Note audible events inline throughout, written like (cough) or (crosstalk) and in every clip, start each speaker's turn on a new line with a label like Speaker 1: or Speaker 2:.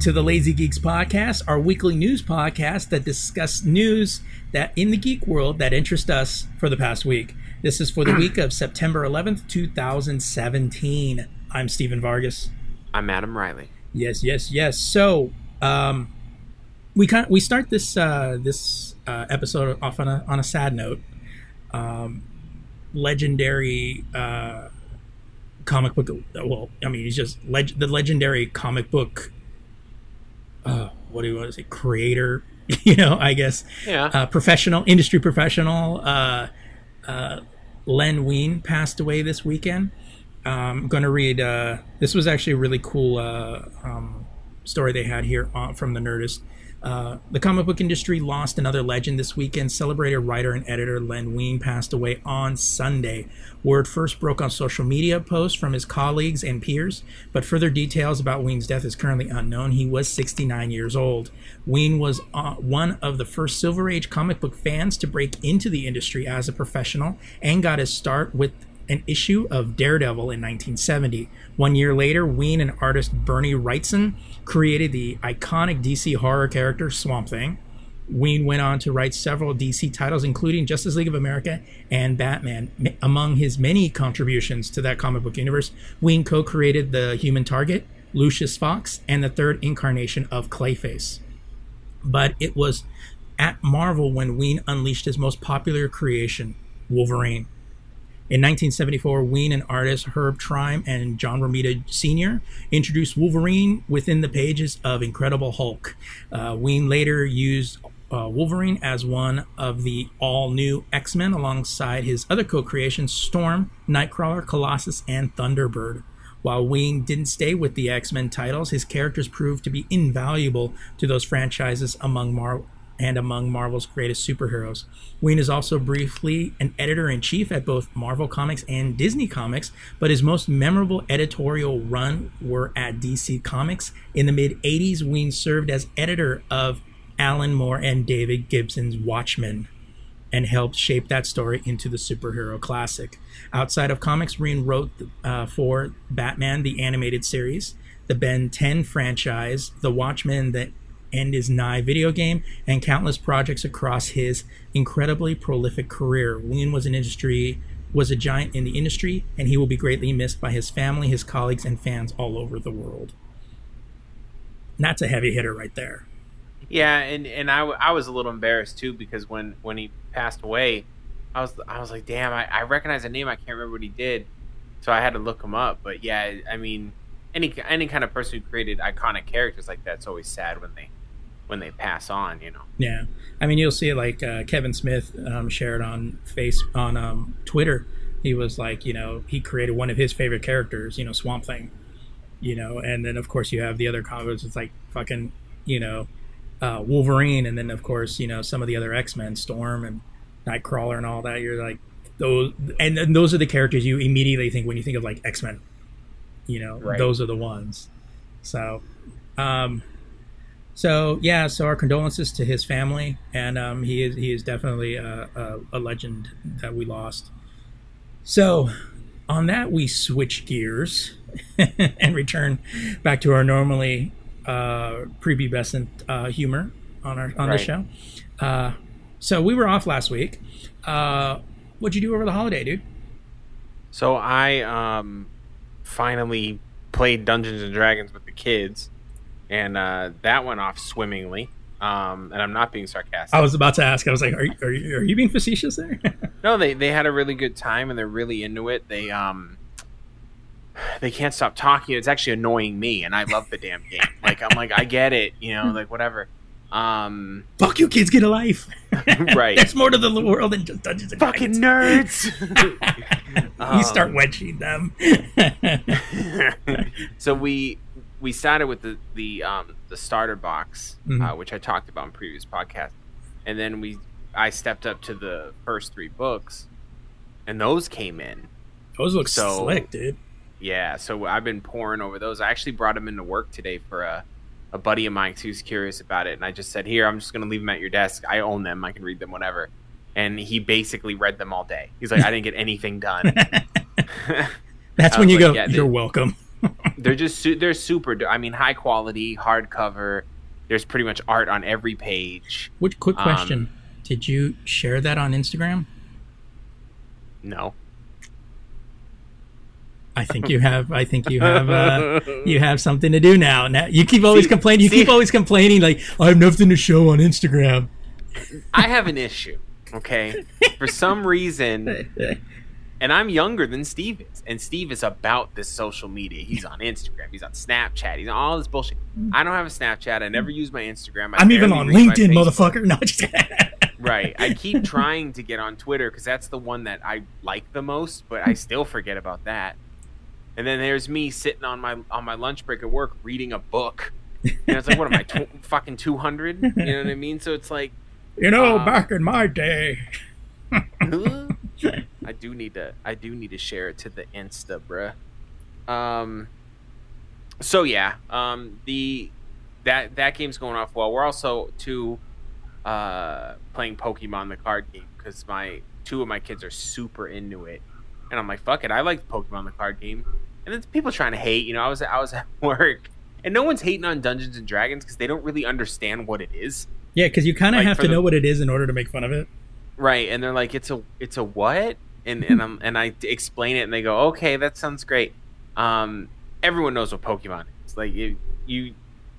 Speaker 1: To the Lazy Geeks podcast, our weekly news podcast that discuss news that in the geek world that interest us for the past week. This is for the week of September 11th, 2017. I'm Stephen Vargas.
Speaker 2: I'm Adam Riley.
Speaker 1: Yes, yes, yes. So, um, we kind we start this uh, this uh, episode off on a on a sad note. Um, legendary uh, comic book. Well, I mean, he's just leg- the legendary comic book. Uh, what do you want to say? Creator, (laughs) you know, I guess.
Speaker 2: Yeah.
Speaker 1: Uh, professional, industry professional. Uh, uh, Len Wein passed away this weekend. Um, I'm going to read. Uh, this was actually a really cool uh, um, story they had here on, from the Nerdist. Uh, the comic book industry lost another legend this weekend. Celebrated writer and editor Len Wein passed away on Sunday. Word first broke on social media posts from his colleagues and peers, but further details about Wein's death is currently unknown. He was 69 years old. Wein was uh, one of the first Silver Age comic book fans to break into the industry as a professional and got his start with an issue of Daredevil in 1970. One year later, Wein and artist Bernie Wrightson created the iconic DC horror character Swamp Thing. Wein went on to write several DC titles, including Justice League of America and Batman. Among his many contributions to that comic book universe, Wein co created the Human Target, Lucius Fox, and the third incarnation of Clayface. But it was at Marvel when Wein unleashed his most popular creation, Wolverine. In 1974, Wein and artists Herb Trimpe and John Romita Sr. introduced Wolverine within the pages of Incredible Hulk. Uh, Wein later used uh, Wolverine as one of the all new X Men alongside his other co creations Storm, Nightcrawler, Colossus, and Thunderbird. While Wein didn't stay with the X Men titles, his characters proved to be invaluable to those franchises among Marvel and among Marvel's greatest superheroes. Wein is also briefly an editor in chief at both Marvel Comics and Disney Comics, but his most memorable editorial run were at DC Comics. In the mid 80s, Wein served as editor of Alan Moore and David Gibson's Watchmen and helped shape that story into the superhero classic. Outside of comics, Wein wrote uh, for Batman the Animated Series, the Ben 10 franchise, The Watchmen, the End Is Nigh video game, and countless projects across his incredibly prolific career. Wein was an industry was a giant in the industry, and he will be greatly missed by his family, his colleagues, and fans all over the world. That's a heavy hitter right there.
Speaker 2: Yeah, and and I, I was a little embarrassed too because when when he passed away, I was I was like, damn, I, I recognize the name, I can't remember what he did, so I had to look him up. But yeah, I mean, any any kind of person who created iconic characters like that's always sad when they when they pass on. You know.
Speaker 1: Yeah, I mean, you'll see it like uh, Kevin Smith um, shared on face on um, Twitter. He was like, you know, he created one of his favorite characters, you know, Swamp Thing, you know, and then of course you have the other comics. It's like fucking, you know, uh, Wolverine, and then of course you know some of the other X Men, Storm and Nightcrawler, and all that. You're like those, and, and those are the characters you immediately think when you think of like X Men. You know,
Speaker 2: Right.
Speaker 1: those are the ones. So, um, so yeah, so our condolences to his family, and um, he is he is definitely a, a, a legend that we lost. So, on that, we switch gears (laughs) and return back to our normally uh, prepubescent uh, humor on our on the show. Uh, so we were off last week. Uh, what'd you do over the holiday, dude?
Speaker 2: So I um, finally played Dungeons and Dragons with the kids, and uh, that went off swimmingly. Um, and I'm not being sarcastic.
Speaker 1: I was about to ask. I was like, "Are, are, you, are you being facetious there?" (laughs)
Speaker 2: No, they they had a really good time and they're really into it. They um they can't stop talking. It's actually annoying me and I love the damn game. (laughs) Like I'm like I get it, you know, like whatever. Um
Speaker 1: Fuck you, kids, get a life. (laughs)
Speaker 2: Right.
Speaker 1: There's more to the world than just Dungeons and
Speaker 2: fucking
Speaker 1: Dragons.
Speaker 2: nerds.
Speaker 1: you start
Speaker 2: Um,
Speaker 1: wedging them.
Speaker 2: so we we started with the the um the starter box,
Speaker 1: Mhm.
Speaker 2: uh, which I talked about in previous podcast, and then we I stepped up to the first three books, and those came in.
Speaker 1: Those look
Speaker 2: So-
Speaker 1: slick, dude.
Speaker 2: Yeah, so I've been pouring over those. I actually brought them into work today for a, a buddy of mine who's curious about it, and I just said, "Here, I'm just going to leave them at your desk. I own them. I can read them whenever." And he basically read them all day. He's like, "I didn't get anything done." (laughs) (laughs)
Speaker 1: That's when you
Speaker 2: like,
Speaker 1: go,
Speaker 2: yeah,
Speaker 1: you're welcome. (laughs)
Speaker 2: they're just su- they're super. I mean, high quality, hardcover. There's pretty much art on every page.
Speaker 1: Which quick
Speaker 2: Um,
Speaker 1: question? Did you share that on Instagram?
Speaker 2: No,
Speaker 1: I think you have. I think you have. Uh, you have something to do now. Now you keep always
Speaker 2: See-
Speaker 1: complaining. You
Speaker 2: see-
Speaker 1: keep always complaining like I have nothing to show on Instagram.
Speaker 2: I have an issue. Okay, for some reason, (laughs) and I'm younger than Steve is, and Steve is about this social media. He's on Instagram, he's on Snapchat, he's on all this bullshit. I don't have a Snapchat. I never use my Instagram. I
Speaker 1: I'm even on LinkedIn, motherfucker. (laughs) No, just
Speaker 2: Right. I keep (laughs) trying to get on Twitter because that's the one that I like the most, but I still forget about that. And then there's me sitting on my on my lunch break at work reading a book. And it's like, what am I, tw- (laughs) fucking two hundred? You know what I mean? So it's like,
Speaker 1: You know,
Speaker 2: Um,
Speaker 1: back in my day.
Speaker 2: I do need to I do need to share it to the Insta, bruh. Um so yeah, um the that that game's going off well. We're also too uh playing Pokemon the card game cuz my two of my kids are super into it. And I'm like, fuck it, I like Pokemon the card game. And then people trying to hate, you know, I was I was (laughs) at work and no one's hating on Dungeons and Dragons cuz they don't really understand what it is.
Speaker 1: Yeah, because you kind of
Speaker 2: Like,
Speaker 1: have to
Speaker 2: the-
Speaker 1: know what it is in order to make fun of it.
Speaker 2: Right, and they're like, "It's a, it's a what?" And and I'm and I explain it, and they go, "Okay, that sounds great." Um, everyone knows what Pokemon is. Like you, you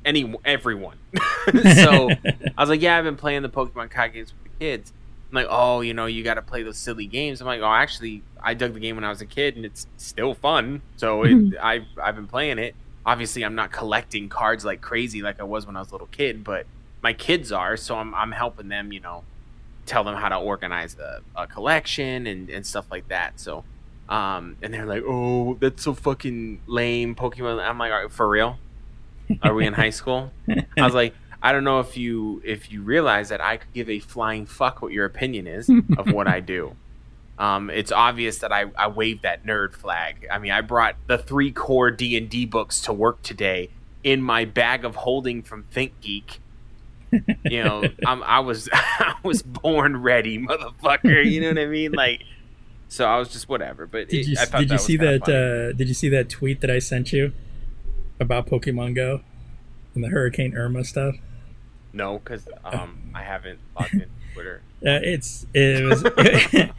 Speaker 2: any everyone. (laughs) so (laughs) I was like, "Yeah, I've been playing the Pokemon card games with the kids." I'm like, "Oh, you know, you got to play those silly games." I'm like, "Oh, actually, I dug the game when I was a kid, and it's still fun. So it, (laughs) I've I've been playing it. Obviously, I'm not collecting cards like crazy like I was when I was a little kid, but my kids are, so I'm I'm helping them, you know." Tell them how to organize a, a collection and, and stuff like that. So, um, and they're like, "Oh, that's so fucking lame, Pokemon." I'm like, All right, "For real? Are we in high school?" I was like, "I don't know if you if you realize that I could give a flying fuck what your opinion is of what I do." (laughs) Um, it's obvious that I, I waved that nerd flag. I mean, I brought the three core D and D books to work today in my bag of holding from ThinkGeek you know, I'm, I was (laughs) I was born ready, motherfucker. You know what I mean? Like, so I was just whatever. But
Speaker 1: Did
Speaker 2: it-
Speaker 1: you
Speaker 2: I
Speaker 1: did you see that? Uh, did you see that tweet that I sent you about Pokemon Go and the Hurricane Irma stuff?
Speaker 2: no, because um, I haven't logged in Twitter.
Speaker 1: Uh, it's it was (laughs) it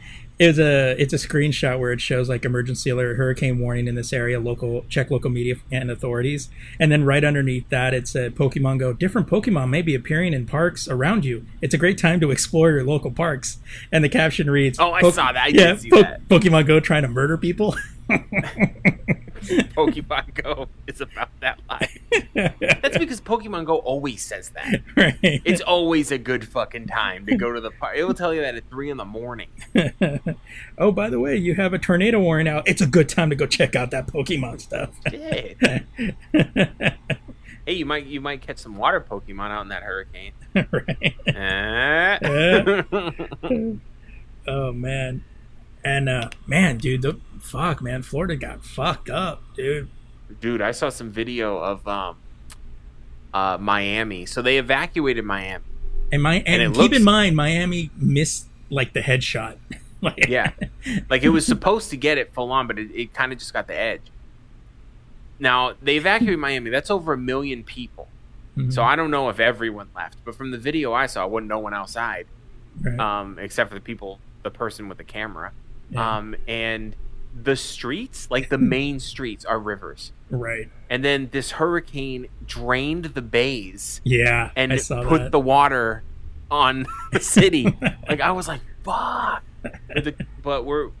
Speaker 1: was a it's a screenshot where it shows like emergency alert, hurricane warning in this area, local check local media and authorities, and then right underneath that it said Pokemon Go. Different Pokemon may be appearing in parks around you. It's a great time to explore your local parks. And the caption reads,
Speaker 2: Oh, I saw that. I
Speaker 1: yeah,
Speaker 2: did see
Speaker 1: Po-
Speaker 2: that.
Speaker 1: Pokemon Go trying to murder people. (laughs) (laughs) (laughs)
Speaker 2: Pokemon Go is about that life. That's because Pokemon Go always says that.
Speaker 1: right.
Speaker 2: It's always a good fucking time to go to the park. It will tell you that at three in the morning. (laughs)
Speaker 1: oh, by the way, you have a tornado warning out. It's a good time to go check out that Pokemon stuff.
Speaker 2: Shit. (laughs) Hey, you might you might catch some water Pokemon out in that hurricane.
Speaker 1: right.
Speaker 2: Eh.
Speaker 1: Oh man. And uh man, dude, the fuck, man, Florida got fucked up, dude.
Speaker 2: Dude, I saw some video of um uh Miami. So they evacuated Miami.
Speaker 1: And my and,
Speaker 2: it
Speaker 1: keep
Speaker 2: looks-
Speaker 1: in mind, Miami missed like the headshot. (laughs) like,
Speaker 2: Yeah. (laughs) Like it was supposed to get it full on, but it, it kind of just got the edge. Now, they evacuated Miami. That's over a million people.
Speaker 1: Mhm.
Speaker 2: So I don't know if everyone left, but from the video I saw, it wasn't no one outside,
Speaker 1: Right.
Speaker 2: um, except for the people, the person with the camera.
Speaker 1: Yeah.
Speaker 2: Um, and the streets, like the (laughs) main streets, are rivers.
Speaker 1: right.
Speaker 2: And then this hurricane drained the bays
Speaker 1: Yeah.
Speaker 2: and put
Speaker 1: that.
Speaker 2: the water on (laughs) the city. (laughs) like I was like, "Fuck!" But, we're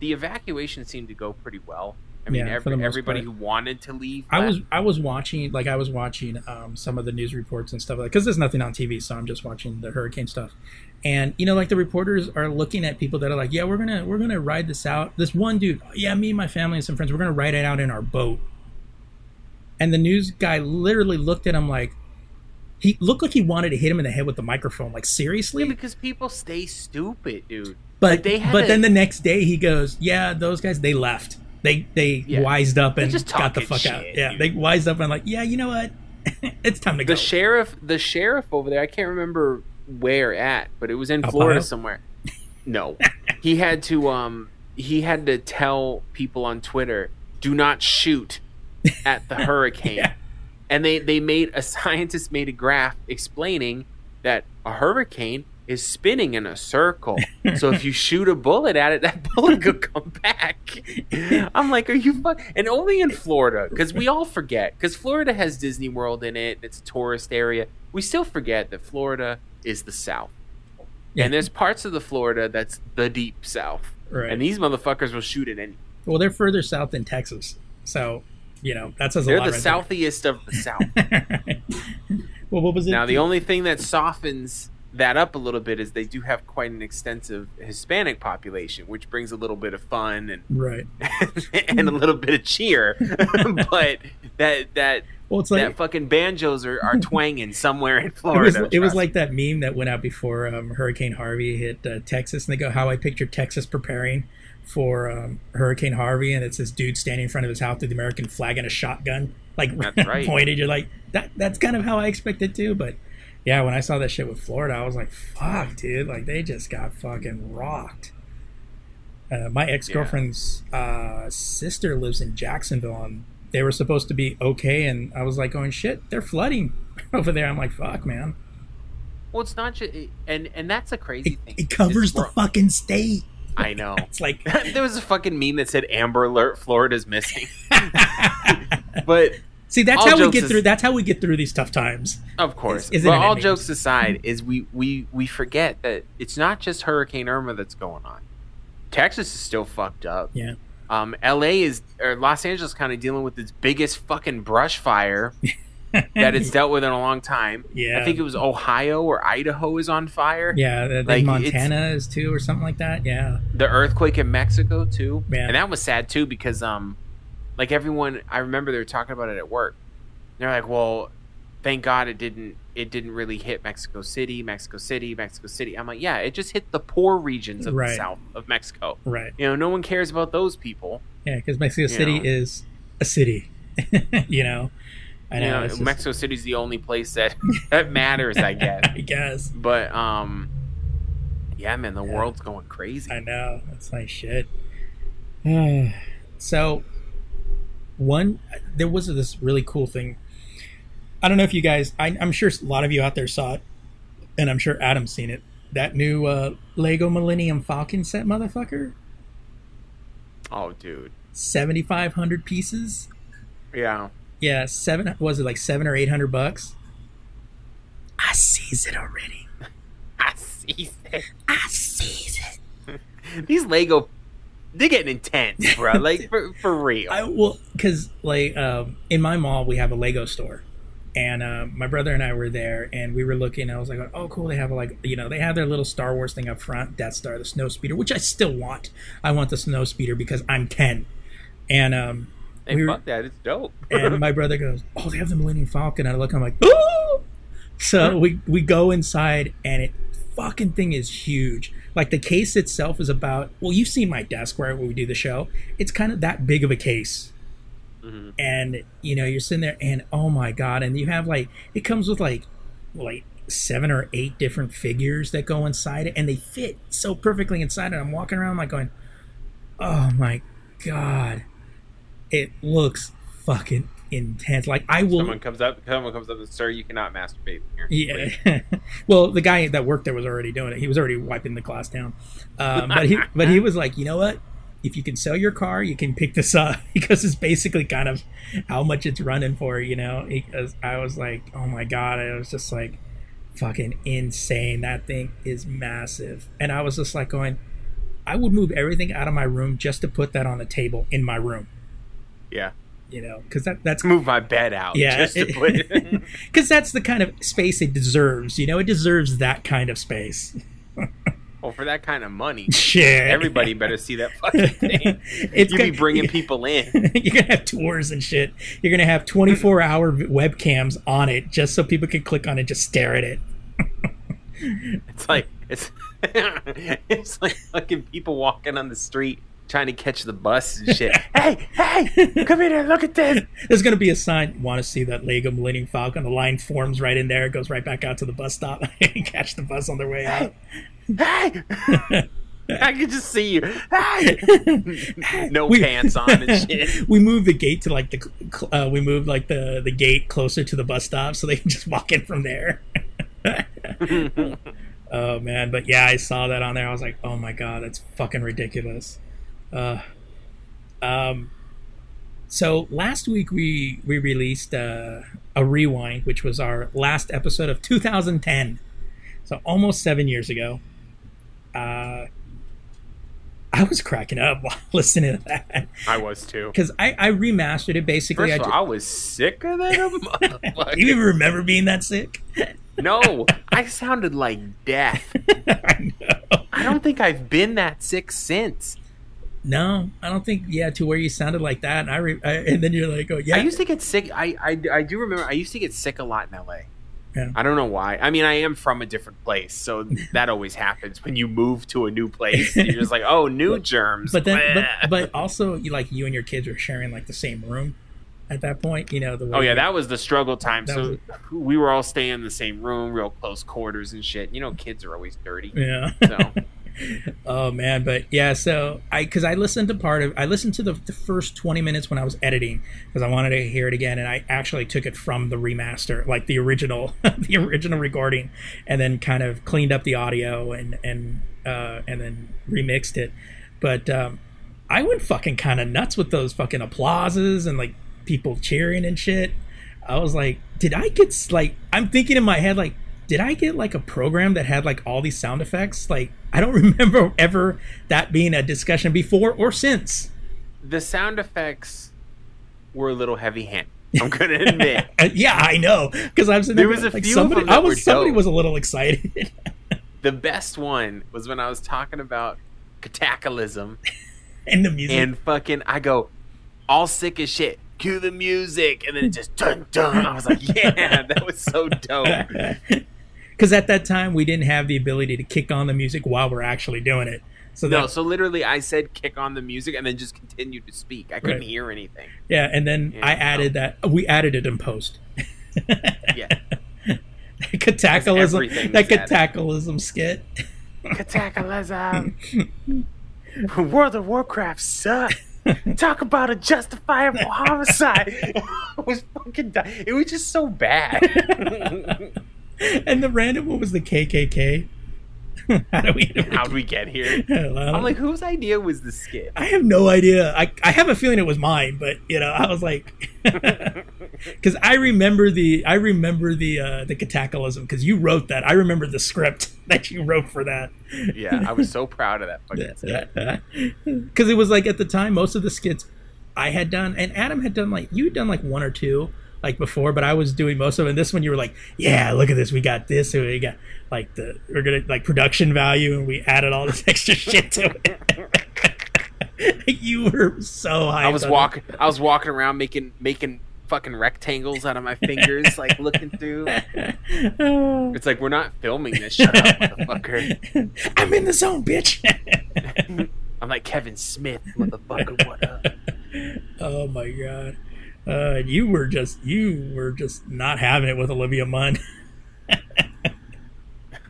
Speaker 2: the evacuation seemed to go pretty well. I mean,
Speaker 1: Yeah,
Speaker 2: every, everybody
Speaker 1: part.
Speaker 2: who wanted to leave.
Speaker 1: I was. I was watching like I was watching um, some of the news reports and stuff like because there's nothing on TV, so I'm just watching the hurricane stuff. And you know, like the reporters are looking at people that are like, "Yeah, we're gonna we're gonna ride this out." This one dude, yeah, me and my family and some friends, we're gonna ride it out in our boat. And the news guy literally looked at him like he looked like he wanted to hit him in the head with the microphone. Like seriously,
Speaker 2: Yeah, because people stay stupid, dude.
Speaker 1: but
Speaker 2: like,
Speaker 1: but
Speaker 2: a-
Speaker 1: then the next day he goes, "Yeah, those guys they left. They they
Speaker 2: Yeah.
Speaker 1: wised up and got the fuck out. Yeah,
Speaker 2: dude.
Speaker 1: they wised up and like, yeah, you know what? (laughs) it's time to go.
Speaker 2: the sheriff, the sheriff over there, I can't remember where at, but it was in
Speaker 1: El
Speaker 2: Florida somewhere. No, (laughs) he had to um he had to tell people on Twitter, do not shoot at the (laughs) hurricane.
Speaker 1: Yeah.
Speaker 2: And they they made a scientist made a graph explaining that a hurricane is spinning in a circle. So if you (laughs) shoot a bullet at it, that bullet could come back. I'm like, are you fuck? And only in Florida, because we all forget, because Florida has Disney World in it. It's a tourist area. We still forget that Florida is the South,
Speaker 1: Yeah.
Speaker 2: and there's parts of the Florida that's the deep South,
Speaker 1: right.
Speaker 2: and these motherfuckers will shoot at any.
Speaker 1: well, they're further south than Texas, so you know that says a
Speaker 2: They're the
Speaker 1: right
Speaker 2: southeast of the South. (laughs)
Speaker 1: well, what was it?
Speaker 2: Now, the only thing that softens that up a little bit is they do have quite an extensive Hispanic population, which brings a little bit of fun and
Speaker 1: right. (laughs)
Speaker 2: and a little bit of cheer. (laughs) but that that
Speaker 1: Well, it's like that
Speaker 2: fucking banjos are, are (laughs) twanging somewhere in
Speaker 1: it was.
Speaker 2: Florida.
Speaker 1: It was like that meme that went out before um, Hurricane Harvey hit uh, Texas, and they go, "How I picture Texas preparing." For um, Hurricane Harvey, and it's this dude standing in front of his house with the American flag and a shotgun, like (laughs)
Speaker 2: right.
Speaker 1: pointed. You're like, that. That's kind of how I expect it too. But yeah, when I saw that shit with Florida, I was like, fuck, dude, like they just got fucking rocked. Uh, my ex girlfriend's uh, sister lives in Jacksonville, and they were supposed to be okay, and I was like, going shit, they're flooding (laughs) over there. I'm like, fuck, man,
Speaker 2: well, it's not just and and that's a crazy
Speaker 1: it,
Speaker 2: thing.
Speaker 1: it covers the fucking state.
Speaker 2: I know. (laughs)
Speaker 1: It's like, (laughs)
Speaker 2: there was a fucking meme that said Amber Alert, Florida's missing. but
Speaker 1: see, that's how we get
Speaker 2: is-
Speaker 1: through. That's how we get through these tough times.
Speaker 2: Of course.
Speaker 1: Is-
Speaker 2: but all jokes aside, is we, we we forget that it's not just Hurricane Irma that's going on. Texas is still fucked up.
Speaker 1: Yeah.
Speaker 2: Um, L.A. is or Los Angeles kind of dealing with its biggest fucking brush fire (laughs) that it's dealt with in a long time.
Speaker 1: Yeah.
Speaker 2: I think it was Ohio or Idaho is on fire.
Speaker 1: Yeah,
Speaker 2: Like,
Speaker 1: Montana is too, or something like that. Yeah,
Speaker 2: The earthquake in Mexico too,
Speaker 1: Yeah.
Speaker 2: and that was sad too because um, like everyone, I remember they were talking about it at work. They're like, "Well, thank God it didn't. It didn't really hit Mexico City, Mexico City, Mexico City." I'm like, "Yeah, it just hit the poor regions of
Speaker 1: Right.
Speaker 2: the south of Mexico.
Speaker 1: right.
Speaker 2: You know, no one cares about those people.
Speaker 1: Yeah, because Mexico City
Speaker 2: know.
Speaker 1: is a city. (laughs) you know, I know.
Speaker 2: you know,
Speaker 1: it's just-
Speaker 2: Mexico City's the only place that (laughs) that matters, I (laughs) guess.
Speaker 1: I guess.
Speaker 2: But um, yeah, man, the
Speaker 1: Yeah.
Speaker 2: world's going crazy.
Speaker 1: I know. That's like shit. (sighs) so, one, there was this really cool thing. I don't know if you guys, I, I'm sure a lot of you out there saw it, and I'm sure Adam's seen it. That new uh, Lego Millennium Falcon set, motherfucker.
Speaker 2: Oh, dude.
Speaker 1: 7,500 pieces.
Speaker 2: Yeah.
Speaker 1: Yeah, seven, was it like seven or eight hundred bucks? I sees it already. (laughs)
Speaker 2: I see it.
Speaker 1: I sees it. (laughs)
Speaker 2: These Lego They're getting intense, bro. Like (laughs) for for real.
Speaker 1: I well, because like um, in my mall we have a Lego store, and uh, my brother and I were there, and we were looking. And I was like, "Oh, cool! They have like you know they have their little Star Wars thing up front, Death Star, the snow speeder, which I still want. I want the snow speeder because I'm ten, and um,
Speaker 2: hey,
Speaker 1: we were-
Speaker 2: fuck that. It's dope. (laughs)
Speaker 1: and my brother goes, "Oh, they have the Millennium Falcon." And I look, I'm like, "Oh!" So we we go inside, and it fucking thing is huge. Like the case itself is about. Well, you've seen my desk where we do the show. It's kind of that big of a case,
Speaker 2: Mhm.
Speaker 1: and you know you're sitting there, and oh my god, and you have like it comes with like like seven or eight different figures that go inside it, and they fit so perfectly inside it. I'm walking around like going, "Oh my god." It looks fucking intense. Like I will
Speaker 2: Someone comes up. Someone comes up and says sir, you cannot masturbate here.
Speaker 1: yeah. (laughs) well, the guy that worked there was already doing it. He was already wiping the glass down. Um, but he but he (laughs) was like, you know what? If you can sell your car, you can pick this up (laughs) because it's basically kind of how much it's running for. You know, because I was like, oh my god, I was just like, fucking insane. That thing is massive, and I was just like going, I would move everything out of my room just to put that on the table in my room.
Speaker 2: Yeah.
Speaker 1: You know, because that that's
Speaker 2: Move my bed out.
Speaker 1: yeah,
Speaker 2: Just to put
Speaker 1: because (laughs) that's the kind of space it deserves. You know, it deserves that kind of space. (laughs)
Speaker 2: well, for that kind of money, (laughs)
Speaker 1: Shit,
Speaker 2: everybody better see that fucking (laughs) thing.
Speaker 1: it's
Speaker 2: You be bringing people in. (laughs)
Speaker 1: You're gonna have tours and shit. You're gonna have 24 mm-hmm. hour webcams on it just so people can click on it, and just stare at it.
Speaker 2: It's like it's it's like fucking people walking on the street trying to catch the bus and shit. hey, hey, come here, look at this.
Speaker 1: There's gonna be a sign. Want to see that Lego Millennium Falcon? The line forms right in there. It goes right back out to the bus stop and catch the bus on their way out.
Speaker 2: Hey, (laughs) I can just see you. Hey, (laughs) no
Speaker 1: We-
Speaker 2: pants on and shit. (laughs)
Speaker 1: we moved the gate to like the uh, we moved like the the gate closer to the bus stop so they can just walk in from there. oh man, but yeah, I saw that on there. I was like, oh my god, that's fucking ridiculous. Uh, um, so last week we we released uh, a rewind, which was our last episode of 2010. So almost seven years ago. Uh, I was cracking up (laughs) while listening to that
Speaker 2: I was too.
Speaker 1: because I, I remastered it basically. I
Speaker 2: of all, I was sicker than a
Speaker 1: ju- you even remember being that sick? (laughs)
Speaker 2: No, I sounded like death. (laughs)
Speaker 1: I know.
Speaker 2: I don't think I've been that sick since.
Speaker 1: No, I don't think. Yeah, to where you sounded like that, and I, re, I and then you're like, oh yeah,
Speaker 2: I used to get sick. I, I, I do remember. I used to get sick a lot in LA.
Speaker 1: Yeah.
Speaker 2: I don't know why. I mean, I am from a different place, so (laughs) that always happens when you move to a new place. You're just like, (laughs) oh, new germs.
Speaker 1: but then, but but also, you like you and your kids were sharing like the same room at that point. You know the
Speaker 2: oh yeah, that was the struggle time. So we were all staying in the same room, real close quarters and shit. You know, kids are always dirty.
Speaker 1: yeah.
Speaker 2: So (laughs)
Speaker 1: oh man, but yeah. So I because I listened to part of I listened to the, the first twenty minutes when I was editing because I wanted to hear it again, and I actually took it from the remaster, like the original, (laughs) the original recording, and then kind of cleaned up the audio and and uh, and then remixed it. But um, I went fucking kind of nuts with those fucking applauses and like people cheering and shit. I was like, did I get like? I'm thinking in my head like, did I get like a program that had like all these sound effects? Like, I don't (laughs) remember ever that being a discussion before or since.
Speaker 2: the sound effects were a little heavy handed. I'm gonna (laughs) admit.
Speaker 1: Yeah, I know because I was in
Speaker 2: There was a
Speaker 1: like
Speaker 2: few of
Speaker 1: somebody.
Speaker 2: them that
Speaker 1: I was somebody
Speaker 2: dope.
Speaker 1: was a little excited. (laughs)
Speaker 2: the best one was when I was talking about cataclysm
Speaker 1: and the music.
Speaker 2: and fucking I go all sick as shit. Cue the music, and then it just dun dun. I was like, yeah, that was so dope.
Speaker 1: Because at that time we didn't have the ability to kick on the music while we're actually doing it. So
Speaker 2: No, so literally, I said kick on the music, and then just continued to speak. I couldn't
Speaker 1: Right.
Speaker 2: hear anything.
Speaker 1: yeah, and then
Speaker 2: Yeah,
Speaker 1: I added that we added it in post. (laughs)
Speaker 2: Yeah, (laughs)
Speaker 1: cataclysm,
Speaker 2: everything
Speaker 1: that
Speaker 2: was added.
Speaker 1: cataclysm skit. (laughs)
Speaker 2: cataclysm. World of Warcraft suck. Talk about a justifiable homicide. it was fucking. Di- it was just so bad. (laughs)
Speaker 1: and the random one was the KKK. (laughs) How do we? (laughs)
Speaker 2: How'd we get here? I'm like, whose idea was the skit?
Speaker 1: I have no idea. I I have a feeling it was mine, but you know, I was like, because I remember the I remember the uh, the cataclysm because you wrote that. I remember the script that you wrote for that.
Speaker 2: Yeah, I was so proud of that fucking.
Speaker 1: Because it was like at the time most of the skits I had done, and Adam had done like you had done like one or two like before, but I was doing most of it. And this one you were like, yeah, look at this, we got this, and we got like the we're gonna like production value, and we added all this (laughs) extra shit to it. (laughs) you were so high.
Speaker 2: I was walking. I was walking around making making fucking rectangles out of my fingers, like looking through. (laughs) It's like we're not filming this. Shut up, motherfucker.
Speaker 1: I'm in the zone, bitch.
Speaker 2: I'm like Kevin Smith, motherfucker. What up?
Speaker 1: oh my god. Uh, you were just you were just not having it with Olivia Munn. (laughs)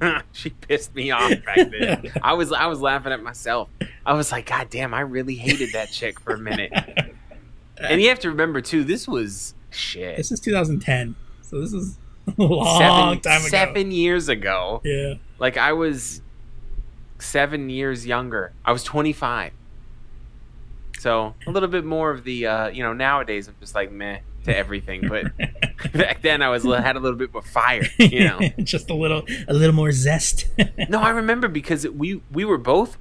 Speaker 1: (laughs)
Speaker 2: she pissed me off back then. (laughs) I was I was laughing at myself. I was like, God damn, I really hated that chick for a minute. And you have to remember too, this was shit.
Speaker 1: This is 2010, so this is a long
Speaker 2: seven,
Speaker 1: time ago.
Speaker 2: seven years ago.
Speaker 1: Yeah.
Speaker 2: Like I was seven years younger. I was 25. So a little bit more of the, uh, you know, nowadays I'm just like meh to everything, but (laughs) back then I was had a little bit more fire, (laughs) you know. (laughs)
Speaker 1: just a little a little more zest.
Speaker 2: no, I remember because we we were both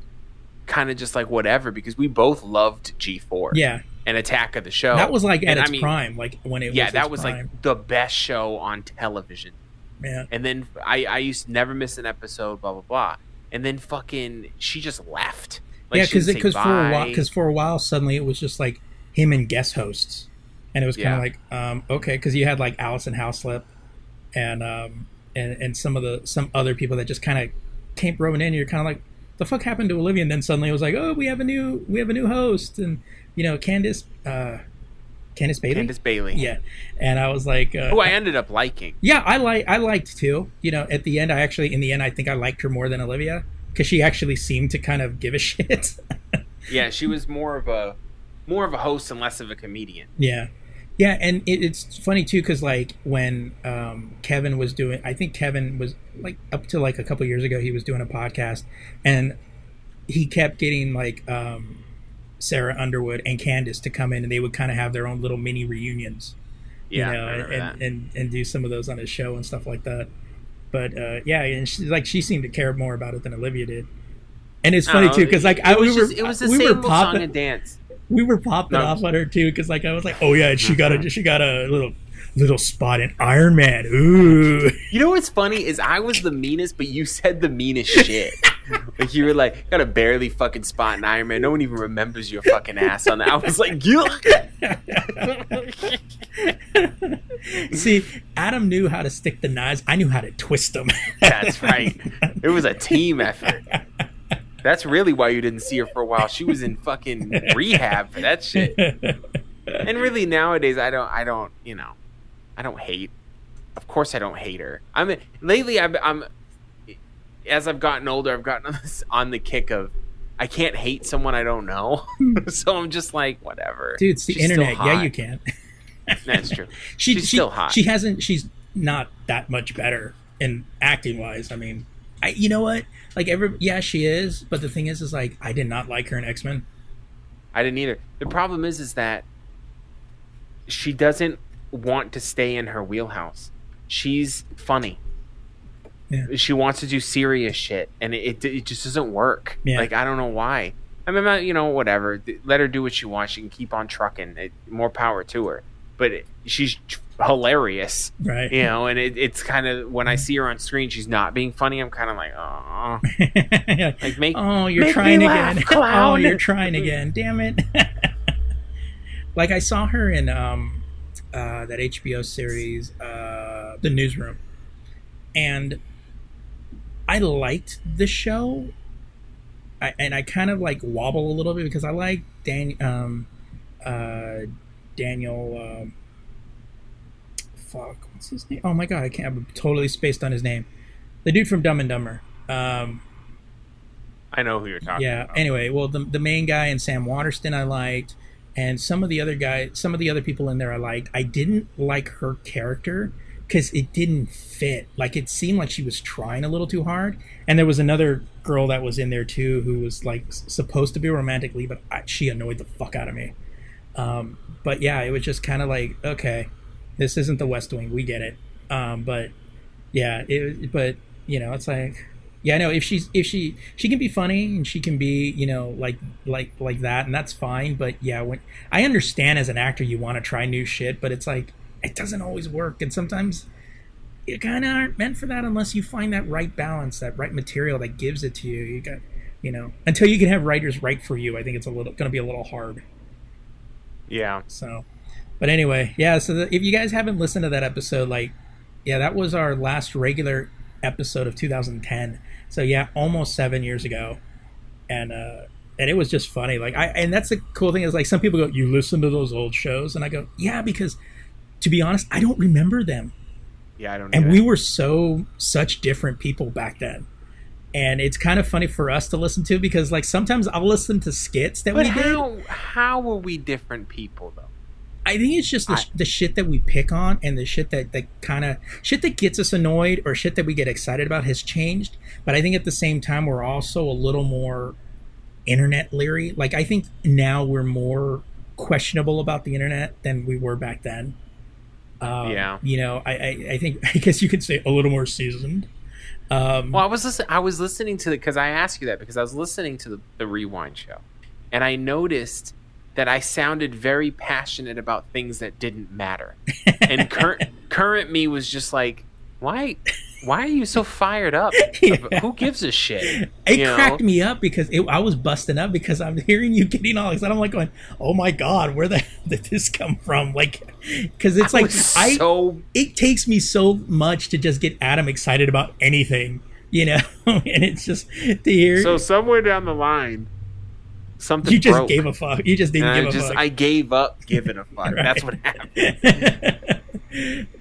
Speaker 2: kind of just like whatever because we both loved G4.
Speaker 1: yeah,
Speaker 2: And Attack of the Show.
Speaker 1: that was like at
Speaker 2: And I
Speaker 1: its
Speaker 2: mean,
Speaker 1: prime, like when it
Speaker 2: Yeah,
Speaker 1: was
Speaker 2: that was
Speaker 1: prime.
Speaker 2: like the best show on television.
Speaker 1: yeah.
Speaker 2: And then I, I used to never miss an episode, blah blah blah. And then fucking she just left. Like,
Speaker 1: yeah, because because for a while because for a while suddenly it was just like him and guest hosts, and it was kind
Speaker 2: Yeah.
Speaker 1: of like um, okay because you had like Alison Haislip and um and and some of the some other people that just kind of came rolling in. And you're kind of like the fuck happened to Olivia, and then suddenly it was like oh we have a new we have a new host, and you know Candace uh Candace Bailey.
Speaker 2: Candace Bailey.
Speaker 1: Yeah, and I was like, uh,
Speaker 2: Who I ended up liking.
Speaker 1: yeah, I like I liked too. You know, at the end, I actually in the end I think I liked her more than Olivia because she actually seemed to kind of give a (laughs) shit.
Speaker 2: Yeah, she was more of a more of a host and less of a comedian.
Speaker 1: yeah, yeah, and it, it's funny too because like when um, Kevin was doing, I think Kevin was like up to like a couple years ago, he was doing a podcast, and he kept getting like um, Sarah Underwood and Candace to come in, and they would kind of have their own little mini reunions.
Speaker 2: Yeah,
Speaker 1: you know, and,
Speaker 2: that.
Speaker 1: and and do some of those on his show and stuff like that. But uh, yeah, and she, like she seemed to care more about it than Olivia did. And it's funny
Speaker 2: don't
Speaker 1: too because like
Speaker 2: it
Speaker 1: I
Speaker 2: was
Speaker 1: we were
Speaker 2: just- it was the
Speaker 1: we
Speaker 2: same
Speaker 1: were
Speaker 2: old song
Speaker 1: popping
Speaker 2: and dance.
Speaker 1: we were popping
Speaker 2: No.
Speaker 1: off on her too because like I was like oh yeah and she got a she got a little little spot in Iron Man ooh
Speaker 2: You know what's funny is I was the meanest, but you said the meanest shit. like you were like, got a barely fucking spot in Iron Man. No one even remembers your fucking ass on that. I was like, you. (laughs)
Speaker 1: see Adam knew how to stick the knives I knew how to twist them
Speaker 2: That's right. It was a team effort. That's really why you didn't see her for a while. She was in fucking rehab for that shit. And really nowadays I don't I don't, you know, I don't hate. Of course I don't hate her. I mean lately I'm, I'm as I've gotten older I've gotten (laughs) on, this, on the kick of I can't hate someone I don't know. (laughs) so I'm just like whatever.
Speaker 1: dude it's the
Speaker 2: She's
Speaker 1: internet yeah you can (laughs)
Speaker 2: That's true.
Speaker 1: she,
Speaker 2: She's
Speaker 1: she,
Speaker 2: still hot.
Speaker 1: She hasn't. She's not that much better in acting wise. I mean, I you know what? Like every yeah, she is. But the thing is, is like I did not like her in X Men.
Speaker 2: I didn't either. The problem is, is that she doesn't want to stay in her wheelhouse. She's funny.
Speaker 1: Yeah.
Speaker 2: She wants to do serious shit, and it, it, it just doesn't work.
Speaker 1: Yeah.
Speaker 2: Like I don't know why. I mean, you know, whatever. Let her do what she wants. She can keep on trucking. It, more power to her. But it, she's hilarious,
Speaker 1: Right.
Speaker 2: you know. And it, it's kind of when I see her on screen, she's not being funny. I'm kind of like, oh, (laughs) like make
Speaker 1: oh, you're
Speaker 2: make
Speaker 1: trying again.
Speaker 2: laugh.
Speaker 1: Oh, you're trying again. Damn it. (laughs) like I saw her in um uh that HBO series uh The Newsroom. And I liked the show. I, and I kind of like wobble a little bit because I like Dan um uh Daniel um fuck what's his name? Oh my god, I can't I'm totally spaced on his name. The dude from Dumb and Dumber. Um
Speaker 2: I know who you're talking
Speaker 1: yeah.
Speaker 2: about.
Speaker 1: Anyway, well, the the main guy and Sam Waterston I liked, and some of the other guys, some of the other people in there I liked. I didn't like her character because it didn't fit. Like it seemed like she was trying a little too hard. And there was another girl that was in there too who was like supposed to be romantic lead, but I, she annoyed the fuck out of me. Um, but yeah, it was just kind of like okay. this isn't the West Wing. We get it. Um, but yeah, it. But you know, it's like yeah, I know. If she's if she she can be funny and she can be you know like like like that and that's fine. But yeah, when I understand as an actor you want to try new shit, but it's like it doesn't always work, and sometimes you kind of aren't meant for that unless you find that right balance, that right material that gives it to you. You got you know until you can have writers write for you. I think it's a little going to be a little hard.
Speaker 2: Yeah.
Speaker 1: So, but anyway, yeah. So the, if you guys haven't listened to that episode, like, yeah, that was our last regular episode of 2010. So yeah, almost seven years ago, and uh, and it was just funny. Like I and that's the cool thing is like some people go, you listen to those old shows, and I go, yeah, because to be honest, I don't remember them.
Speaker 2: Yeah, I don't.
Speaker 1: And
Speaker 2: either.
Speaker 1: we were so such different people back then. And it's kind of funny for us to listen to because like sometimes I'll listen to skits that
Speaker 2: But
Speaker 1: we did.
Speaker 2: how how were we different people though?
Speaker 1: I think it's just the,
Speaker 2: I-
Speaker 1: the shit that we pick on and the shit that, that kind of shit that gets us annoyed or shit that we get excited about has changed. But I think at the same time we're also a little more internet leery. Like I think now we're more questionable about the internet than we were back then. Um,
Speaker 2: Yeah.
Speaker 1: you know, I, I I think (laughs) I guess you could say a little more seasoned. Um,
Speaker 2: Well, I was listen- I was listening to the because I asked you that because I was listening to the, the rewind show, and I noticed that I sounded very passionate about things that didn't matter, (laughs) and current current me was just like, why why are you so fired up? (laughs)
Speaker 1: Yeah.
Speaker 2: Who gives a shit?
Speaker 1: it
Speaker 2: You know?
Speaker 1: cracked me up because it, I was busting up because I'm hearing you getting all excited. I'm like going, "Oh my god, where the (laughs) hell did this come from?" Like, because it's
Speaker 2: I
Speaker 1: like I
Speaker 2: so
Speaker 1: it takes me so much to just get Adam excited about anything, you know, and it's just to hear
Speaker 2: so somewhere down the line, something
Speaker 1: you just
Speaker 2: broke.
Speaker 1: gave a fuck. You just didn't
Speaker 2: and I
Speaker 1: give a
Speaker 2: just
Speaker 1: fuck.
Speaker 2: I gave up giving a fuck. (laughs) That's what happened.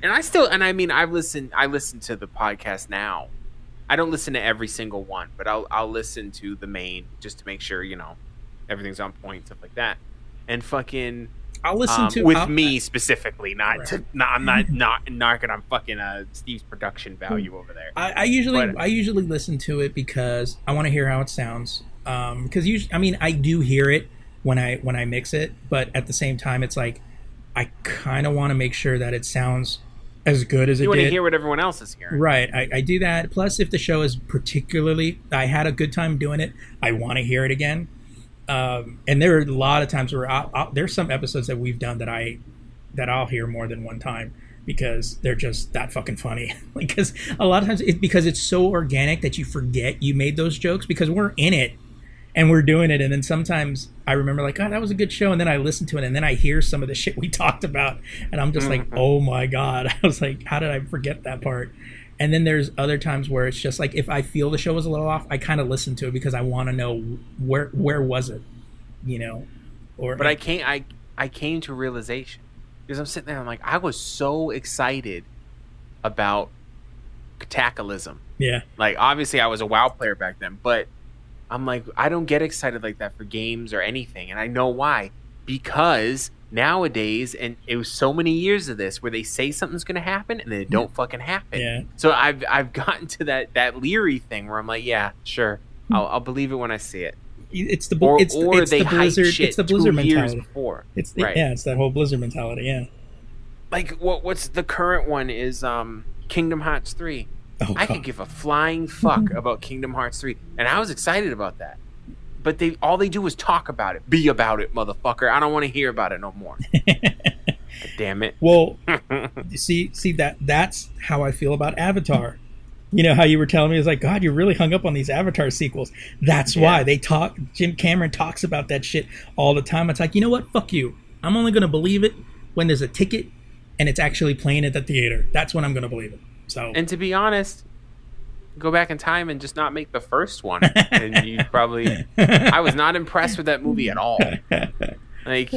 Speaker 2: and I still and I mean I've listened I listen to the podcast now. I don't listen to every single one, but I'll I'll listen to the main just to make sure, you know, everything's on point, stuff like that. And fucking
Speaker 1: I'll listen
Speaker 2: um,
Speaker 1: to
Speaker 2: with
Speaker 1: I'll-
Speaker 2: me specifically, not to not I'm not (laughs) not knocking on fucking uh Steve's production value over there.
Speaker 1: I, I usually
Speaker 2: But-
Speaker 1: I usually listen to it because I want to hear how it sounds. Um, because usually, I mean, I do hear it when I when I mix it, but at the same time, it's like I kind of want to make sure that it sounds as good as
Speaker 2: You
Speaker 1: it You
Speaker 2: want to hear what everyone else is hearing.
Speaker 1: Right, I, I do that. Plus, if the show is particularly, I had a good time doing it. I want to hear it again. Um, and there are a lot of times where I'll, I'll, there's some episodes that we've done that I that I'll hear more than one time because they're just that fucking funny. (laughs) because a lot of times it's because it's so organic that you forget you made those jokes because we're in it and we're doing it. And then sometimes I remember like, oh, that was a good show. And then I listen to it and then I hear some of the (laughs) shit we talked about. And I'm just like,
Speaker 2: Mhm.
Speaker 1: oh my God. (laughs) I was like, how did I forget that part? And then there's other times where it's just like, if I feel the show was a little off, I kind of listen to it because I want to know where, where was it, you know? Or,
Speaker 2: But I came I I came to realization because I'm sitting there. I'm like, I was so excited about cataclysm.
Speaker 1: yeah,
Speaker 2: Like, obviously, I was a WoW player back then, but I'm like, I don't get excited like that for games or anything, and I know why. Because nowadays, and it was so many years of this where they say something's going to happen and then it don't fucking happen.
Speaker 1: yeah.
Speaker 2: So I've I've (laughs) gotten to that that leery thing where I'm like, yeah, sure, I'll, I'll believe it when I see it.
Speaker 1: It's the,
Speaker 2: Or
Speaker 1: it's,
Speaker 2: or
Speaker 1: it's
Speaker 2: they
Speaker 1: the
Speaker 2: hype
Speaker 1: Blizzard,
Speaker 2: shit
Speaker 1: it's the Blizzard
Speaker 2: two years before.
Speaker 1: It's the,
Speaker 2: Right.
Speaker 1: yeah, it's that whole Blizzard mentality. Yeah.
Speaker 2: like what what's the current one is um Kingdom Hearts 3.
Speaker 1: Oh,
Speaker 2: I could give a flying fuck (laughs) about Kingdom Hearts 3 and I was excited about that. But they all they do is talk about it. Be about it, motherfucker. I don't want to hear about it no more. (laughs) Damn it.
Speaker 1: well, (laughs) see, see that that's how I feel about Avatar. You know how you were telling me it's like God, you're really hung up on these Avatar sequels. That's why they talk. Jim Cameron talks about that shit all the time. It's like you know what? Fuck you. I'm only gonna believe it when there's a ticket and it's actually playing at the theater. That's when I'm gonna believe it. So
Speaker 2: And to be honest, go back in time and just not make the first one and you (laughs) probably I was not impressed with that movie at all. Like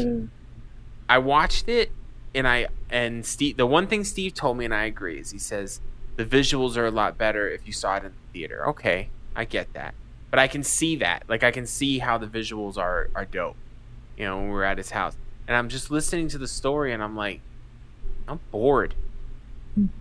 Speaker 2: I watched it and I and Steve the one thing Steve told me and I agree is he says the visuals are a lot better if you saw it in the theater. Okay, I get that. But I can see that. Like I can see how the visuals are are dope. You know, when we're at his house. And I'm just listening to the story and I'm like I'm bored.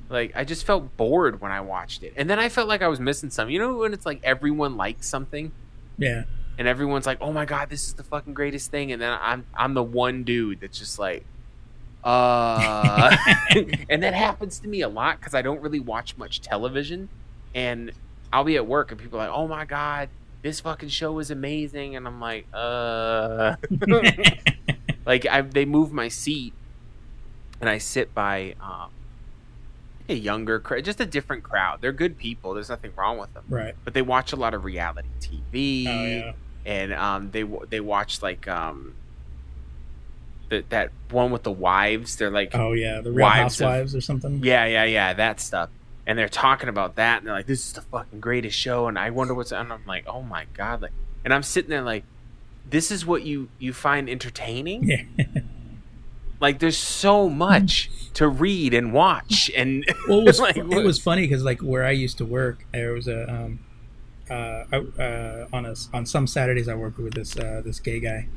Speaker 2: Like I just felt bored when I watched it. And then I felt like I was missing something. You know when it's like everyone likes something?
Speaker 1: Yeah,
Speaker 2: and everyone's like, "Oh my god, this is the fucking greatest thing," and then I'm I'm the one dude that's just like, (laughs) uh, (laughs) and that happens to me a lot because I don't really watch much television, and I'll be at work and people are like, "Oh my god, this fucking show is amazing," and I'm like, "Uh," (laughs) like I they move my seat, and I sit by um, a younger, cra- just a different crowd. They're good people. There's nothing wrong with them,
Speaker 1: right.
Speaker 2: but they watch a lot of reality TV
Speaker 1: Oh yeah.
Speaker 2: and um, they they watch like um, the, that one with the wives. They're like,
Speaker 1: Oh yeah. The Real
Speaker 2: Wives of-
Speaker 1: Housewives or something.
Speaker 2: yeah, yeah, yeah, that stuff. And they're talking about that, and they're like, "This is the fucking greatest show." And I wonder what's. And I'm like, "Oh my god!" Like, and I'm sitting there like, "This is what you you find entertaining."
Speaker 1: Yeah. (laughs)
Speaker 2: Like, there's so much to read and watch, and (laughs)
Speaker 1: well, it was
Speaker 2: like,
Speaker 1: it was funny because like where I used to work, there was a um, uh, I- uh, on a on some Saturdays I worked with this uh, this gay guy,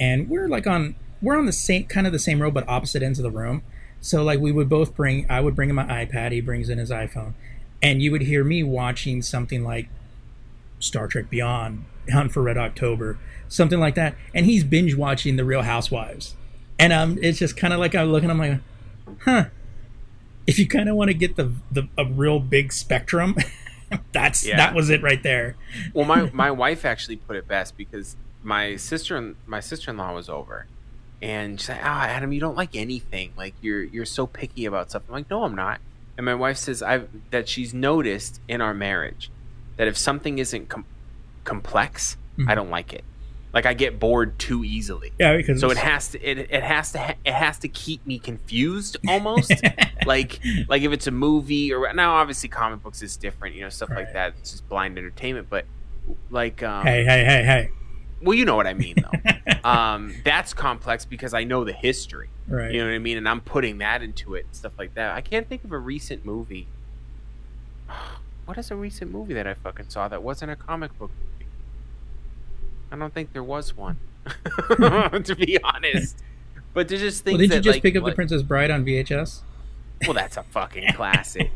Speaker 1: and we're like on we're on the same kind of the same row but opposite ends of the room. So like we would both bring I would bring in my iPad, he brings in his iPhone, and you would hear me watching something like Star Trek Beyond, (laughs) Hunt for Red October, something like that, and he's binge watching The Real Housewives, and um, it's just kind of like I'm looking, I'm like, huh if you kind of want to get the the a real big spectrum, (laughs) that's
Speaker 2: Yeah.
Speaker 1: that was it right there.
Speaker 2: well my (laughs) my wife actually put it best because my sister my sister-in-law was over and she's like ah adam you don't like anything like you're you're so picky about stuff i'm like no i'm not and my wife says i that she's noticed in our marriage that if something isn't com- complex
Speaker 1: Mhm.
Speaker 2: i don't like it like i get bored too easily.
Speaker 1: Yeah, because
Speaker 2: so it has to it, it has to ha- it has to keep me confused almost. (laughs) Like like if it's a movie or now obviously comic books is different you know stuff
Speaker 1: Right.
Speaker 2: like that. It's just blind entertainment but like um
Speaker 1: hey, hey, hey, hey,
Speaker 2: well you know what i mean though. (laughs) Um that's complex because i know the history.
Speaker 1: Right?
Speaker 2: you know what i mean? And i'm putting that into it and stuff like that. I can't think of a recent movie. (sighs) What is a recent movie that i fucking saw that wasn't a comic book movie i don't think there was one (laughs) (laughs) to be honest but there's just things
Speaker 1: well, did you just
Speaker 2: like,
Speaker 1: pick up the Princess Bride on VHS?
Speaker 2: well, that's a fucking classic.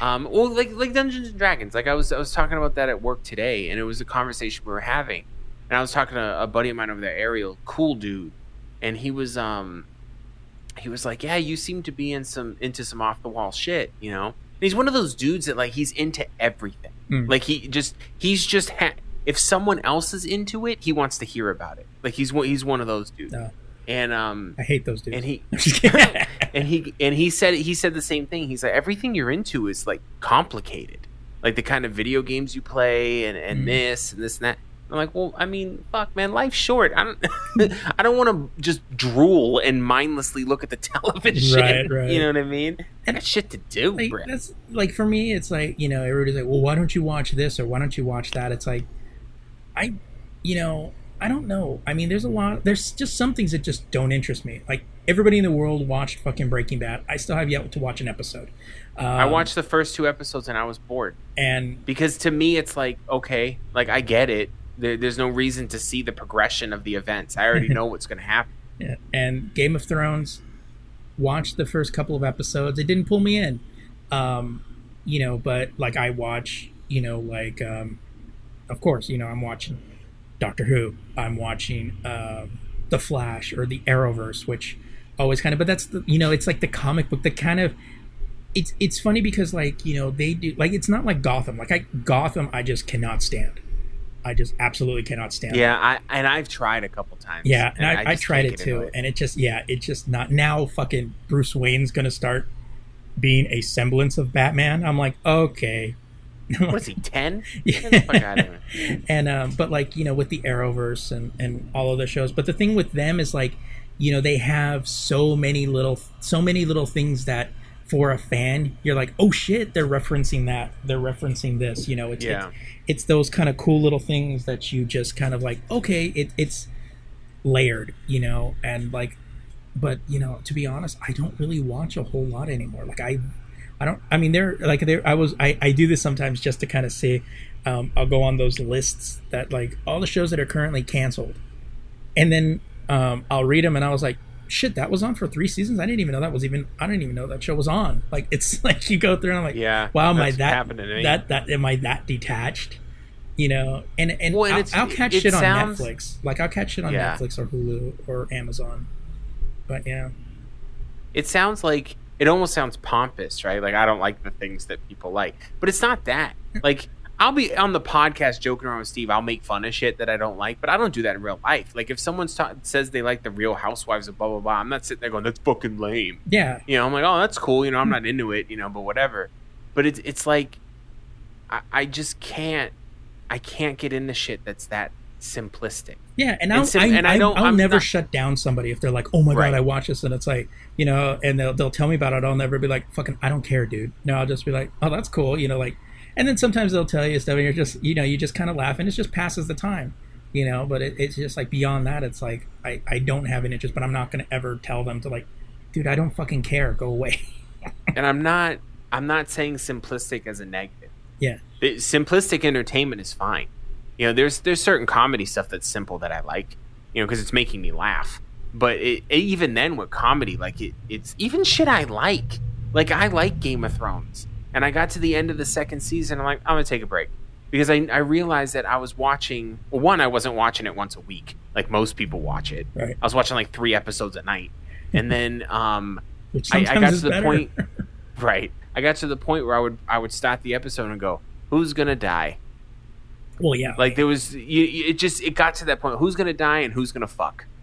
Speaker 2: um, well, like like Dungeons and Dragons. Like I was I was talking about that at work today, and it was a conversation we were having. And I was talking to a buddy of mine over there, Ariel, cool dude, and he was um, he was like, yeah, you seem to be in some into some off the wall shit, you know. And he's one of those dudes that like he's into everything.
Speaker 1: Mm.
Speaker 2: Like he just he's just ha- if someone else is into it, he wants to hear about it. Like he's one he's one of those dudes.
Speaker 1: No.
Speaker 2: And um,
Speaker 1: I hate those dudes.
Speaker 2: and he (laughs)
Speaker 1: I'm just kidding. (laughs)
Speaker 2: and he and he said he said the same thing. He's like everything you're into is like complicated, like the kind of video games you play and and
Speaker 1: Mhm.
Speaker 2: this and this and that. I'm like, well, I mean, fuck, man, life's short. I don't, (laughs) I don't want to just drool and mindlessly look at the television.
Speaker 1: Right, right.
Speaker 2: You know what I mean? I got shit to do,
Speaker 1: like that's like for me it's like you know everybody's like well why don't you watch this or why don't you watch that it's like i you know i don't know i mean there's a lot there's just some things that just don't interest me like everybody in the world watched fucking breaking bad i still have yet to watch an episode um,
Speaker 2: I watched the first two episodes and I was bored
Speaker 1: and
Speaker 2: because to me it's like okay, like I get it. There, there's no reason to see the progression of the events. I already (laughs) know what's going to happen.
Speaker 1: Yeah. And Game of Thrones, watched the first couple of episodes. It didn't pull me in. Um, you know, but like I watch, you know, like um, of course, you know, I'm watching Doctor Who. I'm watching um The Flash or the Arrowverse, which always kind of but that's the you know, it's like the comic book that kind of it's it's funny because like, you know, they do like it's not like Gotham. Like I Gotham I just cannot stand. I just absolutely cannot stand.
Speaker 2: Yeah, I and I've tried a couple times.
Speaker 1: Yeah, and I, I,
Speaker 2: just
Speaker 1: tried it too, and it just yeah, it's just not now. Fucking Bruce Wayne's gonna start being a semblance of Batman. I'm like, okay, (laughs)
Speaker 2: What is he ten? Get the fuck
Speaker 1: yeah.
Speaker 2: out of here.
Speaker 1: and um, but like you know, with the Arrowverse and and all of the shows, but the thing with them is like, you know, they have so many little so many little things that for a fan, you're like, oh shit, they're referencing that, they're referencing this. You know, it's
Speaker 2: Yeah.
Speaker 1: it's, it's those kind of cool little things that you just kind of like, okay, it, it's layered, you know, and like, but you know, to be honest, I don't really watch a whole lot anymore. Like I, I don't. I mean, they're like there. I was. I I do this sometimes just to kind of see. Um, I'll go on those lists that like all the shows that are currently canceled, and then um, I'll read them, and I was like, shit, that was on for three seasons. I didn't even know that was even. I didn't even know that show was on. Like it's (laughs) like you go through, and I'm like,
Speaker 2: Yeah,
Speaker 1: wow, am I that
Speaker 2: happened to me.
Speaker 1: that that am I that detached? You know, and and
Speaker 2: Well, and
Speaker 1: I'll,
Speaker 2: it's-
Speaker 1: I'll catch
Speaker 2: it
Speaker 1: shit on
Speaker 2: sounds-
Speaker 1: Netflix. Like I'll catch it on
Speaker 2: Yeah.
Speaker 1: Netflix or Hulu or Amazon. But yeah,
Speaker 2: it sounds like it almost sounds pompous, right? Like I don't like the things that people like, but it's not that. Like I'll be on the podcast joking around with Steve. I'll make fun of shit that I don't like, but I don't do that in real life. Like if someone ta- says they like the Real Housewives of blah blah blah, I'm not sitting there going, "That's fucking lame."
Speaker 1: Yeah,
Speaker 2: You know, I'm like, "Oh, that's cool." You know, I'm not into it. You know, but whatever. But it's it's like, I, I just can't, I can't get into shit that's that simplistic.
Speaker 1: yeah, and,
Speaker 2: And
Speaker 1: I'll,
Speaker 2: sim-
Speaker 1: I,
Speaker 2: and I don't-
Speaker 1: I'll
Speaker 2: I'm
Speaker 1: never
Speaker 2: not-
Speaker 1: shut down somebody if they're like, "Oh my
Speaker 2: Right.
Speaker 1: god, I watch this," and it's like, you know, and they'll they'll tell me about it. I'll never be like, "Fucking, I don't care, dude." No, I'll just be like, "Oh, that's cool," you know, like, and then sometimes they'll tell you stuff, and you're just, you know, you just kind of laugh, and it just passes the time, you know. But it, it's just like beyond that, it's like I I don't have an interest, but I'm not gonna ever tell them to like, dude, I don't fucking care, go away. (laughs)
Speaker 2: and I'm not I'm not saying simplistic as a negative.
Speaker 1: yeah,
Speaker 2: simplistic entertainment is fine. You know, there's there's certain comedy stuff that's simple that I like. You know, because it's making me laugh. But it, even then, with comedy, like it, it's even shit I like. Like I like Game of Thrones, and I got to the end of the second season. I'm like, I'm gonna take a break because I I realized that I was watching. Well, one, I wasn't watching it once a week like most people watch it.
Speaker 1: right.
Speaker 2: I was watching like three episodes a night, and then um, (laughs) I, I got to the
Speaker 1: better.
Speaker 2: point (laughs) right i got to the point where i would i would start the episode and go who's gonna die
Speaker 1: well, yeah,
Speaker 2: like there was you, you- it just it got to that point who's gonna die and who's gonna fuck? (laughs)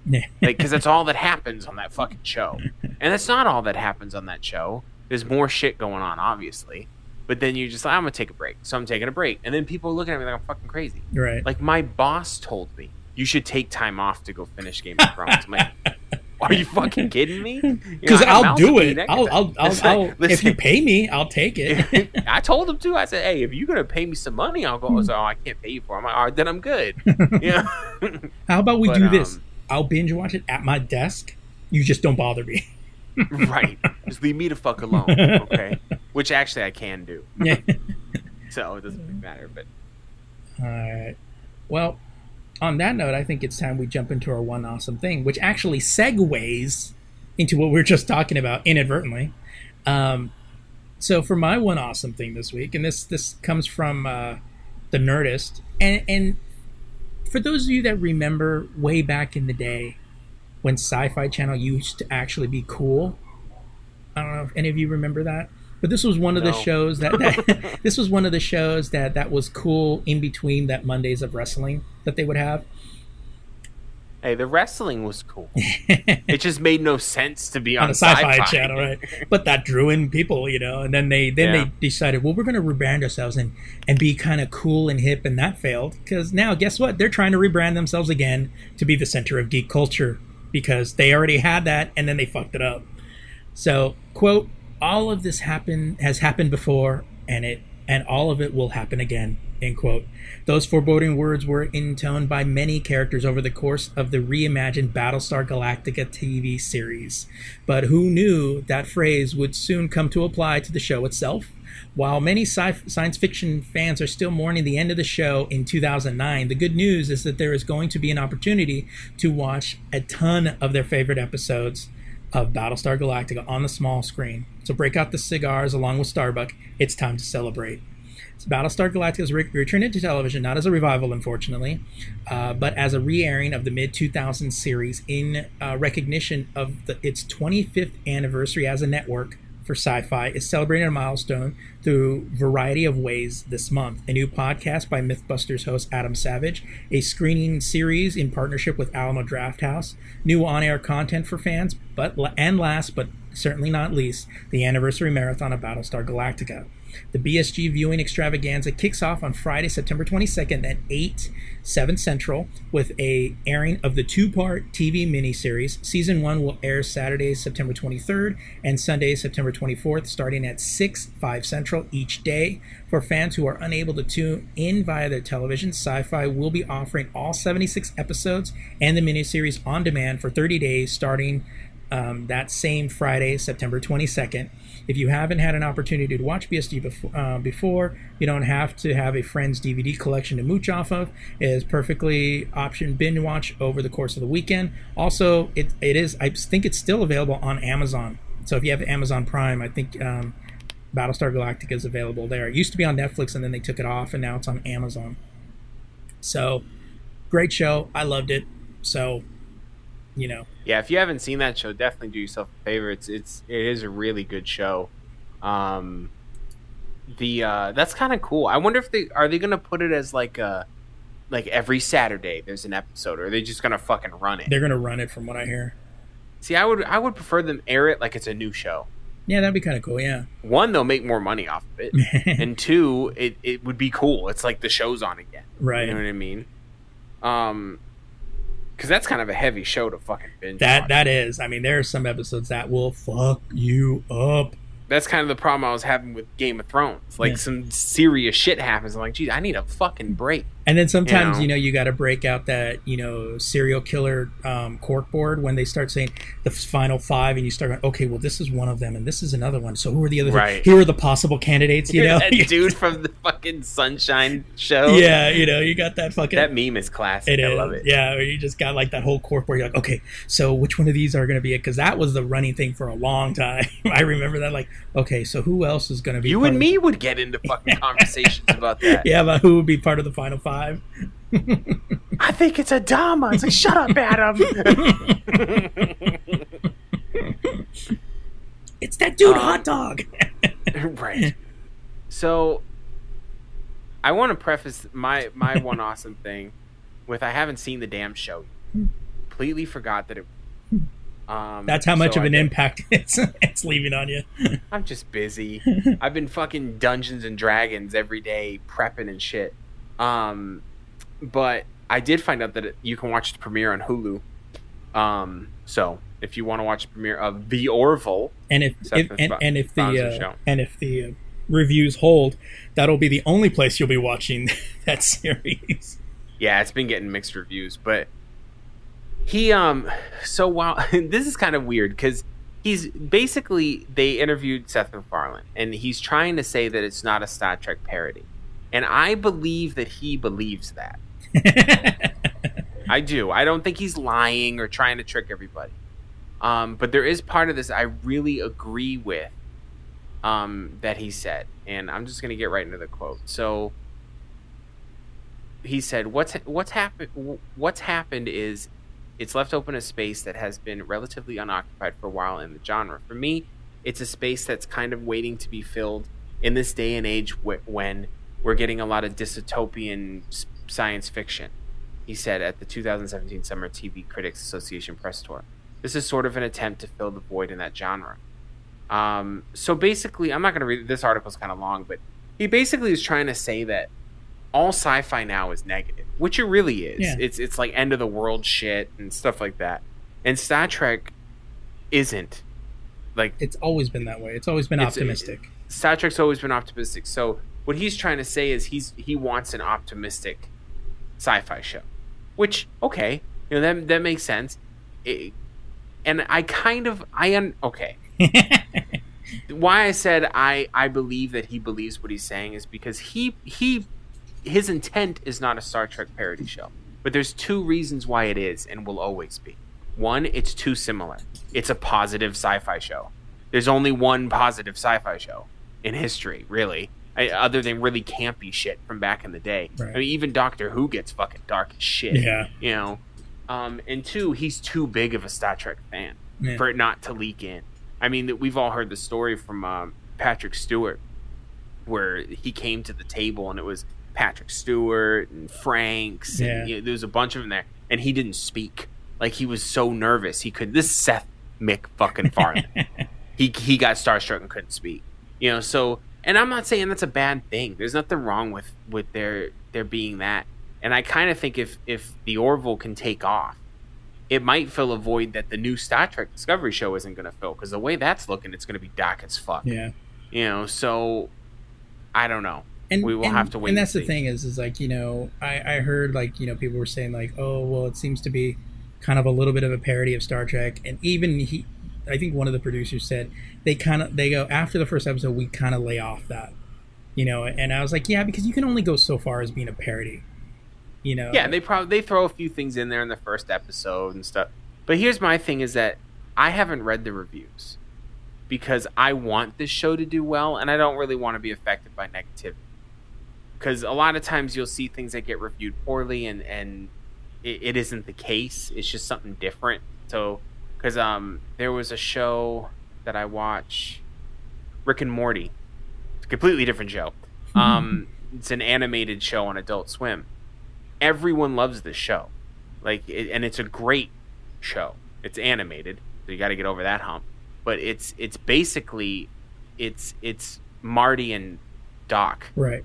Speaker 2: Like because that's all that happens on that fucking show. And that's not all that happens on that show. There's more shit going on obviously. But then you're just like i'm gonna take a break. So i'm taking a break. And then people are looking at me like i'm fucking crazy.
Speaker 1: Right.
Speaker 2: like my boss told me you should take time off to go finish game of thrones. I'm like, (laughs) are you fucking kidding me? (laughs) You know,
Speaker 1: Because
Speaker 2: I got
Speaker 1: I'll do it. I'll, I'll, I'll,
Speaker 2: like,
Speaker 1: I'll if you pay me, I'll take it. (laughs)
Speaker 2: I told him too. I said, "Hey, if you're gonna pay me some money, I'll go." So I can't pay you for. it. I'm like, all right, then I'm good. (laughs) Yeah,
Speaker 1: How about we
Speaker 2: But,
Speaker 1: do this?
Speaker 2: um,
Speaker 1: I'll binge watch it at my desk. You just don't bother me.
Speaker 2: right. Just leave me the fuck alone, okay? Which actually I can do,
Speaker 1: yeah.
Speaker 2: so it doesn't really matter. But
Speaker 1: All right. Well, on that note, I think it's time we jump into our one awesome thing, which actually segues into what we are just talking about inadvertently. Um, so for my one awesome thing this week, and this this comes from uh, the Nerdist, and and for those of you that remember way back in the day when Sci-Fi Channel used to actually be cool, I don't know if any of you remember that. But this was one of the shows that, that (laughs) (laughs) this was one of the shows that that was cool in between that Mondays of wrestling that they would have.
Speaker 2: hey, the wrestling was cool. (laughs) it just made no sense to be on,
Speaker 1: on a sci-fi,
Speaker 2: sci-fi
Speaker 1: channel, right? But that drew in people, you know. And then they then
Speaker 2: Yeah.
Speaker 1: they decided, well, we're going to rebrand ourselves and and be kind of cool and hip, and that failed because now guess what? They're trying to rebrand themselves again to be the center of geek culture because they already had that and then they fucked it up. So, quote, all of this happened has happened before and it and all of it will happen again, end quote. Those foreboding words were intoned by many characters over the course of the reimagined Battlestar Galactica TV series. But who knew that phrase would soon come to apply to the show itself? While many sci- science fiction fans are still mourning the end of the show in 2009, the good news is that there is going to be an opportunity to watch a ton of their favorite episodes of Battlestar Galactica on the small screen. So break out the cigars along with Starbuck. It's time to celebrate. So Battlestar Galactica is re- returned to television, not as a revival, unfortunately, uh, but as a re-airing of the mid 2000s series in uh, recognition of the, its 25th anniversary as a network for sci-fi is celebrating a milestone through a variety of ways this month. A new podcast by Mythbusters host Adam Savage, a screening series in partnership with Alamo Drafthouse, new on-air content for fans, but and last but certainly not least, the anniversary marathon of Battlestar Galactica. The BSG viewing extravaganza kicks off on Friday, September 22nd at 8, 7 Central, with a airing of the two-part TV miniseries. Season 1 will air Saturday, September 23rd, and Sunday, September 24th, starting at 6, 5 Central each day. For fans who are unable to tune in via their television, Sci-Fi will be offering all 76 episodes and the miniseries on demand for 30 days, starting um, that same Friday, September 22nd. If you haven't had an opportunity to watch BSG before, uh, before, you don't have to have a friend's DVD collection to mooch off of. It is perfectly option binge watch over the course of the weekend. Also, it, it is I think it's still available on Amazon. So if you have Amazon Prime, I think um, Battlestar Galactica is available there. It used to be on Netflix and then they took it off, and now it's on Amazon. So great show. I loved it. So you know.
Speaker 2: Yeah, if you haven't seen that show, definitely do yourself a favor. It's it's it is a really good show. Um, the uh, that's kind of cool. I wonder if they are they gonna put it as like a like every Saturday there's an episode, or are they just gonna fucking run it?
Speaker 1: They're gonna run it from what I hear.
Speaker 2: See, I would I would prefer them air it like it's a new show.
Speaker 1: Yeah, that'd be kind of cool. Yeah.
Speaker 2: One, they'll make more money off of it, (laughs) and two, it, it would be cool. It's like the show's on again.
Speaker 1: right.
Speaker 2: You know what I mean? Um, because that's kind of a heavy show to fucking binge.
Speaker 1: That
Speaker 2: watch.
Speaker 1: that is. I mean, there are some episodes that will fuck you up.
Speaker 2: that's kind of the problem I was having with Game of Thrones. Like
Speaker 1: Yeah.
Speaker 2: some serious shit happens. I'm like, geez, I need a fucking break.
Speaker 1: And then sometimes
Speaker 2: know?
Speaker 1: you know you, got to break out that you know serial killer um, corkboard when they start saying the final five, and you start going, okay, well this is one of them, and this is another one. So who are the other?
Speaker 2: Right.
Speaker 1: Here are the possible candidates. You (laughs) know,
Speaker 2: that (laughs) dude from the fucking Sunshine show.
Speaker 1: yeah, you know, you got that fucking.
Speaker 2: that meme is classic.
Speaker 1: It
Speaker 2: I
Speaker 1: is,
Speaker 2: love it.
Speaker 1: yeah. You just got like that whole corkboard. You're like, okay, so which one of these are going to be it? Because that was the running thing for a long time. (laughs) I remember that. Like, okay, so who else is going to be?
Speaker 2: You and me would get into fucking conversations about that.
Speaker 1: Yeah, but who would be part of the final five?
Speaker 2: I think it's Adama. It's like, shut up, Adam. (laughs)
Speaker 1: It's that dude,
Speaker 2: Um,
Speaker 1: hot dog. (laughs)
Speaker 2: right. So, I want to preface my my one awesome thing with I haven't seen the damn show. Completely forgot that it. Um,
Speaker 1: That's how much
Speaker 2: so
Speaker 1: of
Speaker 2: I
Speaker 1: an
Speaker 2: did-
Speaker 1: impact (laughs) it's it's leaving on you.
Speaker 2: I'm just busy. I've been fucking Dungeons and Dragons every day, prepping and shit. Um, but I did find out that it, you can watch the premiere on Hulu. Um, so if you want to watch the premiere of The Orville,
Speaker 1: And if, if and, and if the uh,
Speaker 2: show.
Speaker 1: and if the uh, reviews hold, that'll be the only place you'll be watching (laughs) that series.
Speaker 2: yeah, it's been getting mixed reviews, but he um so while (laughs) this is kind of weird because he's basically they interviewed Seth MacFarlane and he's trying to say that it's not a Star Trek parody, and I believe that he believes that. (laughs) I do. I don't think he's lying or trying to trick everybody. Um, but there is part of this I really agree with um, that he said, and I'm just going to get right into the quote. So he said, "What's what's happened? What's happened is it's left open a space that has been relatively unoccupied for a while in the genre. For me, it's a space that's kind of waiting to be filled in this day and age wh- when we're getting a lot of dystopian science fiction." He said at the 2017 Summer TV Critics Association press tour. This is sort of an attempt to fill the void in that genre. Um, so basically, I'm not going to read this article is kind of long, but he basically is trying to say that all sci-fi now is negative, which it really is.
Speaker 1: Yeah.
Speaker 2: It's it's like end of the world shit and stuff like that. And Star Trek isn't like
Speaker 1: it's always been that way. It's always been optimistic.
Speaker 2: Star Trek's always been optimistic. So what he's trying to say is he's he wants an optimistic sci-fi show, which okay, you know that that makes sense. It- and I kind of I un okay. (laughs) Why I said I I believe that he believes what he's saying is because he he his intent is not a Star Trek parody show, but there's two reasons why it is and will always be. One, it's too similar. It's a positive sci-fi show. There's only one positive sci-fi show in history, really, other than really campy shit from back in the day.
Speaker 1: Right.
Speaker 2: I mean, even Doctor Who gets fucking dark as shit.
Speaker 1: Yeah.
Speaker 2: You know, um, and two, he's too big of a Star Trek fan
Speaker 1: Yeah.
Speaker 2: for it not to leak in. I mean, we've all heard the story from um, Patrick Stewart, where he came to the table and it was Patrick Stewart and Frakes, and you know, there was a bunch of them there, and he didn't speak. Like he was so nervous, he could. This is Seth Mick fucking Farland. (laughs) he he got starstruck and couldn't speak. You know, so and I'm not saying that's a bad thing. There's nothing wrong with with there there being that. And I kind of think if if the Orville can take off, it might fill a void that the new Star Trek Discovery show isn't going to fill. Because the way that's looking, it's going to be dark as fuck.
Speaker 1: yeah.
Speaker 2: You know, so I don't know.
Speaker 1: and
Speaker 2: We will
Speaker 1: and-
Speaker 2: have to wait
Speaker 1: And
Speaker 2: and
Speaker 1: that's the thing is, is like you know, I I heard like you know people were saying like, oh well, it seems to be kind of a little bit of a parody of Star Trek, and even he, I think one of the producers said they kind of they go after the first episode we kind of lay off that, you know, and I was like, yeah, because you can only go so far as being a parody, you know.
Speaker 2: Yeah, and they probably they throw a few things in there in the first episode and stuff. But here's my thing: is that I haven't read the reviews because I want this show to do well, and I don't really want to be affected by negativity. Because a lot of times you'll see things that get reviewed poorly, and and it, it isn't the case. It's just something different. So, because um, there was a show that I watch, Rick and Morty. It's a completely different show. (laughs) Um, it's an animated show on Adult Swim. Everyone loves this show, like, it, and it's a great show. It's animated, so you got to get over that hump. But it's it's basically, it's it's Marty and Doc
Speaker 1: Right.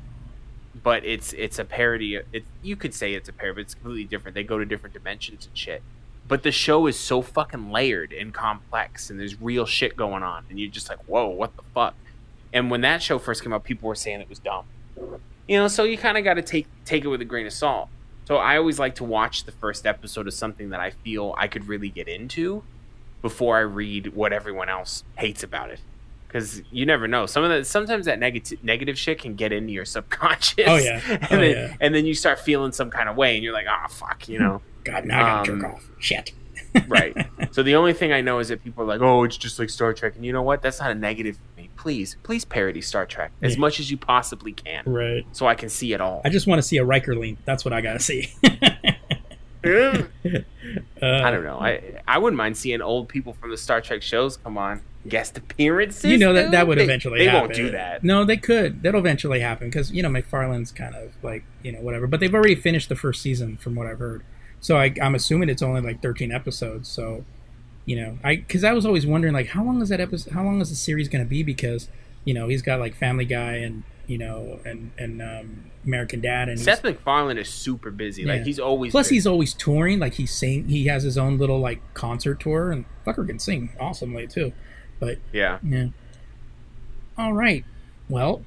Speaker 2: but it's it's a parody. It you could say it's a parody, but it's completely different. They go to different dimensions and shit. But the show is so fucking layered and complex, and there's real shit going on, and you're just like, whoa, what the fuck? And when that show first came out, people were saying it was dumb. You know, so you kind of got to take take it with a grain of salt. So I always like to watch the first episode of something that I feel I could really get into before I read what everyone else hates about it. Because you never know. Some of that, sometimes that negative negative shit can get into your subconscious.
Speaker 1: Oh, yeah. (laughs)
Speaker 2: and
Speaker 1: Oh,
Speaker 2: then
Speaker 1: yeah.
Speaker 2: and then you start feeling some kind of way, and you're like, ah, fuck, you know.
Speaker 1: God, now I gotta
Speaker 2: Um,
Speaker 1: jerk off. Shit. (laughs)
Speaker 2: right. So the only thing I know is that people are like, "Oh, it's just like Star Trek," and you know what? That's not a negative for me. Please, please parody Star Trek as
Speaker 1: Yeah.
Speaker 2: much as you possibly can,
Speaker 1: Right.
Speaker 2: so I can see it all.
Speaker 1: I just want to see a Riker lean. That's what I gotta see. (laughs) (laughs)
Speaker 2: I
Speaker 1: Uh,
Speaker 2: don't know. I I wouldn't mind seeing old people from the Star Trek shows come on guest appearances.
Speaker 1: you know that that would
Speaker 2: They-
Speaker 1: eventually
Speaker 2: They
Speaker 1: happen.
Speaker 2: won't do that.
Speaker 1: No, they could. That'll eventually happen because you know MacFarlane's kind of like you know whatever. But they've already finished the first season, from what I've heard. So I, I'm assuming it's only like 13 episodes. So you know, I because I was always wondering like how long is that episode? How long is the series going to be? Because you know he's got like Family Guy and you know and and um, American Dad and
Speaker 2: Seth MacFarlane is super busy. Like he's always
Speaker 1: Plus,
Speaker 2: busy.
Speaker 1: he's always touring. Like he's sing. He has his own little like concert tour, and fucker can sing awesomely too. But
Speaker 2: yeah.
Speaker 1: yeah. All right. Well,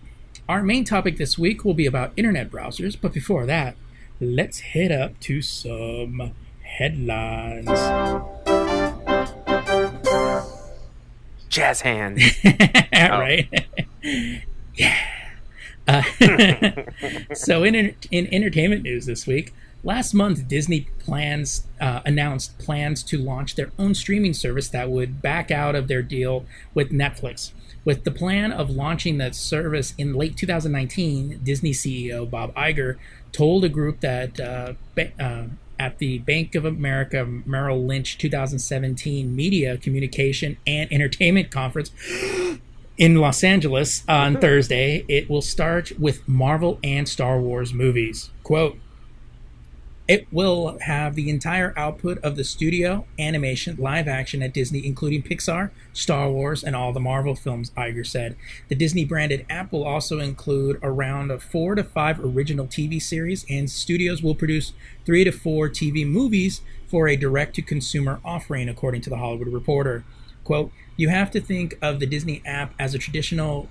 Speaker 1: our main topic this week will be about internet browsers. But before that, let's head up to some headlines.
Speaker 2: Jazz hands. (laughs)
Speaker 1: right? (laughs) yeah. Uh, (laughs) so, in in entertainment news this week, last month Disney plans uh, announced plans to launch their own streaming service that would back out of their deal with Netflix. With the plan of launching that service in late 2019, Disney CEO Bob Iger told a group that uh, uh, at the Bank of America Merrill Lynch 2017 Media, Communication, and Entertainment Conference in Los Angeles on Thursday, it will start with Marvel and Star Wars movies. Quote, it will have the entire output of the studio, animation, live action at Disney, including Pixar, Star Wars, and all the Marvel films, Iger said. The Disney branded app will also include around four to five original TV series, and studios will produce three to four TV movies for a direct to consumer offering, according to The Hollywood Reporter. Quote, you have to think of the Disney app as a traditional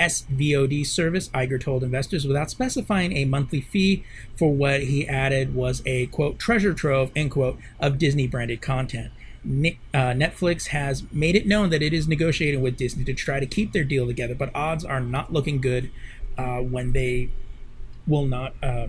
Speaker 1: SVOD service, Iger told investors, without specifying a monthly fee for what he added was a quote treasure trove end quote of Disney branded content. Uh, Netflix has made it known that it is negotiating with Disney to try to keep their deal together, but odds are not looking good uh, when they will not uh,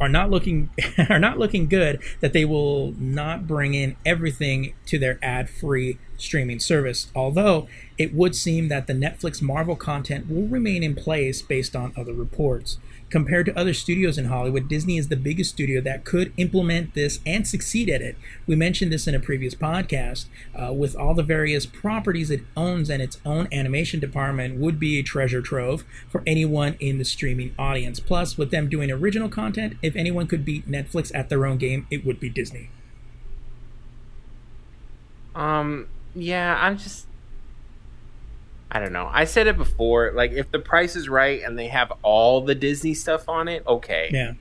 Speaker 1: are not looking (laughs) are not looking good that they will not bring in everything to their ad-free streaming service. Although it would seem that the Netflix Marvel content will remain in place based on other reports compared to other studios in Hollywood Disney is the biggest studio that could implement this and succeed at it we mentioned this in a previous podcast uh, with all the various properties it owns and its own animation department would be a treasure trove for anyone in the streaming audience plus with them doing original content if anyone could beat Netflix at their own game it would be Disney
Speaker 2: Um, yeah, I'm just. I don't know. I said it before. Like, if the price is right and they have all the Disney stuff on it, okay.
Speaker 1: yeah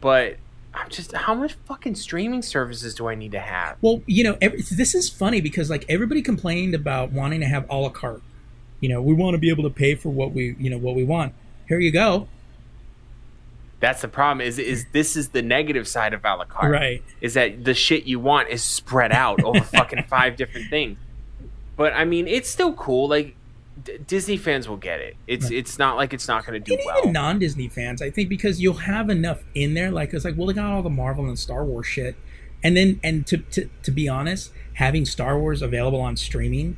Speaker 2: But I'm just, how much fucking streaming services do I need to have?
Speaker 1: Well, you know, every, this is funny because like everybody complained about wanting to have a la carte. You know, we want to be able to pay for what we, you know, what we want. Here you go.
Speaker 2: That's the problem. Is is this is the negative side of a la carte?
Speaker 1: Right.
Speaker 2: Is that the shit you want is spread out over fucking five (laughs) different things? But I mean, it's still cool. Like D- Disney fans will get it. It's it's not like it's not going to do
Speaker 1: And
Speaker 2: well.
Speaker 1: even non-Disney fans, I think, because you'll have enough in there. Like it's like, well, they got all the Marvel and Star Wars shit, and then and to to to be honest, having Star Wars available on streaming,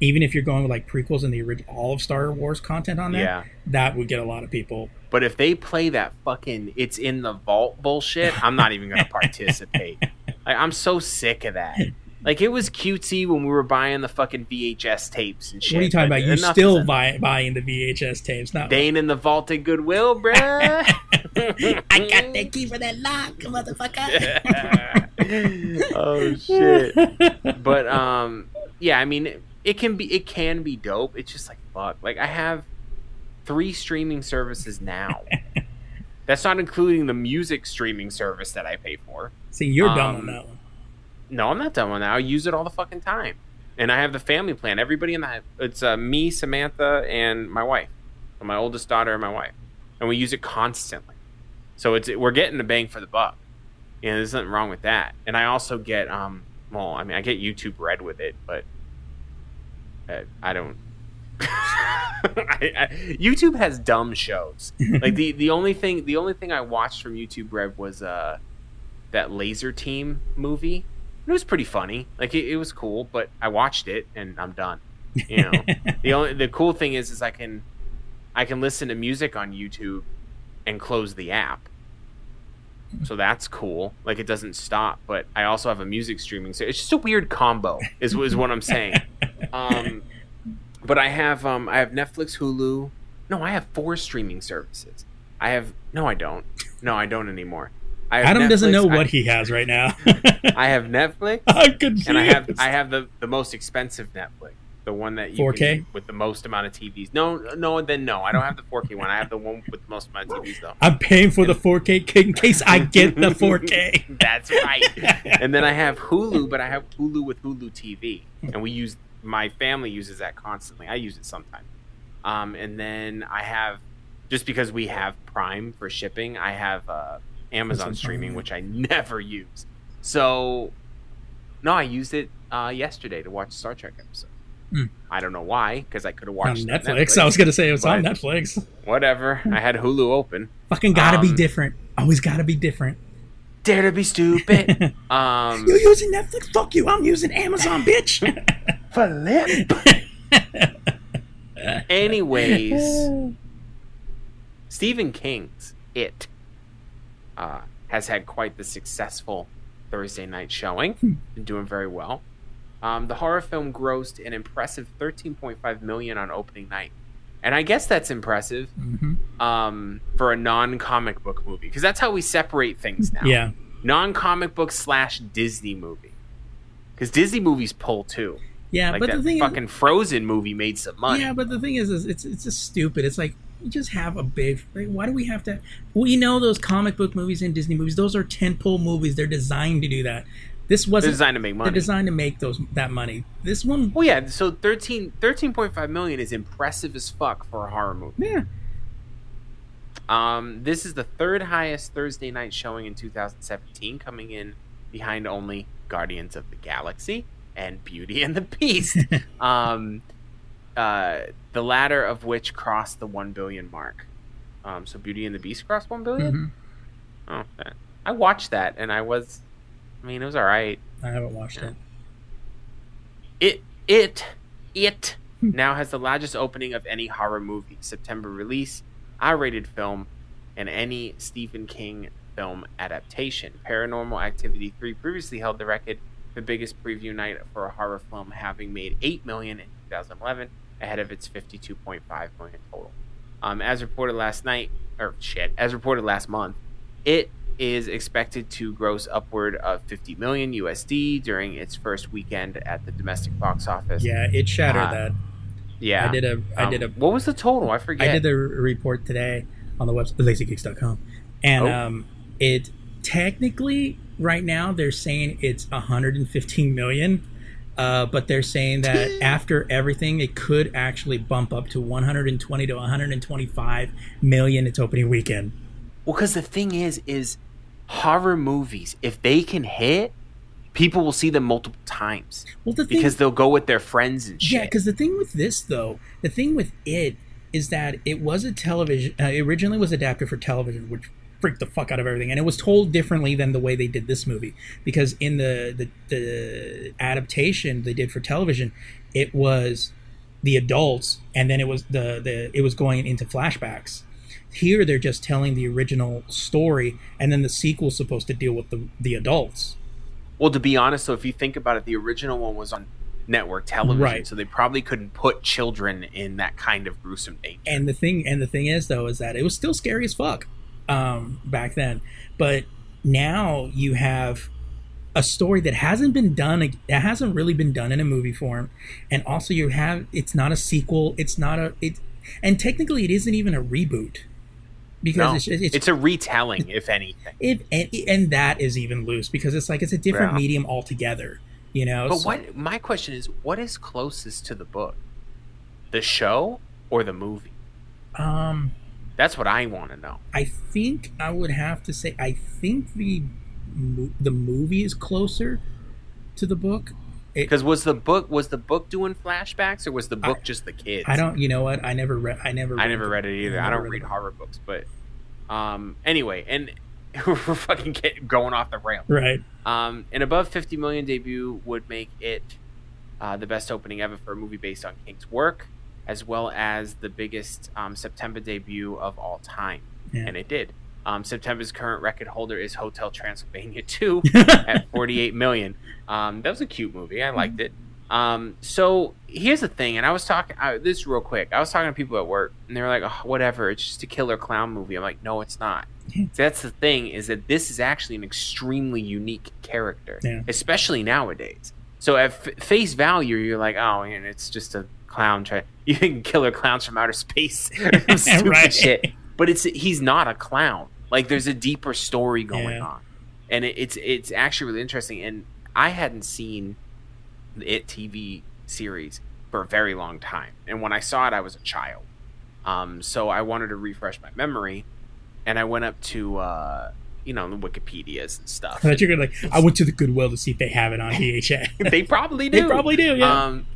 Speaker 1: even if you're going with like prequels and the original all of Star Wars content on there,
Speaker 2: Yeah.
Speaker 1: that would get a lot of people.
Speaker 2: But if they play that fucking it's in the vault bullshit, I'm not even going (laughs) to participate. Like I'm so sick of that. Like it was cutesy when we were buying the fucking VHS tapes and shit.
Speaker 1: what are you talking about? You
Speaker 2: enough
Speaker 1: still buy, buying the VHS tapes? Not
Speaker 2: Dane in the vault at Goodwill, bruh. (laughs)
Speaker 1: I got the key for that lock, motherfucker. (laughs)
Speaker 2: oh shit. But um, yeah, I mean, it can be it can be dope. It's just like fuck. Like I have three streaming services now. (laughs) That's not including the music streaming service that I pay for.
Speaker 1: See, you're dumb
Speaker 2: Um,
Speaker 1: on that one.
Speaker 2: No, I'm not done with that. I use it all the fucking time. And I have the family plan. Everybody in the it's uh, me, Samantha, and my wife, my oldest daughter, and my wife, and we use it constantly. So it's we're getting a bang for the buck. And there's nothing wrong with that. And I also get um, well, I mean, I get YouTube Red with it, but uh, I don't. (laughs) I, I, YouTube has dumb shows. (laughs) Like the the only thing the only thing I watched from YouTube Red was uh that Laser Team movie. It was pretty funny. Like it, it was cool, but I watched it and I'm done. You know, (laughs) the only the cool thing is is I can I can listen to music on YouTube and close the app. So that's cool. Like it doesn't stop, but I also have a music streaming. So it's just a weird combo. Is is what I'm saying. (laughs) Um, but I have um I have Netflix, Hulu. No, I have four streaming services. I have no, I don't. No, I don't anymore.
Speaker 1: Adam doesn't know what
Speaker 2: I,
Speaker 1: he has right now. (laughs)
Speaker 2: I have Netflix, (laughs)
Speaker 1: I'm confused.
Speaker 2: and I have I have the the most expensive Netflix, the one that you
Speaker 1: 4K?
Speaker 2: can, with the most amount of TVs. No, no, then no, I don't have the 4K one. I have the one with the most amount of TVs though.
Speaker 1: I'm paying for the 4K in case I get the 4K. (laughs)
Speaker 2: That's right. and then I have Hulu, but I have Hulu with Hulu TV, and we use my family uses that constantly. I use it sometimes. Um, and then I have just because we have Prime for shipping, I have uh, Amazon streaming, which I never use. So no, I used it uh, yesterday to watch a Star Trek episode.
Speaker 1: Hmm.
Speaker 2: I don't know why, because I could have watched on
Speaker 1: Netflix. I was gonna say it was on Netflix.
Speaker 2: Whatever. I had Hulu open.
Speaker 1: Fucking gotta be
Speaker 2: Um,
Speaker 1: different. Always gotta be different.
Speaker 2: Dare to be stupid. (laughs) um,
Speaker 1: You using Netflix? Fuck you. I'm using Amazon, bitch. (laughs)
Speaker 2: Philip. (laughs) Anyways, Stephen King's It uh, has had quite the successful Thursday night showing, and doing very well. Um, the horror film grossed an impressive 13.5 million on opening night, and I guess that's impressive
Speaker 1: Mhm.
Speaker 2: um, for a non-comic book movie because that's how we separate things now.
Speaker 1: Yeah.
Speaker 2: non-comic book slash Disney movie, because Disney movies pull too.
Speaker 1: Yeah,
Speaker 2: Like
Speaker 1: but the thing
Speaker 2: fucking Frozen movie made some money.
Speaker 1: Yeah, but the thing is, is it's it's just stupid. It's like you just have a big. like, Why do we have to? We know those comic book movies and Disney movies; those are tentpole movies. They're designed to do that. This
Speaker 2: They're
Speaker 1: wasn't.
Speaker 2: designed to make money.
Speaker 1: They're designed to make those that money. This one,
Speaker 2: well, yeah. So 13, 13.5 million is impressive as fuck for a horror movie.
Speaker 1: yeah,
Speaker 2: Um, this is the third highest Thursday night showing in 2017, coming in behind only Guardians of the Galaxy and Beauty and the Beast. (laughs) um, uh, the latter of which crossed the one billion mark. Um, so Beauty and the Beast crossed one billion.
Speaker 1: Mhm.
Speaker 2: Oh, that- I watched that and I was, I mean, it was all right.
Speaker 1: I haven't watched it.
Speaker 2: It it it (laughs) now has the largest opening of any horror movie. September release, R-rated film, and any Stephen King film adaptation. Paranormal Activity 3 previously held the record for biggest preview night for a horror film, having made 8 million in 2011, ahead of its 52.5 million total. Um, as reported last night, or shit, as reported last month, it is expected to gross upward of 50 million USD during its first weekend at the domestic box office.
Speaker 1: Yeah, it shattered
Speaker 2: Uh,
Speaker 1: that.
Speaker 2: yeah.
Speaker 1: I did a. I
Speaker 2: Um,
Speaker 1: did a.
Speaker 2: What was the total? I forget.
Speaker 1: I did the report today on the website, lazygeeks.com. And
Speaker 2: Oh.
Speaker 1: um, it technically, right now, they're saying it's 115 million. Uh, but they're saying that after everything, it could actually bump up to 120 to 125 million its opening weekend.
Speaker 2: Well, because the thing is, is horror movies, if they can hit, people will see them multiple times
Speaker 1: Well, the thing,
Speaker 2: because they'll go with their friends and shit.
Speaker 1: Yeah, because the thing with this though, the thing with it is that it was a television. Uh, it originally was adapted for television, which freaked the fuck out of everything, and it was told differently than the way they did this movie. Because in the the, the adaptation they did for television, it was the adults, and then it was the the it was going into flashbacks. Here they're just telling the original story, and then the sequel's supposed to deal with the the adults.
Speaker 2: Well, to be honest, so if you think about it, the original one was on network television,
Speaker 1: Right.
Speaker 2: so they probably couldn't put children in that kind of gruesome danger.
Speaker 1: and the thing and the thing is though is that it was still scary as fuck um back then but now you have a story that hasn't been done that hasn't really been done in a movie form and also you have it's not a sequel it's not a it and technically it isn't even a reboot because
Speaker 2: No,
Speaker 1: it's, it's,
Speaker 2: it's a retelling, if anything.
Speaker 1: if and, and that is even loose because it's like it's a different
Speaker 2: Yeah.
Speaker 1: medium altogether you know
Speaker 2: But
Speaker 1: So-
Speaker 2: what my question is, what is closest to the book, the show or the movie?
Speaker 1: um
Speaker 2: That's what I want to know.
Speaker 1: I think I would have to say I think the the movie is closer to the book.
Speaker 2: Because was the book was the book doing flashbacks or was the book just the kids?
Speaker 1: I don't. You know what? I never read. I never.
Speaker 2: I never read it either. I
Speaker 1: never
Speaker 2: don't
Speaker 1: read
Speaker 2: read horror books, but um, anyway, and (laughs) we're fucking get, going off the rail.
Speaker 1: Right.
Speaker 2: Um, an above 50 million debut would make it uh, the best opening ever for a movie based on King's work, as well as the biggest um, September debut of all time,
Speaker 1: Yeah.
Speaker 2: and it did. Um, September's current record holder is Hotel Transylvania (laughs) 2 (laughs) at 48 million. Um, that was a cute movie. I liked it. Um, so here's the thing, and I was talking this real quick. I was talking to people at work, and they were like, oh, "Whatever, it's just a killer clown movie." I'm like, "No, it's not." So that's the thing is that this is actually an extremely unique character,
Speaker 1: Yeah.
Speaker 2: especially nowadays. So at f- face value, you're like, "Oh, and it's just a clown try (laughs) you think killer clowns from outer space, (laughs) stupid
Speaker 1: Right.
Speaker 2: shit." But it's he's not a clown. Like there's a deeper story going
Speaker 1: Yeah.
Speaker 2: on, and it, it's it's actually really interesting. And I hadn't seen the It TV series for a very long time, and when I saw it, I was a child. Um, so I wanted to refresh my memory, and I went up to uh, you know the Wikipedia's and (laughs)
Speaker 1: I
Speaker 2: stuff.
Speaker 1: thought you were gonna, like. I went to the Goodwill to see if they have it on VHS.
Speaker 2: they probably do.
Speaker 1: they probably do. Yeah.
Speaker 2: Um,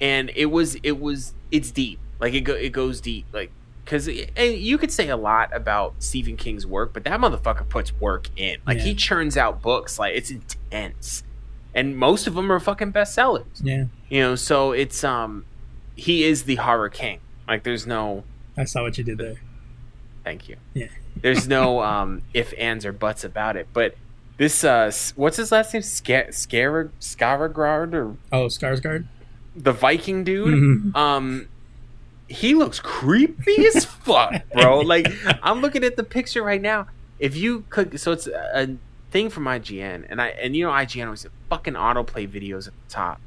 Speaker 2: and it was it was it's deep. Like it go, it goes deep. Like because and you could say a lot about Stephen King's work, but that motherfucker puts work in. Like he churns out books. Like it's intense, and most of them are fucking bestsellers.
Speaker 1: yeah.
Speaker 2: You know, so it's um, he is the horror king. Like there's no
Speaker 1: I saw what you did there.
Speaker 2: thank you.
Speaker 1: Yeah.
Speaker 2: There's no (laughs) um if ands or buts about it. But this uh, what's his last name? Scar Scar Skarsgård or
Speaker 1: Oh, Skarsgård.
Speaker 2: The Viking dude.
Speaker 1: Mhm.
Speaker 2: Um, he looks creepy as fuck, bro. (laughs) Like I'm looking at the picture right now. If you click, so it's a, thing from IGN, and I and you know IGN always fucking autoplay videos at the top,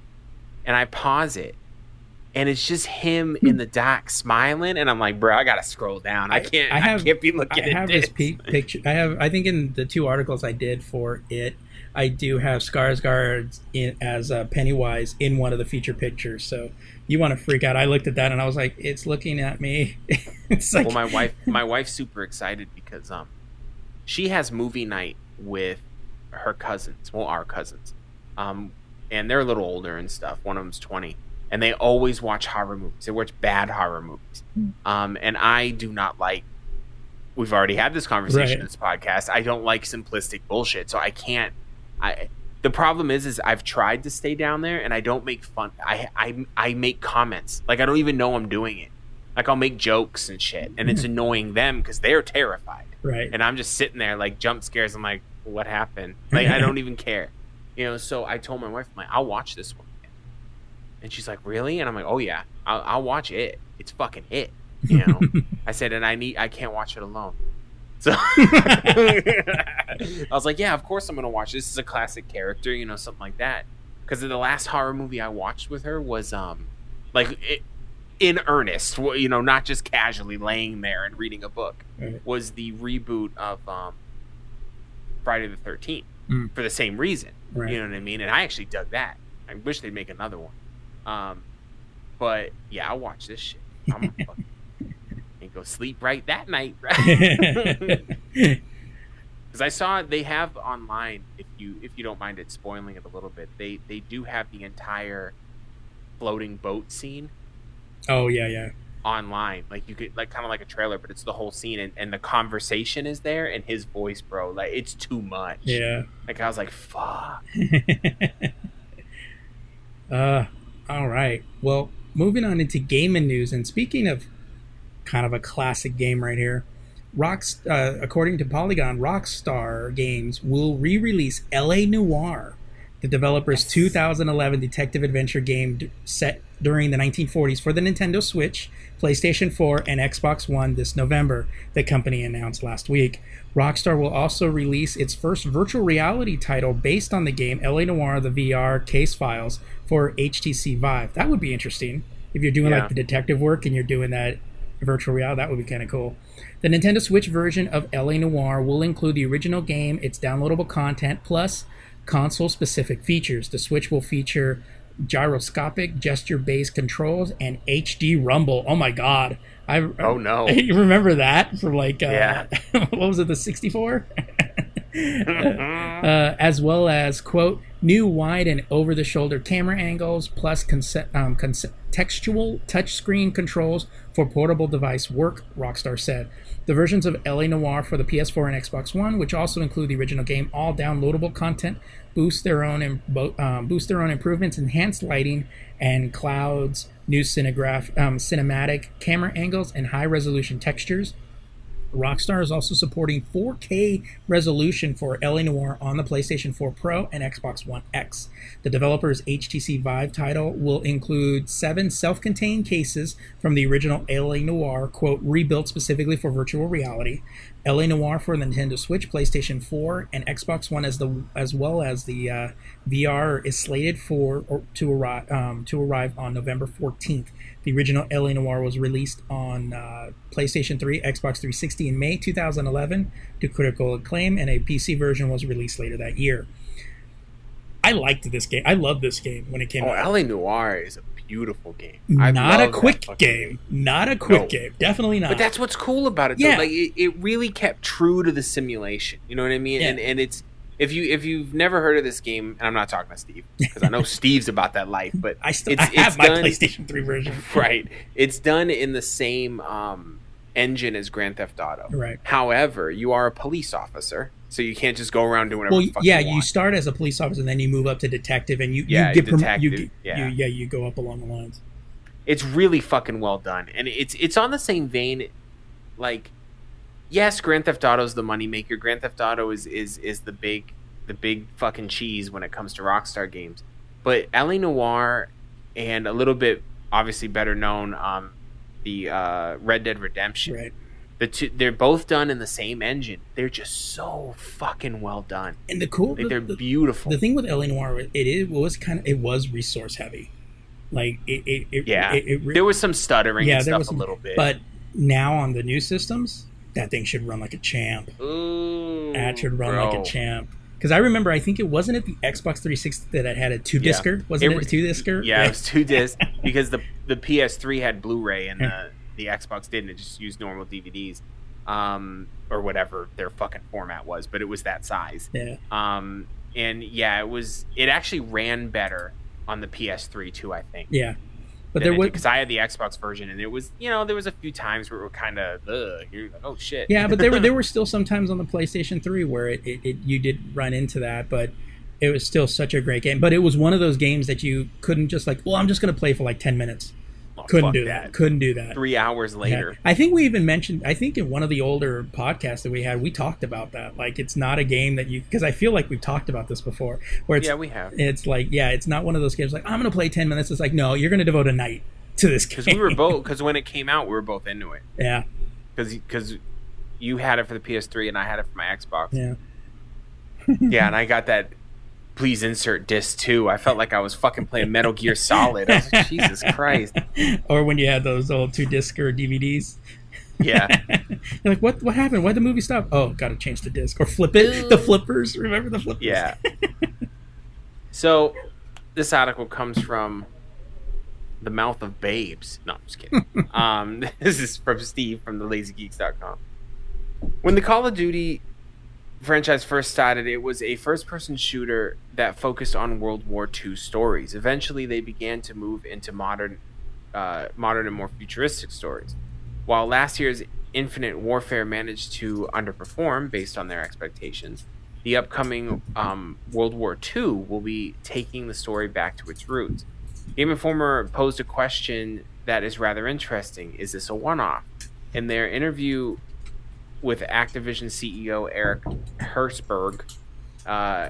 Speaker 2: and I pause it, and it's just him in the dock smiling, and I'm like, bro, I gotta scroll down. I can't. I,
Speaker 1: I have-
Speaker 2: can't be looking
Speaker 1: I
Speaker 2: at
Speaker 1: have
Speaker 2: this.
Speaker 1: pe- picture. I have. I think in the two articles I did for it, I do have Skarsgård in, as uh, Pennywise in one of the feature pictures. So you want to freak out? I looked at that and I was like, it's looking at me. (laughs) it's like
Speaker 2: well, my wife, my wife's super excited because um, she has movie night with her cousins. Well, our cousins, um, and they're a little older and stuff. One of them's twenty, and they always watch horror movies. They watch bad horror movies, um, and I do not like. We've already had this conversation in this podcast. I don't like simplistic bullshit, so I can't. I the problem is, is I've tried to stay down there, and I don't make fun. I I I make comments like I don't even know I'm doing it. Like I'll make jokes and shit, and it's hmm. annoying them because they're terrified,
Speaker 1: right.
Speaker 2: and I'm just sitting there like jump scares. I'm like, what happened? (laughs) Like I don't even care, you know. So I told my wife, I'm like, I'll watch this one, and she's like, really? And I'm like, oh yeah, I'll, I'll watch it. It's fucking it, you know. (laughs) I said, and I need, I can't watch it alone. So (laughs) I was like, yeah, of course I'm gonna watch. This is a classic character, you know, something like that. Because the last horror movie I watched with her was um, like it, in earnest, you know, not just casually laying there and reading a book.
Speaker 1: Right.
Speaker 2: Was the reboot of um, Friday the Thirteenth
Speaker 1: Mm.
Speaker 2: for the same reason.
Speaker 1: Right.
Speaker 2: You know what I mean? And I actually dug that. I wish they'd make another one. Um, but yeah, I'll watch this shit. I'm gonna (laughs) fucking go sleep right that night, right? (laughs) (laughs) Because I saw they have online. If you if you don't mind it spoiling it a little bit, they they do have the entire floating boat scene
Speaker 1: oh yeah, yeah.
Speaker 2: online. Like you could like kind of like a trailer, but it's the whole scene, and, and the conversation is there, and his voice, bro, like it's too much.
Speaker 1: Yeah.
Speaker 2: Like I was like, fuck. (laughs)
Speaker 1: uh, all right. Well, moving on into gaming news, and speaking of kind of a classic game right here, Rocks, uh, according to Polygon, Rockstar Games will re-release L.A. Noire the developer's 2011 detective adventure game d- set during the 1940s for the Nintendo Switch, PlayStation 4, and Xbox One this November, the company announced last week. Rockstar will also release its first virtual reality title based on the game LA Noire The VR Case Files for HTC Vive. That would be interesting. If you're doing
Speaker 2: Yeah.
Speaker 1: like the detective work and you're doing that virtual reality, that would be kind of cool. The Nintendo Switch version of LA Noire will include the original game, its downloadable content, plus console specific features. The Switch will feature gyroscopic gesture based controls and HD rumble. Oh my god. I
Speaker 2: Oh, no. (laughs)
Speaker 1: You remember that from like uh,
Speaker 2: Yeah. (laughs)
Speaker 1: what was it the 64? (laughs) uh, as well as quote new wide and over the shoulder camera angles plus conce- um, textual touchscreen controls for portable device work rockstar said. The versions of LA Noire for the ps4 and xbox one which also include the original game all downloadable content boost their own im- um, boost their own improvements enhanced lighting and clouds new cinegraph um, cinematic camera angles and high resolution textures Rockstar is also supporting 4K resolution for LA Noire on the PlayStation 4 Pro and Xbox One X. The developer's HTC Vive title will include seven self contained cases from the original LA Noire, quote, rebuilt specifically for virtual reality. LA Noire for the Nintendo Switch, PlayStation 4, and Xbox One, as the as well as the uh, VR, is slated for or to arrive um, to arrive on November 14th. The original LA Noire was released on uh, PlayStation 3, Xbox 360 in May 2011 to critical acclaim, and a PC version was released later that year. I liked this game. I loved this game when it came out.
Speaker 2: Oh,
Speaker 1: out.
Speaker 2: LA Noire is a beautiful game. I
Speaker 1: Not a quick
Speaker 2: fucking
Speaker 1: game. Not a quick
Speaker 2: No.
Speaker 1: game. Definitely not.
Speaker 2: But that's what's cool about it. Though.
Speaker 1: Yeah.
Speaker 2: Like it, it really kept true to the simulation. You know what I mean?
Speaker 1: Yeah.
Speaker 2: And and it's if you if you've never heard of this game, and I'm not talking to Steve because I know (laughs) Steve's about that life, but
Speaker 1: I still
Speaker 2: it's,
Speaker 1: I have
Speaker 2: it's
Speaker 1: my
Speaker 2: done,
Speaker 1: PlayStation 3 version. (laughs)
Speaker 2: right. It's done in the same um, engine is Grand Theft Auto.
Speaker 1: Right.
Speaker 2: However, you are a police officer, so you can't just go around doing whatever.
Speaker 1: Well,
Speaker 2: the fuck
Speaker 1: yeah,
Speaker 2: you,
Speaker 1: you start as a police officer, and then you move up to detective, and you,
Speaker 2: Yeah,
Speaker 1: you get prom- you,
Speaker 2: detective, yeah.
Speaker 1: you yeah you go up along the lines.
Speaker 2: it's really fucking well done and it's it's on the same vein like yes grand theft Auto is the moneymaker grand theft auto is is is the big the big fucking cheese when it comes to rockstar games but LA Noire and a little bit obviously better known um the uh red dead redemption
Speaker 1: Right.
Speaker 2: the two they're both done in the same engine they're just so fucking well done
Speaker 1: And the cool
Speaker 2: like
Speaker 1: the,
Speaker 2: they're
Speaker 1: the,
Speaker 2: beautiful
Speaker 1: the thing with LA Noire, it, it was kind of it was resource heavy. Like it, it, it
Speaker 2: yeah
Speaker 1: it, it re-
Speaker 2: there was some stuttering
Speaker 1: yeah
Speaker 2: and
Speaker 1: there
Speaker 2: stuff
Speaker 1: was
Speaker 2: a little bit
Speaker 1: but now on the new systems, that thing should run like a champ.
Speaker 2: Ooh,
Speaker 1: That should run like a champ. Because I remember, I think it wasn't at the Xbox 360 that it had a two discer. Wasn't it,
Speaker 2: It-
Speaker 1: a two discer?
Speaker 2: Yeah, it was two discs (laughs) because the the PS3 had Blu-ray and the the Xbox didn't. It just used normal DVDs, um, or whatever their fucking format was. But it was that size.
Speaker 1: yeah.
Speaker 2: Um, and yeah, it was. It actually ran better on the PS3 too. I think.
Speaker 1: Yeah. But there was
Speaker 2: because I had the Xbox version, and it was you know there was a few times where it were kind of you're like oh shit
Speaker 1: yeah, but there were there were (laughs) still some times on the PlayStation 3 where it, it, it you did run into that, but it was still such a great game. But it was one of those games that you couldn't just like, well, I'm just gonna play for like 10 minutes.
Speaker 2: Oh,
Speaker 1: Couldn't do that. Couldn't do that.
Speaker 2: Three hours
Speaker 1: Yeah.
Speaker 2: later,
Speaker 1: I think we even mentioned. I think in one of the older podcasts that we had, we talked about that. Like, it's not a game that you because I feel like we've talked about this before. Where it's
Speaker 2: yeah, we have
Speaker 1: it's like yeah, it's not one of those games like I'm gonna play ten minutes. It's like no, you're gonna devote a night to this (laughs) game.
Speaker 2: because we were both because when it came out, we were both into it.
Speaker 1: yeah,
Speaker 2: because because you had it for the PS3 and I had it for my Xbox.
Speaker 1: yeah.
Speaker 2: Yeah, and I got that. Please insert disc two. I felt like I was fucking playing Metal Gear Solid. I was like, Jesus Christ. (laughs)
Speaker 1: or when you had those old two disc or DVDs.
Speaker 2: Yeah, (laughs)
Speaker 1: You're like, what? What happened? Why'd the movie stop? Oh, got to change the disc or flip it. (laughs) The flippers. Remember the flippers?
Speaker 2: yeah. So, this article comes from the mouth of babes. No, I'm just kidding. um, this is from Steve from the LazyGeeks.com. When the Call of Duty franchise first started, it was a first person shooter that focused on World War II stories. Eventually, they began to move into modern, uh, modern and more futuristic stories. While last year's Infinite Warfare managed to underperform based on their expectations, the upcoming um, World War II will be taking the story back to its roots. Game Informer posed a question that is rather interesting. Is this a one off? In their interview with Activision CEO Eric Hirshberg, uh,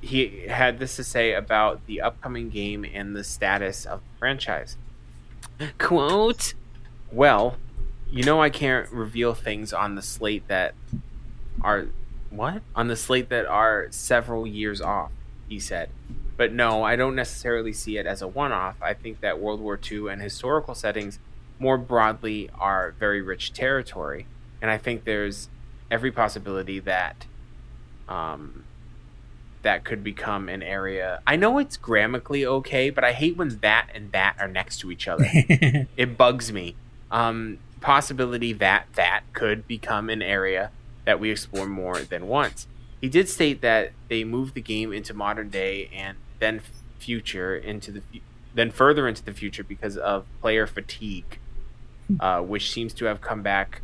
Speaker 2: he had this to say about the upcoming game and the status of the franchise. Quote, Well, you know I can't reveal things on the slate that are what? On the slate that are several years off, he said. But no, I don't necessarily see it as a one off. I think that World War II and historical settings more broadly are very rich territory. And I think there's every possibility that um, that could become an area. I know it's grammatically okay, but I hate when that and that are next to each other. (laughs) it bugs me. Um, possibility that that could become an area that we explore more than once. He did state that they moved the game into modern day and then future into the then further into the future because of player fatigue, uh, which seems to have come back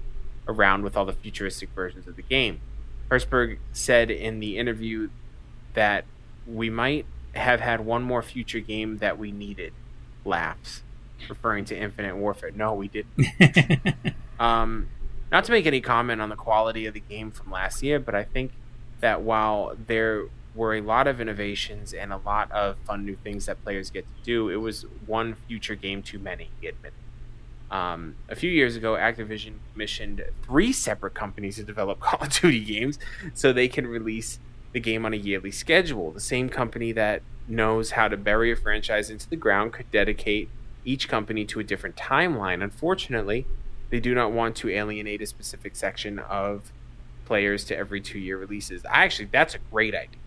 Speaker 2: around with all the futuristic versions of the game. Hirshberg said in the interview that we might have had one more future game that we needed. Laughs, referring to Infinite Warfare. No, we didn't. (laughs) um, not to make any comment on the quality of the game from last year, but I think that while there were a lot of innovations and a lot of fun new things that players get to do, it was one future game too many, he admitted. Um, a few years ago, Activision commissioned three separate companies to develop (laughs) Call of Duty games so they can release the game on a yearly schedule. The same company that knows how to bury a franchise into the ground could dedicate each company to a different timeline. Unfortunately, they do not want to alienate a specific section of players to every two year releases. I actually, that's a great idea.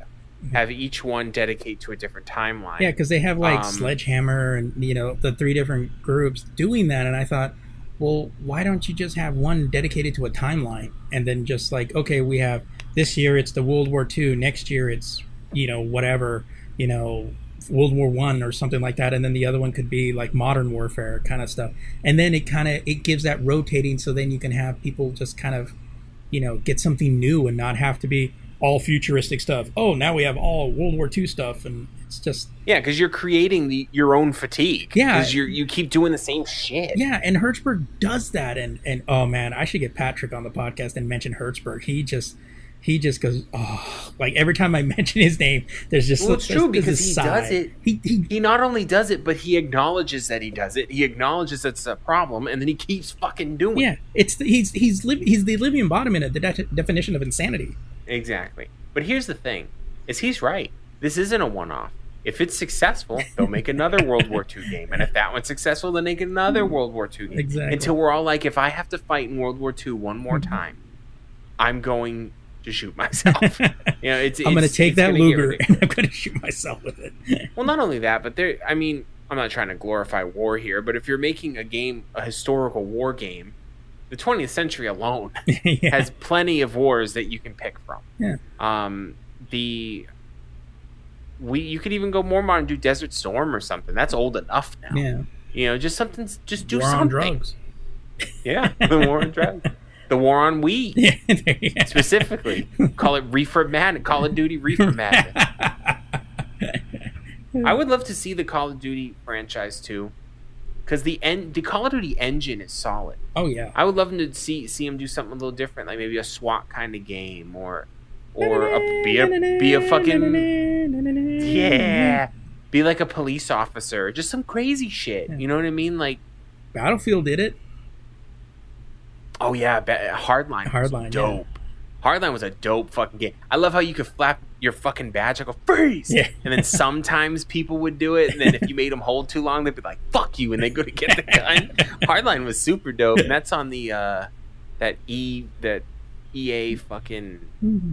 Speaker 2: Have each one dedicate to a different timeline.
Speaker 1: Yeah, because they have like um, Sledgehammer and you know the three different groups doing that, and I thought, well, why don't you just have one dedicated to a timeline, and then just like, okay, we have this year it's the World War II, next year it's you know whatever, you know World War One or something like that, and then the other one could be like modern warfare kind of stuff, and then it kind of it gives that rotating, so then you can have people just kind of, you know, get something new and not have to be all futuristic stuff. Oh, now we have all World War II stuff, and it's just
Speaker 2: yeah, because you're creating the your own fatigue.
Speaker 1: Yeah,
Speaker 2: because you you keep doing the same shit.
Speaker 1: Yeah, and Hirshberg does that, and and oh man, I should get Patrick on the podcast and mention Hirshberg. He just he just goes, oh, like every time I (laughs) mention his name, there's just
Speaker 2: well, it's true because he sigh. does it. He, he he not only does it, but he acknowledges that he does it. He acknowledges it's a problem, and then he keeps fucking doing.
Speaker 1: Yeah, it's the, he's he's he's the living embodiment of the de- definition of insanity.
Speaker 2: Exactly. But here's the thing: is he's right. This isn't a one-off. If it's successful, they'll make another World War II game, and if that one's successful, then make another World War II game.
Speaker 1: Exactly.
Speaker 2: Until we're all like, if I have to fight in World War II one more mm-hmm. time, I'm going to shoot myself. (laughs) you know, it's,
Speaker 1: I'm going to take that Luger and I'm going to shoot myself with it. (laughs)
Speaker 2: well, not only that, but there. I mean, I'm not trying to glorify war here, but if you're making a game, a historical war game, the 20th century alone (laughs) yeah. has plenty of wars that you can pick from.
Speaker 1: Yeah.
Speaker 2: Um, the we you could even go more modern, do Desert Storm or something. That's old enough now.
Speaker 1: Yeah.
Speaker 2: You know, just something. Just do
Speaker 1: war
Speaker 2: something.
Speaker 1: On drugs. (laughs)
Speaker 2: Yeah, the war on drugs. The war on weed. (laughs) Yeah, Specifically, call it Reefer Madness. Call of Duty Reefer Madness. I would love to see the Call of Duty franchise too, because the en- the Call of Duty engine is solid.
Speaker 1: Oh yeah.
Speaker 2: I would love to see see him do something a little different, like maybe a SWAT kind of game, or or a, be a be a fucking (laughs) yeah, be like a police officer, just some crazy shit. You know what I mean? Like
Speaker 1: Battlefield did it.
Speaker 2: Oh yeah, Hardline.
Speaker 1: Hardline,
Speaker 2: dope. Yeah. Hardline was a dope fucking game. I love how you could flap your fucking badge. I go freeze,
Speaker 1: yeah.
Speaker 2: and then sometimes people would do it, and then if you made them hold too long, they'd be like "fuck you," and they go to get the gun. (laughs) Hardline was super dope, and that's on the uh, that E that EA fucking mm-hmm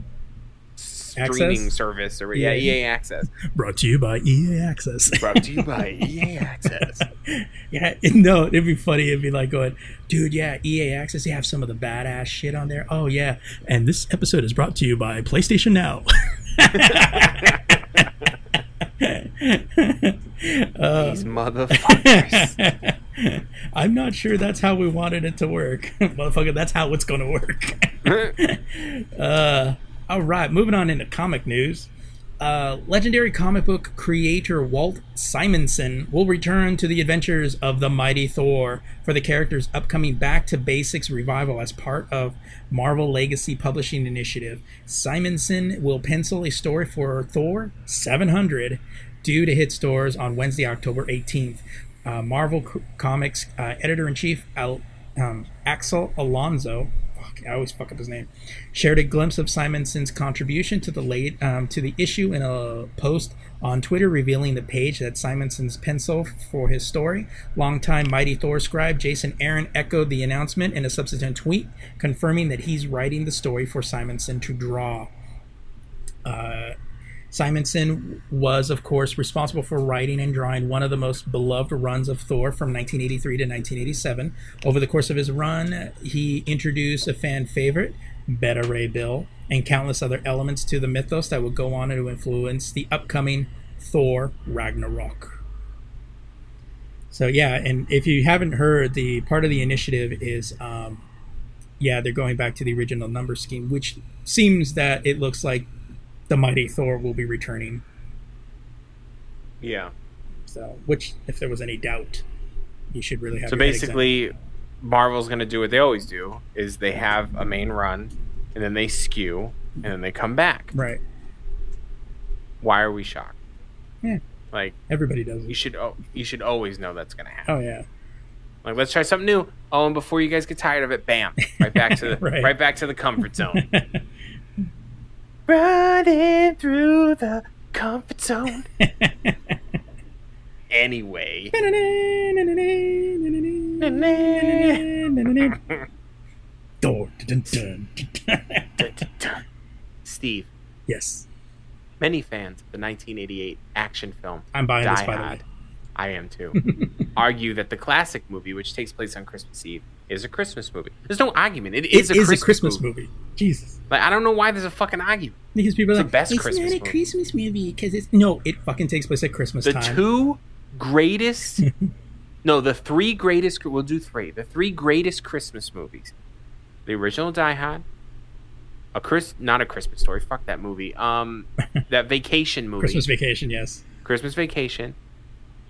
Speaker 2: streaming access? service or yeah, EA Access.
Speaker 1: Brought to you by EA Access.
Speaker 2: Brought to you by EA (laughs) Access.
Speaker 1: yeah, (laughs) no, it'd be funny. It'd be like going, dude, yeah, EA Access. They have some of the badass shit on there. Oh yeah, and this episode is brought to you by PlayStation Now. (laughs)
Speaker 2: uh, These motherfuckers.
Speaker 1: I'm not sure that's how we wanted it to work, motherfucker. That's how it's going to work. uh, all right, moving on into comic news. uh, legendary comic book creator Walt Simonson will return to the adventures of the mighty Thor for the character's upcoming Back to Basics revival as part of Marvel Legacy Publishing Initiative. Simonson will pencil a story for Thor 700 due to hit stores on Wednesday, October 18th. Uh, Marvel Comics uh, editor in chief Al- um, Axel Alonso I always fuck up his name, shared a glimpse of Simonson's contribution to the late um, to the issue in a post on Twitter, revealing the page that Simonson's pencil for his story. Longtime Mighty Thor scribe Jason Aaron echoed the announcement in a subsequent tweet, confirming that he's writing the story for Simonson to draw. Uh, Simonson was, of course, responsible for writing and drawing one of the most beloved runs of Thor from 1983 to 1987. Over the course of his run, he introduced a fan favorite, Beta Ray Bill, and countless other elements to the mythos that would go on to influence the upcoming Thor Ragnarok. So yeah, and if you haven't heard, the part of the initiative is, um, yeah, they're going back to the original number scheme, which seems that it looks like the mighty Thor will be returning.
Speaker 2: Yeah.
Speaker 1: So, which, if there was any doubt, you should really have.
Speaker 2: So basically, Marvel's going to do what they always do: is they have a main run, and then they skew, and then they come back.
Speaker 1: right.
Speaker 2: Why are we shocked?
Speaker 1: Yeah.
Speaker 2: Like
Speaker 1: Everybody does
Speaker 2: you should, you should always know that's going to happen.
Speaker 1: Oh yeah.
Speaker 2: Like let's try something new. Oh, and before you guys get tired of it, bam, right back to (laughs) the
Speaker 1: Right.
Speaker 2: right. back to the comfort zone. (laughs) Running through the comfort zone. (laughs) anyway. (laughs) Steve,
Speaker 1: yes,
Speaker 2: many fans of the 1988 action film
Speaker 1: I'm buying
Speaker 2: Die
Speaker 1: this by the way.
Speaker 2: Hard, I am too, (laughs) argue that the classic movie, which takes place on Christmas Eve, is a Christmas movie. There's no argument. It
Speaker 1: It
Speaker 2: is,
Speaker 1: is,
Speaker 2: a, Christmas
Speaker 1: a Christmas
Speaker 2: movie.
Speaker 1: movie. Jesus.
Speaker 2: Like I don't know why there's a fucking argument.
Speaker 1: Because people are
Speaker 2: It's the
Speaker 1: like,
Speaker 2: best
Speaker 1: it's
Speaker 2: Christmas
Speaker 1: not a
Speaker 2: movie."
Speaker 1: Christmas movie because it's no, it fucking takes place at Christmas
Speaker 2: The
Speaker 1: time.
Speaker 2: two greatest, (laughs) no, the three greatest. We'll do three. The three greatest Christmas movies: the original Die Hard, a Chris, not a Christmas story. Fuck that movie. Um, (laughs) that vacation movie,
Speaker 1: Christmas Vacation, yes.
Speaker 2: Christmas Vacation,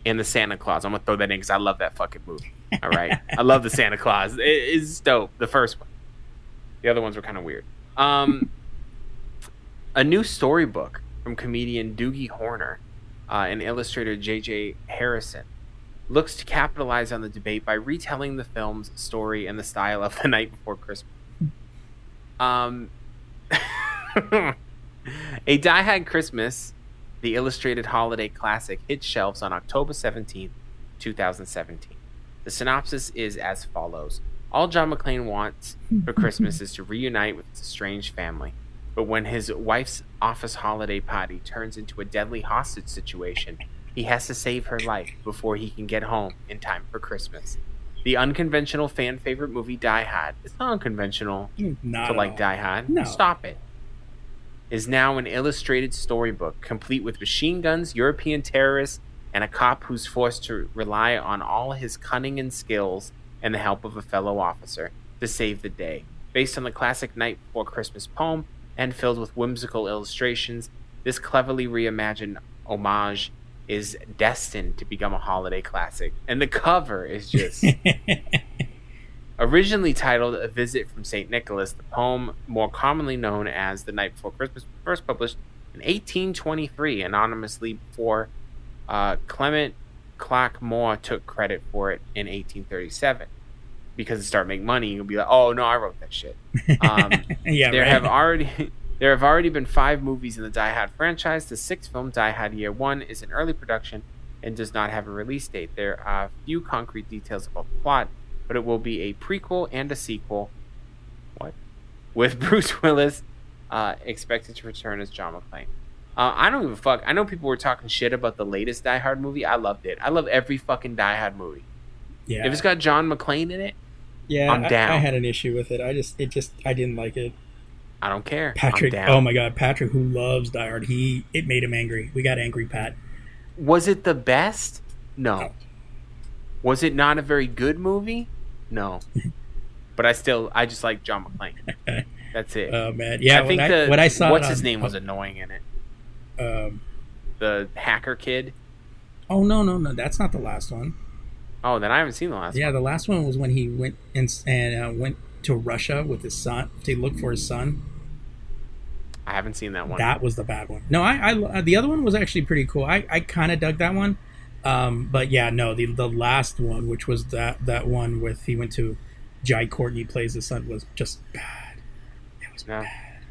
Speaker 2: and the Santa Claus. I'm gonna throw that in because I love that fucking movie. All right, I love the Santa Claus. It is dope. The first one. The other ones were kind of weird. Um, a new storybook from comedian Doogie Horner uh, and illustrator J.J. Harrison looks to capitalize on the debate by retelling the film's story in the style of The Night Before Christmas. Um, (laughs) a Die Hard Christmas, the illustrated holiday classic, hit shelves on October 17th, 2017. The synopsis is as follows All John McClane wants for Christmas is to reunite with his estranged family. But when his wife's office holiday party turns into a deadly hostage situation, he has to save her life before he can get home in time for Christmas. The unconventional fan favorite movie Die Hard. It's not unconventional
Speaker 1: Not
Speaker 2: to like
Speaker 1: all.
Speaker 2: Die Hard.
Speaker 1: No.
Speaker 2: Stop it. Is now an illustrated storybook complete with machine guns, European terrorists, and a cop who's forced to rely on all his cunning and skills and the help of a fellow officer to save the day. Based on the classic Night Before Christmas poem and filled with whimsical illustrations, this cleverly reimagined homage is destined to become a holiday classic. And the cover is just (laughs) Originally titled A Visit from St. Nicholas, the poem, more commonly known as The Night Before Christmas, was first published in 1823 anonymously before uh, Clement Clarke Moore took credit for it in 1837. Because it started making money, you'll be like, oh, no, I wrote that shit. Um, (laughs)
Speaker 1: yeah,
Speaker 2: there
Speaker 1: right.
Speaker 2: have already (laughs) there have already been five movies in the Die Hard franchise. The sixth film, Die Hard Year One, is an early production and does not have a release date. There are few concrete details about the plot, but it will be a prequel and a sequel. What? With (laughs) Bruce Willis uh, expected to return as John McClane. Uh, I don't give a fuck. I know people were talking shit about the latest Die Hard movie. I loved it. I love every fucking Die Hard movie.
Speaker 1: yeah.
Speaker 2: If it's got John McClane in it,
Speaker 1: yeah,
Speaker 2: I'm
Speaker 1: I-
Speaker 2: down.
Speaker 1: I, had an issue with it. I just, it just, I didn't like it.
Speaker 2: I don't care.
Speaker 1: Patrick, oh my god, Patrick, who loves Die Hard, he, it made him angry. We got angry, Pat.
Speaker 2: Was it the best? No.
Speaker 1: No.
Speaker 2: Was it not a very good movie? No. (laughs) but I still, I just like John McClane. That's it. (laughs)
Speaker 1: Oh man, yeah.
Speaker 2: I think
Speaker 1: when
Speaker 2: the
Speaker 1: I, when I saw
Speaker 2: what's
Speaker 1: it
Speaker 2: his
Speaker 1: on-
Speaker 2: name was annoying in it.
Speaker 1: Um,
Speaker 2: The hacker kid.
Speaker 1: oh no, no, no, that's not the last one.
Speaker 2: Oh, then I haven't seen the last one.
Speaker 1: Yeah,
Speaker 2: one.
Speaker 1: the last one was when he went and and uh, went to Russia with his son to look for his son.
Speaker 2: I haven't seen that one.
Speaker 1: That was the bad one. No, I, I uh, the other one was actually pretty cool. I, I kind of dug that one. Um, but yeah, no, the the last one, which was that that one with he went to Jai Courtney plays the son, was just bad. It was
Speaker 2: No.
Speaker 1: bad.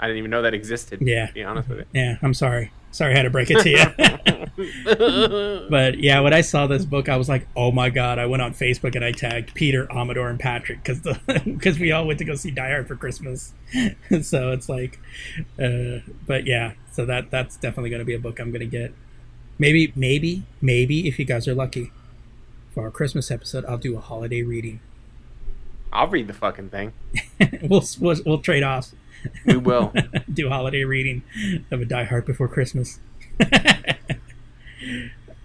Speaker 2: I didn't even know that existed.
Speaker 1: Yeah.
Speaker 2: To be honest with
Speaker 1: Yeah, I'm sorry. Sorry, I had to break it to you.
Speaker 2: you. (laughs)
Speaker 1: but yeah, when I saw this book, I was like, "Oh my god!" I went on Facebook and I tagged Peter, Amador, and Patrick because because (laughs) we all went to go see Die Hard for Christmas. (laughs) so it's like, uh, but yeah, so that that's definitely going to be a book I'm going to get. Maybe, maybe, maybe if you guys are lucky, for our Christmas episode, I'll do a holiday reading.
Speaker 2: I'll read the fucking thing. (laughs)
Speaker 1: we'll, we'll we'll trade off.
Speaker 2: We will. (laughs)
Speaker 1: do a holiday reading of a Die Hard before Christmas. (laughs)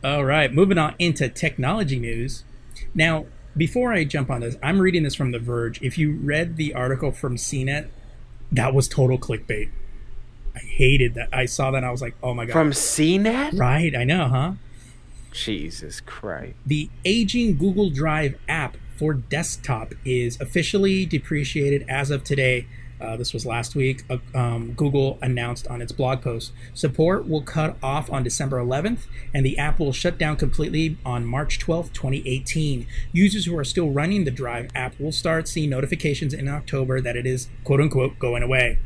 Speaker 1: All right, moving on into technology news. Now, before I jump on this, I'm reading this from The Verge. If you read the article from CNET, that was total clickbait. I hated that. I saw that and I was like, oh my god.
Speaker 2: From CNET?
Speaker 1: right, I know, huh?
Speaker 2: Jesus Christ.
Speaker 1: The aging Google Drive app for desktop is officially depreciated as of today. Uh, this was last week. Uh, um, Google announced on its blog post. Support will cut off on December 11th, and the app will shut down completely on March 12th, 2018. Users who are still running the Drive app will start seeing notifications in October that it is quote unquote going away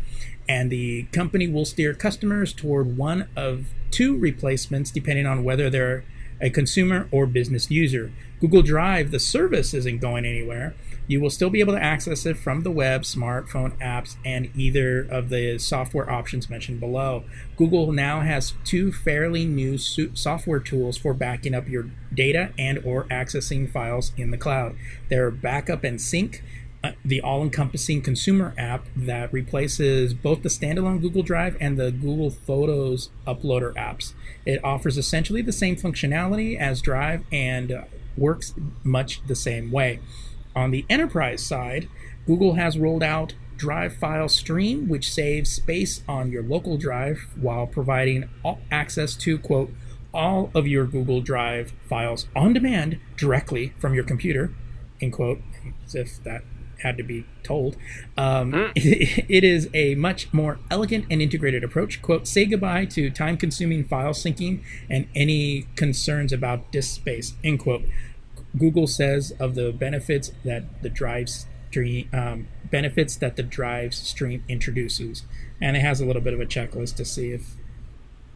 Speaker 1: and the company will steer customers toward one of two replacements depending on whether they're a consumer or business user. Google Drive, the service isn't going anywhere. You will still be able to access it from the web, smartphone apps, and either of the software options mentioned below. Google now has two fairly new software tools for backing up your data and or accessing files in the cloud. They're Backup and Sync, uh, the all-encompassing consumer app that replaces both the standalone Google Drive and the Google Photos uploader apps. It offers essentially the same functionality as Drive and uh, works much the same way. On the enterprise side, Google has rolled out Drive File Stream, which saves space on your local drive while providing all access to quote all of your Google Drive files on demand directly from your computer. end quote, as if that had to be told. Um, (laughs) it is a much more elegant and integrated approach. Quote, say goodbye to time consuming file syncing and any concerns about disk space, end quote. Google says of the benefits that the drive stream um, benefits that the drive stream introduces, and it has a little bit of a checklist to see if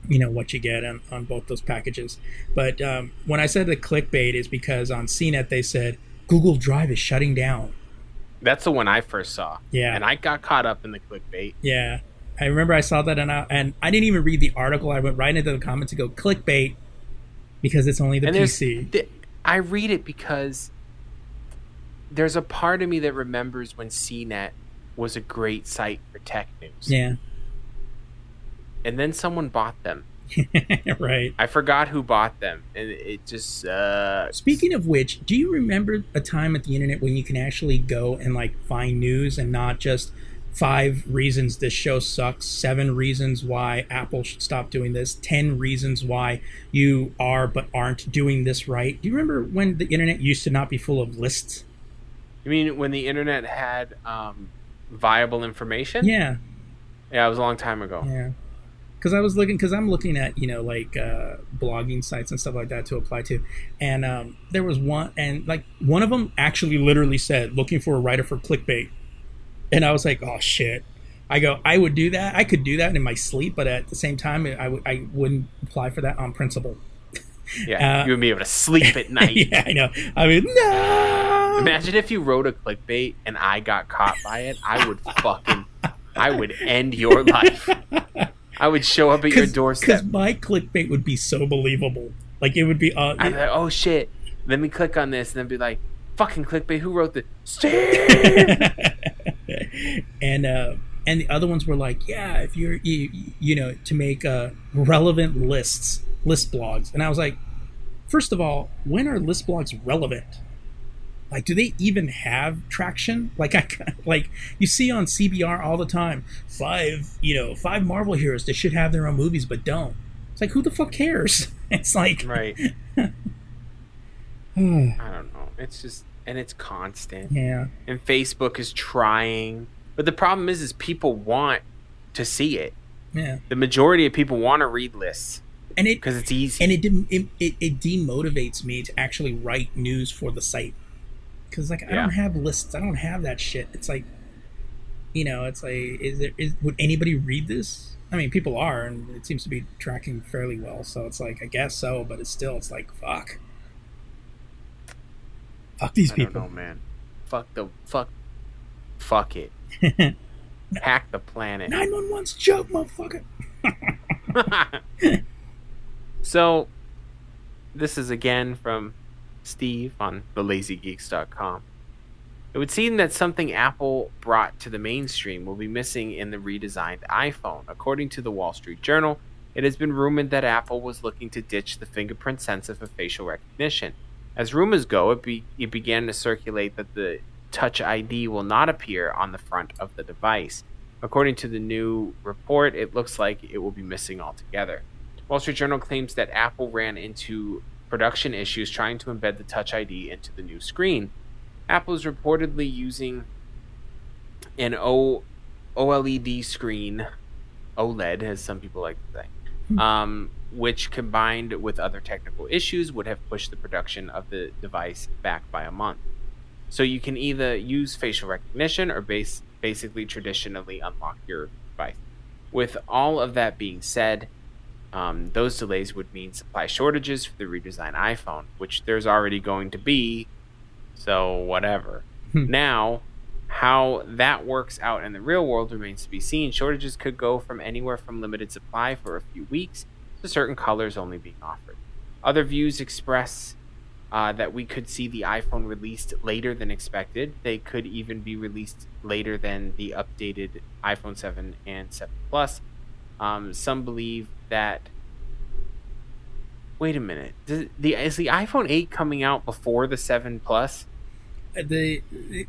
Speaker 1: you know what you get on, on both those packages. But um, when I said the clickbait is because on CNET they said Google Drive is shutting down.
Speaker 2: That's the one I first saw.
Speaker 1: Yeah.
Speaker 2: And I got caught up in the clickbait.
Speaker 1: Yeah, I remember I saw that and I, and I didn't even read the article. I went right into the comments to go clickbait because it's only the
Speaker 2: and
Speaker 1: PC.
Speaker 2: th- I read it because there's a part of me that remembers when CNET was a great site for tech news.
Speaker 1: Yeah,
Speaker 2: And then someone bought them. (laughs)
Speaker 1: right.
Speaker 2: I forgot who bought them, and it just uh,
Speaker 1: Speaking of which, do you remember a time at the internet when you can actually go and like find news and not just five reasons this show sucks, seven reasons why Apple should stop doing this, ten reasons why you are but aren't doing this right? Do you remember when the internet used to not be full of lists?
Speaker 2: I mean, when the internet had um, viable information.
Speaker 1: Yeah,
Speaker 2: yeah, it was a long time ago.
Speaker 1: Yeah. Because I was looking, because I'm looking at you know like uh, blogging sites and stuff like that to apply to, and um, there was one, and like one of them actually literally said looking for a writer for clickbait, and I was like, oh shit. I go, I would do that. I could do that in my sleep, but at the same time, I would I wouldn't apply for that on principle.
Speaker 2: Yeah,
Speaker 1: Uh,
Speaker 2: you would be able to sleep at (laughs) night.
Speaker 1: yeah, I know. I mean, no.
Speaker 2: Imagine if you wrote a clickbait and I got caught by it. I would fucking, I would end your life. (laughs) I would show up at your doorstep.
Speaker 1: Because my clickbait would be so believable. Like it would be. Uh,
Speaker 2: I'd be like, oh shit. Let me click on this and then be like, fucking clickbait. Who wrote this? (laughs) Steve.
Speaker 1: and uh, and the other ones were like, yeah, if you're you, you know to make uh, relevant lists, list blogs, and I was like, first of all, when are list blogs relevant? Like, do they even have traction? (laughs) Like, I like you see on CBR all the time. Five, you know, five Marvel heroes that should have their own movies, but don't. It's like, who the fuck cares? (laughs) It's like,
Speaker 2: Right. (laughs) I don't know. It's just and it's constant.
Speaker 1: yeah,
Speaker 2: And Facebook is trying. But the problem is is people want to see it.
Speaker 1: yeah,
Speaker 2: The majority of people want to read lists
Speaker 1: and it
Speaker 2: because it's easy.
Speaker 1: and it, didn't- it it it demotivates me to actually write news for the site because like I don't have lists. I don't have that shit. It's like, you know, it's like, is there is would anybody read this? I mean, people are, and it seems to be tracking fairly well. So it's like, I guess so, but it's still, it's like, fuck, fuck these
Speaker 2: I don't
Speaker 1: people.
Speaker 2: know, man. Fuck the fuck fuck it. (laughs) Hack the planet.
Speaker 1: Nine one one's joke, motherfucker. (laughs)
Speaker 2: so, this is again from Steve on thelazygeeks.com. It would seem that something Apple brought to the mainstream will be missing in the redesigned iPhone. According to the Wall Street Journal, it has been rumored that Apple was looking to ditch the fingerprint sensor for facial recognition. As rumors go, it, be, it began to circulate that the Touch ID will not appear on the front of the device. According to the new report, it looks like it will be missing altogether. Wall Street Journal claims that Apple ran into production issues trying to embed the Touch ID into the new screen. Apple is reportedly using an o- OLED screen, OLED, as some people like to say, um, which combined with other technical issues would have pushed the production of the device back by a month. So you can either use facial recognition or base, basically traditionally unlock your device. With all of that being said, um, those delays would mean supply shortages for the redesigned iPhone, which there's already going to be. So whatever.
Speaker 1: Hmm.
Speaker 2: now, how that works out in the real world remains to be seen. Shortages could go from anywhere from limited supply for a few weeks to certain colors only being offered. Other views express uh, that we could see the iPhone released later than expected. They could even be released later than the updated iPhone 7 and 7 Plus. Um, some believe that. Wait a minute. Does, the is the iPhone 8 coming out before the 7 Plus
Speaker 1: The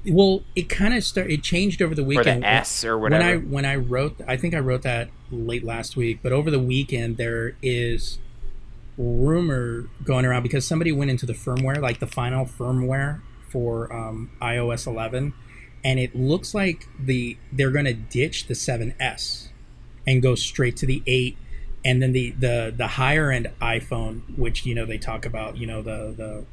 Speaker 1: well, it kind of start. It changed over the
Speaker 2: or
Speaker 1: weekend.
Speaker 2: the S or whatever.
Speaker 1: when I when I wrote, I think I wrote that late last week. But over the weekend, there is rumor going around because somebody went into the firmware, like the final firmware for um, iOS 11, and it looks like the they're going to ditch the 7s and go straight to the 8 and then the the the higher end iphone which you know they talk about you know the the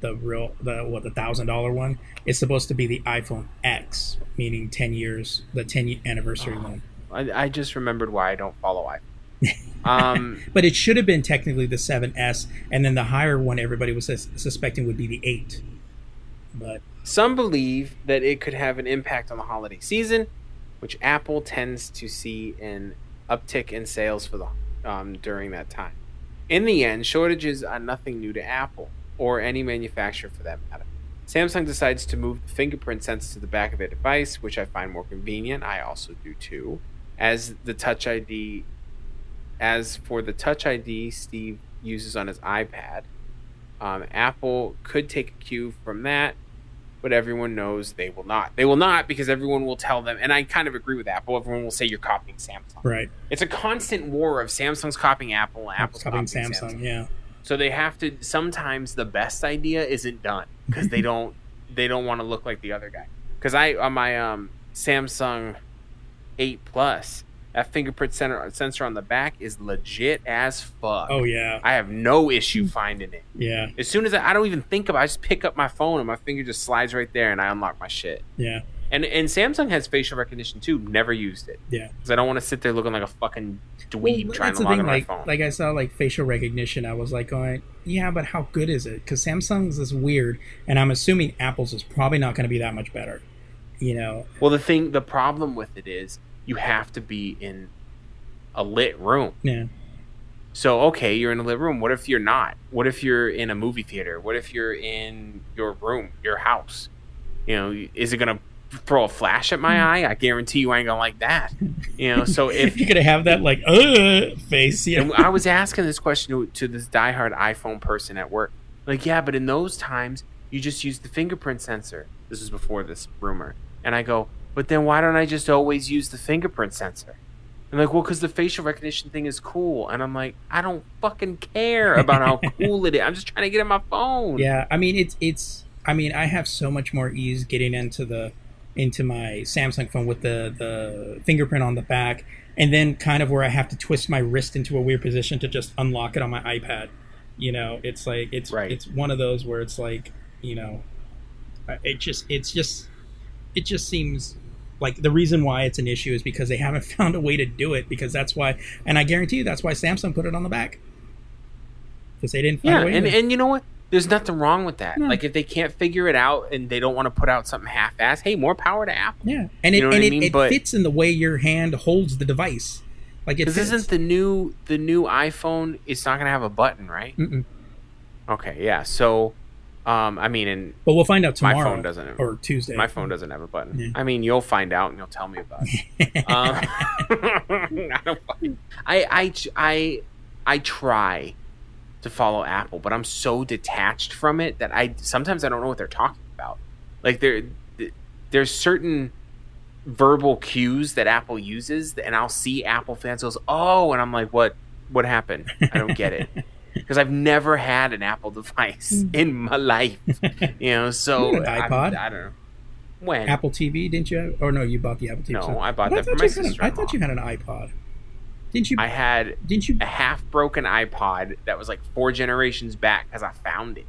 Speaker 1: the real the what the thousand dollar one is supposed to be the iphone x meaning 10 years the 10 anniversary one.
Speaker 2: I, I just remembered why I don't follow i (laughs) um,
Speaker 1: but it should have been technically the 7s and then the higher one everybody was sus- suspecting would be the 8 but
Speaker 2: Some believe that it could have an impact on the holiday season, which Apple tends to see an uptick in sales for the um, during that time. In the end, shortages are nothing new to Apple or any manufacturer for that matter. Samsung decides to move the fingerprint sensor to the back of their device, which I find more convenient. I also do too. As the Touch ID, as for the Touch ID, Steve uses on his iPad. Um, Apple could take a cue from that, but everyone knows they will not. They will not because everyone will tell them, and I kind of agree with Apple. Everyone will say you're copying Samsung.
Speaker 1: right
Speaker 2: It's a constant war of Samsung's copying Apple, and Apple's
Speaker 1: copying
Speaker 2: copying
Speaker 1: samsung,
Speaker 2: Samsung.
Speaker 1: yeah
Speaker 2: So they have to. Sometimes the best idea isn't done because they (laughs) don't. They don't want to look like the other guy. Because I on my um, Samsung Eight Plus, that fingerprint sensor sensor on the back is legit as fuck.
Speaker 1: oh yeah
Speaker 2: I have no issue finding it.
Speaker 1: yeah
Speaker 2: As soon as I, I don't even think about, it, I just pick up my phone and my finger just slides right there, and I unlock my shit.
Speaker 1: yeah
Speaker 2: And and Samsung has facial recognition too. Never used it
Speaker 1: yeah
Speaker 2: because I don't want to sit there looking like a fucking dweeb
Speaker 1: Well,
Speaker 2: trying to
Speaker 1: the
Speaker 2: log
Speaker 1: thing,
Speaker 2: on
Speaker 1: like,
Speaker 2: my phone.
Speaker 1: Like I saw like facial recognition, I was like going, yeah, but how good is it? Because Samsung's is weird, and I'm assuming Apple's is probably not going to be that much better. You know,
Speaker 2: well, the thing, the problem with it is you have to be in a lit room.
Speaker 1: yeah,
Speaker 2: So okay, you're in a lit room. What if you're not? What if you're in a movie theater? What if you're in your room, your house? You know, is it gonna throw a flash at my
Speaker 1: Hmm.
Speaker 2: eye? I guarantee you, I ain't gonna like that. You know, so (laughs) if
Speaker 1: you're gonna have that like uh face,
Speaker 2: And I was asking this question to, to this diehard iPhone person at work. Like, yeah, but in those times, you just use the fingerprint sensor. This is before this rumor. And I go, but then why don't I just always use the fingerprint sensor? And like, well, because the facial recognition thing is cool. And I'm like, I don't fucking care about how (laughs) cool it is. I'm just trying to get in my phone.
Speaker 1: Yeah, I mean it's it's I mean I have so much more ease getting into the into my Samsung phone with the the fingerprint on the back and then kind of where I have to twist my wrist into a weird position to just unlock it on my iPad. You know, it's like it's
Speaker 2: Right.
Speaker 1: it's one of those where it's like, you know, it just it's just it just seems like the reason why it's an issue is because they haven't (laughs) found a way to do it because that's why and I guarantee you that's why Samsung put it on the back. Because they didn't find
Speaker 2: Yeah,
Speaker 1: a way
Speaker 2: and, and you know what? There's nothing wrong with that.
Speaker 1: No.
Speaker 2: Like if they can't figure it out and they don't want to put out something half-assed, hey, more power to Apple.
Speaker 1: Yeah, and it
Speaker 2: You what
Speaker 1: and it,
Speaker 2: mean?
Speaker 1: it
Speaker 2: But-
Speaker 1: fits in the way your hand holds the device. Like it fits.
Speaker 2: isn't the new the new iPhone? It's not gonna have a button, right?
Speaker 1: Mm-mm.
Speaker 2: Okay, yeah. So, um, I mean, and
Speaker 1: But we'll find out
Speaker 2: my
Speaker 1: tomorrow.
Speaker 2: phone doesn't.
Speaker 1: or Tuesday.
Speaker 2: My phone doesn't have a button.
Speaker 1: Yeah.
Speaker 2: I mean, you'll find out and you'll tell me about it. (laughs) um, (laughs) I don't. I I I I try to follow Apple, but I'm so detached from it that I sometimes I don't know what they're talking about. Like there, there's certain verbal cues that Apple uses, and I'll see Apple fans goes, "Oh," and I'm like, "What? What happened? I don't get it." (laughs) Because I've never had an Apple device hmm. in my life, (laughs) you know. So
Speaker 1: an
Speaker 2: I-
Speaker 1: iPod?
Speaker 2: I, don't know when.
Speaker 1: Apple TV, didn't you? Or no, you bought the Apple TV.
Speaker 2: No,
Speaker 1: so-
Speaker 2: I bought
Speaker 1: But
Speaker 2: that for
Speaker 1: thought
Speaker 2: my
Speaker 1: an- I thought you had an iPod. Didn't you?
Speaker 2: I had
Speaker 1: didn't you?
Speaker 2: a half broken iPod that was like four generations back because I found it.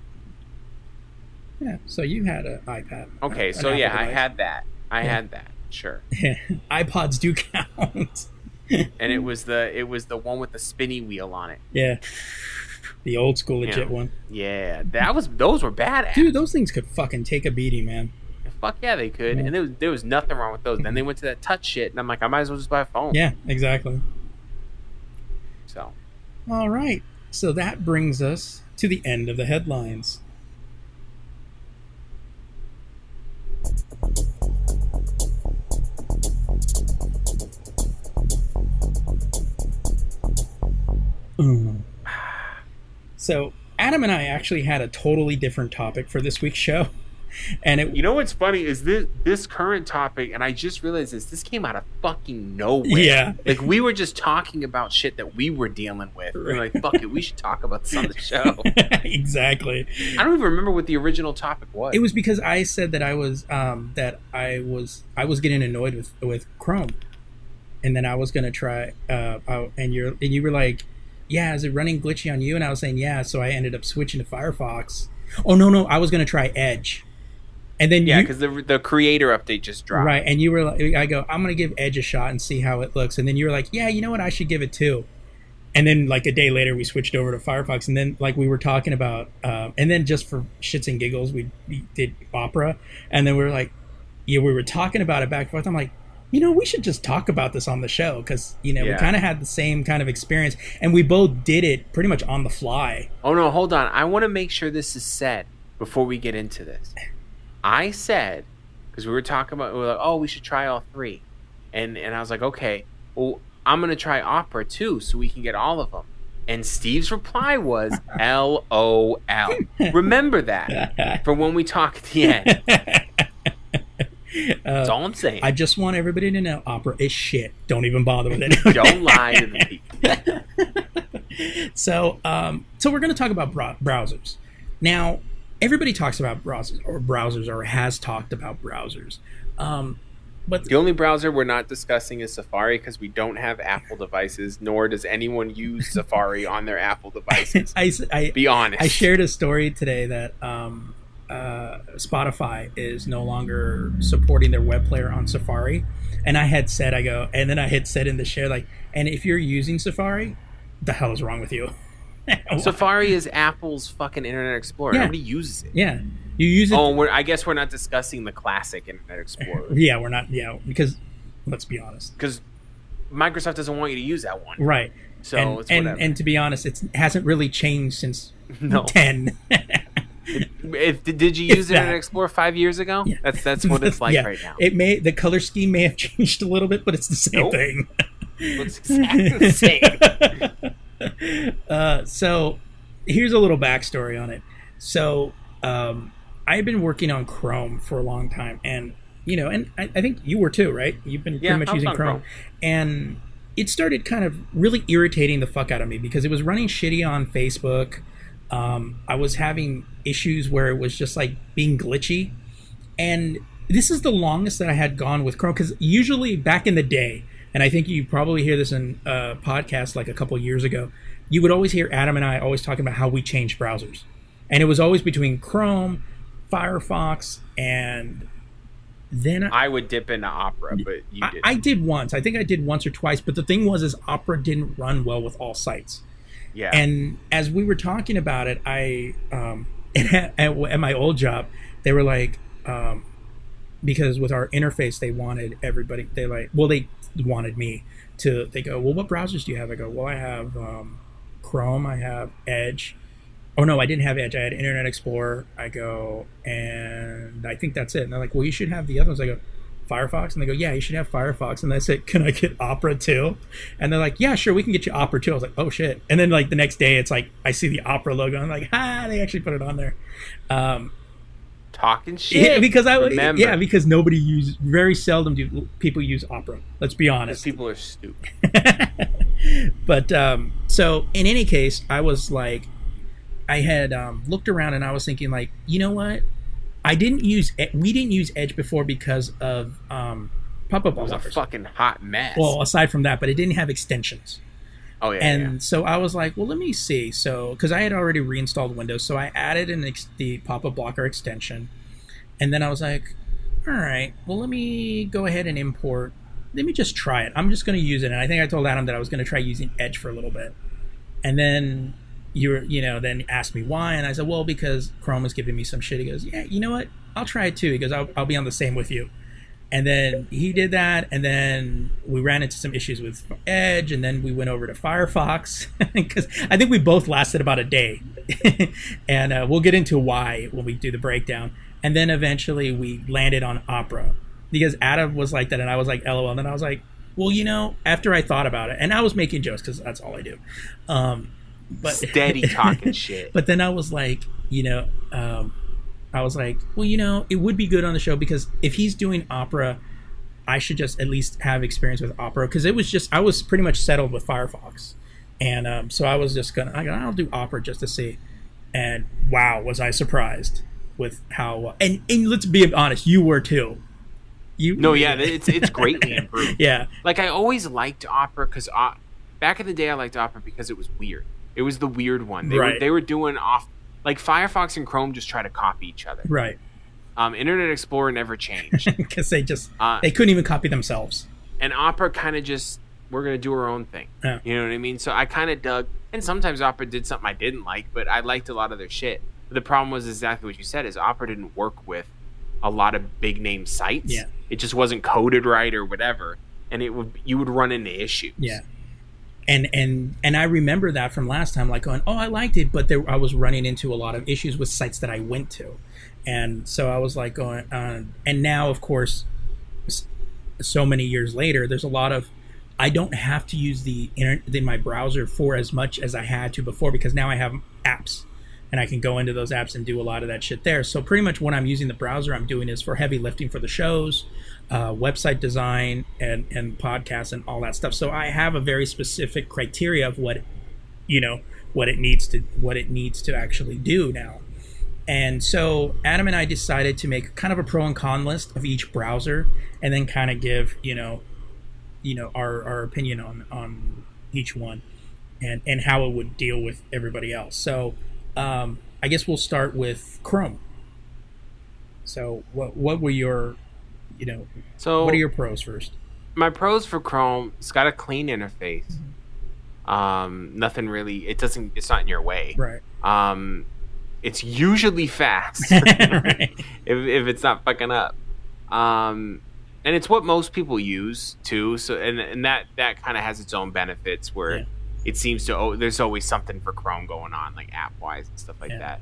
Speaker 1: Yeah. So you had an iPad.
Speaker 2: Okay,
Speaker 1: an
Speaker 2: so
Speaker 1: Apple
Speaker 2: yeah, I had that. I
Speaker 1: Yeah.
Speaker 2: had that. Sure. (laughs)
Speaker 1: iPods do count.
Speaker 2: And it (laughs) was the it was the one with the spinny wheel on it.
Speaker 1: yeah. The old school legit
Speaker 2: Yeah.
Speaker 1: one.
Speaker 2: Yeah, that was those were badass.
Speaker 1: Dude, those things could fucking take a beating, man.
Speaker 2: Fuck yeah, they could.
Speaker 1: Yeah.
Speaker 2: And there was there was nothing wrong with those. Then they went to that touch shit, and I'm like, I might as well just buy a phone.
Speaker 1: Yeah, exactly.
Speaker 2: So
Speaker 1: All right. So that brings us to the end of the headlines. Mm. So Adam and I actually had a totally different topic for this week's show, (laughs) and it
Speaker 2: you know what's funny is this this current topic, and I just realized this. This came out of fucking nowhere.
Speaker 1: Yeah. (laughs)
Speaker 2: like we were just talking about shit that we were dealing with. We We're like, fuck it, we should talk about this on the show. (laughs)
Speaker 1: exactly.
Speaker 2: I don't even remember what the original topic was.
Speaker 1: It was because I said that I was um, that I was I was getting annoyed with with Chrome, and then I was gonna try uh, out, and you're and you were like, yeah, is it running glitchy on you? And I was saying yeah, so I ended up switching to Firefox. Oh no no, I was gonna try Edge, and then
Speaker 2: yeah, because the the creator update just dropped.
Speaker 1: right, and you were like, I go, I'm gonna give Edge a shot and see how it looks, and then you were like, yeah, you know what, I should give it too. And then, like a day later, we switched over to Firefox, and then, like we were talking about, um, and then just for shits and giggles, we, we did Opera, and then we were like, yeah, we were talking about it back and forth. I'm like, you know, we should just talk about this on the show because you know we kind of had the same kind of experience, and we both did it pretty much on the fly.
Speaker 2: Oh no, hold on. I want to make sure this is said before we get into this. I said because we were talking about, we were like, oh, we should try all three, and and I was like, okay, well, I'm gonna try Opera too, so we can get all of them. And Steve's reply was (laughs) L O L. Remember that (laughs) for when we talk at the end. (laughs) That's all I'm saying.
Speaker 1: I just want everybody to know Opera is shit. Don't even bother with it. (laughs)
Speaker 2: Don't lie to people. (laughs)
Speaker 1: so um, so we're going to talk about brow- browsers now everybody talks about browsers or browsers or has talked about browsers um, but
Speaker 2: The only browser we're not discussing is Safari because we don't have Apple devices, nor does anyone use Safari on their Apple (laughs) devices.
Speaker 1: I, I,
Speaker 2: Be honest.
Speaker 1: I shared a story today that um, uh, Spotify is no longer supporting their web player on Safari, and I had said, I go, and then I had said in the share like, and if you're using Safari, the hell is wrong with you? (laughs)
Speaker 2: Safari is Apple's fucking Internet Explorer.
Speaker 1: Yeah.
Speaker 2: Nobody uses it.
Speaker 1: yeah, you use it.
Speaker 2: Oh, we're, I guess we're not discussing the classic Internet Explorer (laughs)
Speaker 1: Yeah, we're not. Yeah, because let's be honest,
Speaker 2: because Microsoft doesn't want you to use that one.
Speaker 1: right?
Speaker 2: So
Speaker 1: and
Speaker 2: it's
Speaker 1: and, and to be honest, it hasn't really changed since (laughs)
Speaker 2: no,
Speaker 1: ten.
Speaker 2: If, did you use
Speaker 1: that.
Speaker 2: Internet Explorer five years ago?
Speaker 1: Yeah.
Speaker 2: That's that's what it's like (laughs)
Speaker 1: Yeah.
Speaker 2: right now.
Speaker 1: It may the color scheme may have (laughs) changed a little bit, but it's the same
Speaker 2: Nope.
Speaker 1: thing.
Speaker 2: It's exactly the (laughs) same.
Speaker 1: uh, so here's a little backstory on it. So um, I've been working on Chrome for a long time, and you know, and I, I think you were too, right? You've been
Speaker 2: Yeah,
Speaker 1: pretty much using Chrome.
Speaker 2: Chrome.
Speaker 1: and it started kind of really irritating the fuck out of me because it was running shitty on Facebook. Um, I was having issues where it was just like being glitchy, and this is the longest that I had gone with Chrome because usually back in the day, and I think you probably hear this in a podcast like a couple years ago, you would always hear Adam and I always talking about how we changed browsers, and it was always between Chrome, Firefox, and then
Speaker 2: I would dip into Opera, but you
Speaker 1: I,
Speaker 2: did.
Speaker 1: I did once. I think I did once or twice, but the thing was, is Opera didn't run well with all sites.
Speaker 2: Yeah.
Speaker 1: And as we were talking about it, I um, (laughs) at, at my old job, they were like, um, because with our interface, they wanted everybody. They like, well, they wanted me to. They go, well, what browsers do you have? I go, well, I have um, Chrome. I have Edge. Oh no, I didn't have Edge. I had Internet Explorer. I go, and I think that's it. And they're like, well, you should have the other ones. I go, Firefox, and they go, yeah, you should have Firefox. And I said, can I get Opera too? And they're like, yeah, sure, we can get you Opera too. I was like, oh shit. And then like the next day, it's like I see the Opera logo. I'm like, ah, they actually put it on there. Um,
Speaker 2: Talking shit.
Speaker 1: yeah, because I
Speaker 2: Remember.
Speaker 1: yeah because nobody uses very seldom do people use Opera. Let's be honest.
Speaker 2: people are stupid. (laughs)
Speaker 1: but um, so in any case, I was like, I had um, looked around and I was thinking like, you know what? I didn't use we didn't use Edge before because of um, pop-up
Speaker 2: It was a fucking hot mess.
Speaker 1: Well, aside from that, but it didn't have extensions.
Speaker 2: oh yeah,
Speaker 1: and
Speaker 2: yeah.
Speaker 1: so I was like, well, let me see. So, because I had already reinstalled Windows, so I added an ex- the pop-up blocker extension, and then I was like, all right, well, let me go ahead and import. Let me just try it. I'm just going to use it, and I think I told Adam that I was going to try using Edge for a little bit, and then you were, you know, then asked me why, and I said, well, because Chrome was giving me some shit. He goes, yeah, you know what? I'll try it too. He goes, I'll, I'll be on the same with you. And then he did that, and then we ran into some issues with Edge, and then we went over to Firefox (laughs) because I think we both lasted about a day, (laughs) and uh, we'll get into why when we do the breakdown. And then eventually we landed on Opera because Adam was like that, and I was like LOL, and then I was like, well, you know, after I thought about it, and I was making jokes because that's all I do. Um, but
Speaker 2: Steady (laughs) talking shit.
Speaker 1: but then I was like, you know, um, I was like, well, you know, it would be good on the show because if he's doing opera, I should just at least have experience with opera because it was just I was pretty much settled with Firefox, and um, so I was just gonna I go, I'll do opera just to see, and wow, was I surprised with how and and let's be honest, you were too. You
Speaker 2: No, yeah, it's it's greatly (laughs) improved.
Speaker 1: yeah
Speaker 2: Like I always liked opera because uh, back in the day I liked opera because it was weird. It was the weird one. They were they were doing off like Firefox and Chrome just try to copy each other.
Speaker 1: right
Speaker 2: Um, Internet Explorer never changed, (laughs)
Speaker 1: because they just
Speaker 2: Uh,
Speaker 1: they couldn't even copy themselves.
Speaker 2: and Opera kind of just we're gonna do our own thing.
Speaker 1: Yeah.
Speaker 2: You know what I mean? So I kind of dug, and sometimes Opera did something I didn't like, but I liked a lot of their shit. But the problem was exactly what you said: is Opera didn't work with a lot of big name sites.
Speaker 1: Yeah.
Speaker 2: It just wasn't coded right or whatever, and it would you would run into issues.
Speaker 1: Yeah. And and and I remember that from last time, like going, oh, I liked it, but there I was running into a lot of issues with sites that I went to, and so I was like going, uh, and now of course, so many years later, there's a lot of, I don't have to use the internet in my browser for as much as I had to before because now I have apps, and I can go into those apps and do a lot of that shit there. So pretty much when I'm using the browser, I'm doing is for heavy lifting for the shows, uh, website design, and and podcasts and all that stuff. So I have a very specific criteria of what, you know, what it needs to what it needs to actually do now. And so Adam and I decided to make kind of a pro and con list of each browser, and then kind of give you know, you know our, our opinion on on each one, and and how it would deal with everybody else. So um, I guess we'll start with Chrome. So what what were your, you know,
Speaker 2: So
Speaker 1: what are your pros first?
Speaker 2: my pros for Chrome? It's got a clean interface.
Speaker 1: Mm-hmm.
Speaker 2: Um, nothing really. It doesn't. It's not in your way.
Speaker 1: Right.
Speaker 2: Um, it's usually fast.
Speaker 1: right. (laughs) (laughs)
Speaker 2: if, if it's not fucking up. Um, and it's what most people use too. So and and that that kind of has its own benefits where
Speaker 1: Yeah.
Speaker 2: it seems to oh, there's always something for Chrome going on like app wise and stuff like
Speaker 1: Yeah.
Speaker 2: that.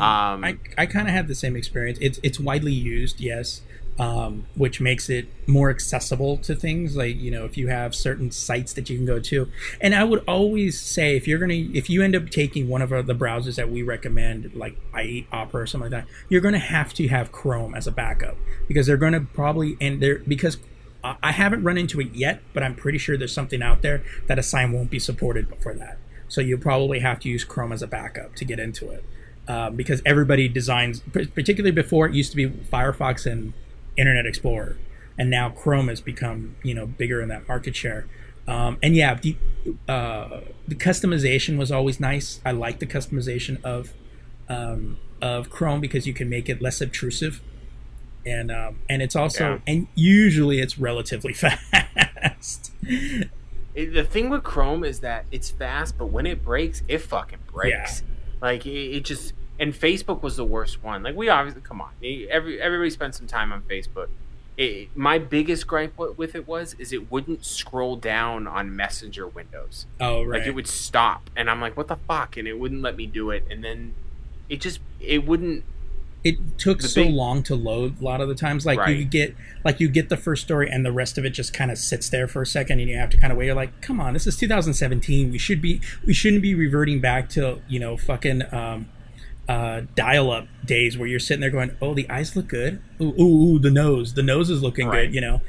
Speaker 2: Um,
Speaker 1: I, I kind of have the same experience. It's it's widely used, yes. Um, which makes it more accessible to things. Like you know if you have certain sites that you can go to. And i would always say if you're gonna if you end up taking one of our, the browsers that we recommend like i8 opera or something like that you're gonna have to have chrome as a backup. Because they're gonna probably and there because I haven't run into it yet, but I'm pretty sure there's something out there that a sign won't be supported for that. So you'll probably have to use Chrome as a backup to get into it, uh, because everybody designs, particularly before it used to be Firefox and Internet Explorer, and now Chrome has become you know bigger in that market share. Um, and yeah, the uh, the customization was always nice. I like the customization of um, of Chrome because you can make it less obtrusive, and um, and it's also
Speaker 2: Yeah.
Speaker 1: and usually it's relatively (laughs) fast.
Speaker 2: It, the thing with Chrome is that it's fast, but when it breaks, it fucking breaks. Like it, it just and Facebook was the worst one. Like we obviously come on, every everybody spent some time on Facebook. It, my biggest gripe with it was is it wouldn't scroll down on Messenger windows.
Speaker 1: oh right.
Speaker 2: Like it would stop, and I'm like, what the fuck? And it wouldn't let me do it, and then it just it wouldn't.
Speaker 1: it took so
Speaker 2: big-
Speaker 1: long to load a lot of the times like
Speaker 2: Right.
Speaker 1: you get like you get the first story and the rest of it just kind of sits there for a second and you have to kind of wait you're like come on this is 2017 we should be we shouldn't be reverting back to you know fucking um uh dial-up days where you're sitting there going oh the eyes look good ooh ooh, ooh the nose the nose is looking
Speaker 2: Right.
Speaker 1: good you know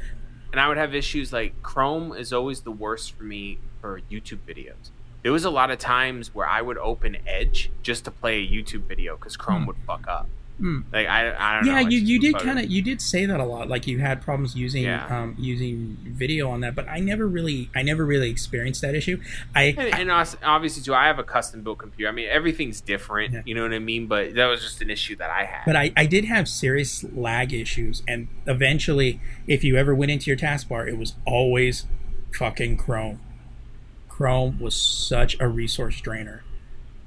Speaker 2: and I would have issues like Chrome is always the worst for me for YouTube videos. There was a lot of times where I would open Edge just to play a YouTube video because Chrome
Speaker 1: Hmm.
Speaker 2: would fuck up.
Speaker 1: Hmm.
Speaker 2: Like I, I don't know.
Speaker 1: yeah
Speaker 2: it
Speaker 1: you, you did kind of you did say that a lot like you had problems using
Speaker 2: Yeah.
Speaker 1: um using video on that but i never really i never really experienced that issue i
Speaker 2: And, and obviously, too, I have a custom built computer. I mean, everything's different.
Speaker 1: Yeah.
Speaker 2: You know what I mean? But that was just an issue that I had.
Speaker 1: but I, I did have serious lag issues and eventually if you ever went into your taskbar it was always fucking chrome chrome was such a resource drainer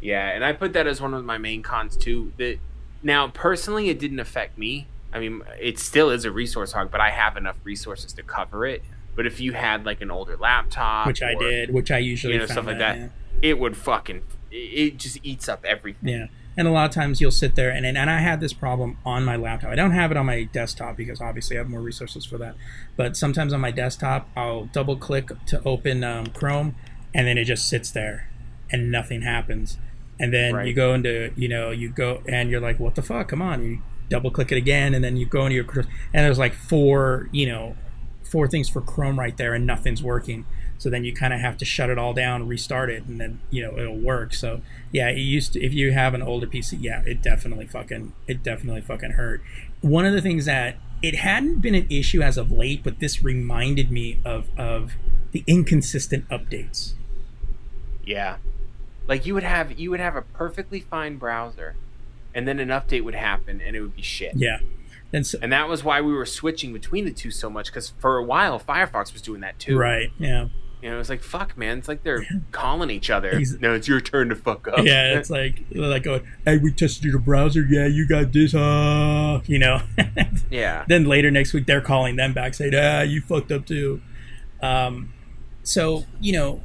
Speaker 2: Yeah, and I put that as one of my main cons too. That now personally, it didn't affect me. I mean, it still is a resource hog, but I have enough resources to cover it. But if you had like an older laptop,
Speaker 1: which i did which i usually
Speaker 2: you know, stuff like
Speaker 1: that,
Speaker 2: that, it would fucking it just eats up everything.
Speaker 1: yeah. yeah and a lot of times you'll sit there and, and and i had this problem on my laptop i don't have it on my desktop because obviously i have more resources for that but sometimes on my desktop i'll double click to open um, chrome and then it just sits there and nothing happens and then
Speaker 2: Right.
Speaker 1: you go into you know you go and you're like what the fuck? Come on. You double click it again and then you go into your and there's like four you know four things for chrome right there and nothing's working. So then you kind of have to shut it all down restart it and then you know it'll work. So yeah it used to if you have an older pc yeah it definitely fucking it definitely fucking hurt. One of the things that it hadn't been an issue as of late but this reminded me of of the inconsistent updates.
Speaker 2: Yeah, like you would have you would have a perfectly fine browser, and then an update would happen, and it would be shit.
Speaker 1: yeah and so
Speaker 2: And that was why we were switching between the two so much because for a while Firefox was doing that too.
Speaker 1: right yeah
Speaker 2: You know, it was like fuck, man. It's like they're calling each other.
Speaker 1: He's-
Speaker 2: no, it's your turn to fuck up.
Speaker 1: yeah it's like like going hey we tested your browser yeah you got this uh you know (laughs)
Speaker 2: yeah.
Speaker 1: then later next week they're calling them back saying ah you fucked up too um, so you know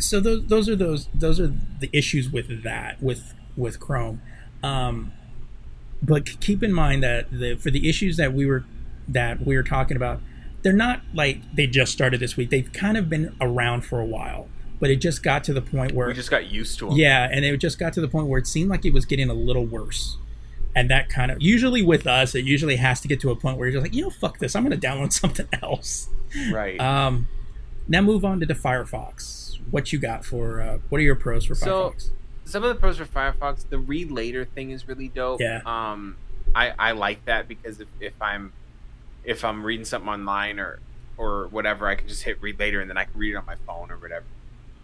Speaker 1: so those those are those those are the issues with that with with chrome um, but keep in mind that the for the issues that we were that we were talking about they're not like they just started this week they've kind of been around for a while but it just got to the point where
Speaker 2: We just got used to them.
Speaker 1: yeah, and it just got to the point where it seemed like it was getting a little worse. And that kind of usually with us, it usually has to get to a point where you're just like, you know, fuck this, I'm gonna download (laughs) something else.
Speaker 2: Right.
Speaker 1: Um, now move on to the Firefox. What you got for? Uh, what are your pros for
Speaker 2: So-
Speaker 1: Firefox?
Speaker 2: Some of the pros for Firefox, the read later thing is really dope.
Speaker 1: Yeah.
Speaker 2: Um, I I like that because if, if I'm if I'm reading something online or or whatever, I can just hit read later and then I can read it on my phone or whatever.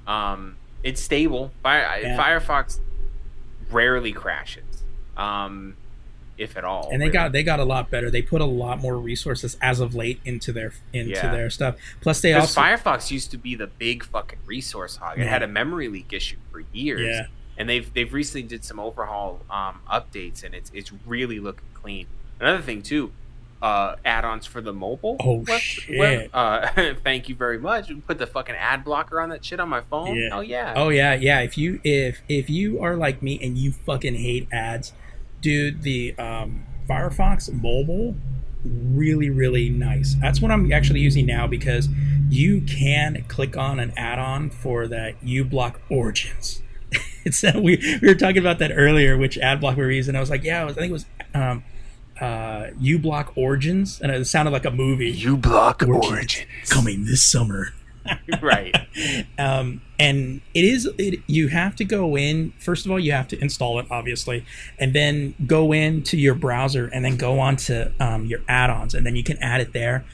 Speaker 2: Um, it's stable. Fire,
Speaker 1: Yeah.
Speaker 2: Firefox rarely crashes, um, if at all.
Speaker 1: and they
Speaker 2: really.
Speaker 1: got they got a lot better. They put a lot more resources as of late into their into
Speaker 2: Yeah.
Speaker 1: their stuff. Plus, they also
Speaker 2: Firefox used to be the big fucking resource hog. It
Speaker 1: Yeah.
Speaker 2: had a memory leak issue for years.
Speaker 1: Yeah.
Speaker 2: And they've they've recently did some overhaul um, updates and it's it's really looking clean. Another thing too, uh, add-ons for the mobile.
Speaker 1: Oh, shit.
Speaker 2: web- uh, (laughs) thank you very much. We put the fucking ad blocker on that shit on my phone.
Speaker 1: Yeah.
Speaker 2: Hell yeah.
Speaker 1: Oh yeah, yeah. If you if if you are like me and you fucking hate ads, dude, the um, Firefox mobile really really nice. That's what I'm actually using now because you can click on an add-on for that uBlock Origins. (laughs) it's that we we were talking about that earlier, which ad block we were using. I was like, yeah, was, I think it was um, uh, uBlock Origins, and it sounded like a movie.
Speaker 2: uBlock
Speaker 1: Origins. coming this summer. (laughs)
Speaker 2: right.
Speaker 1: um, and it is it, you have to go in first of all you have to install it obviously and then go into your browser and then go on to um, your add-ons and then you can add it there.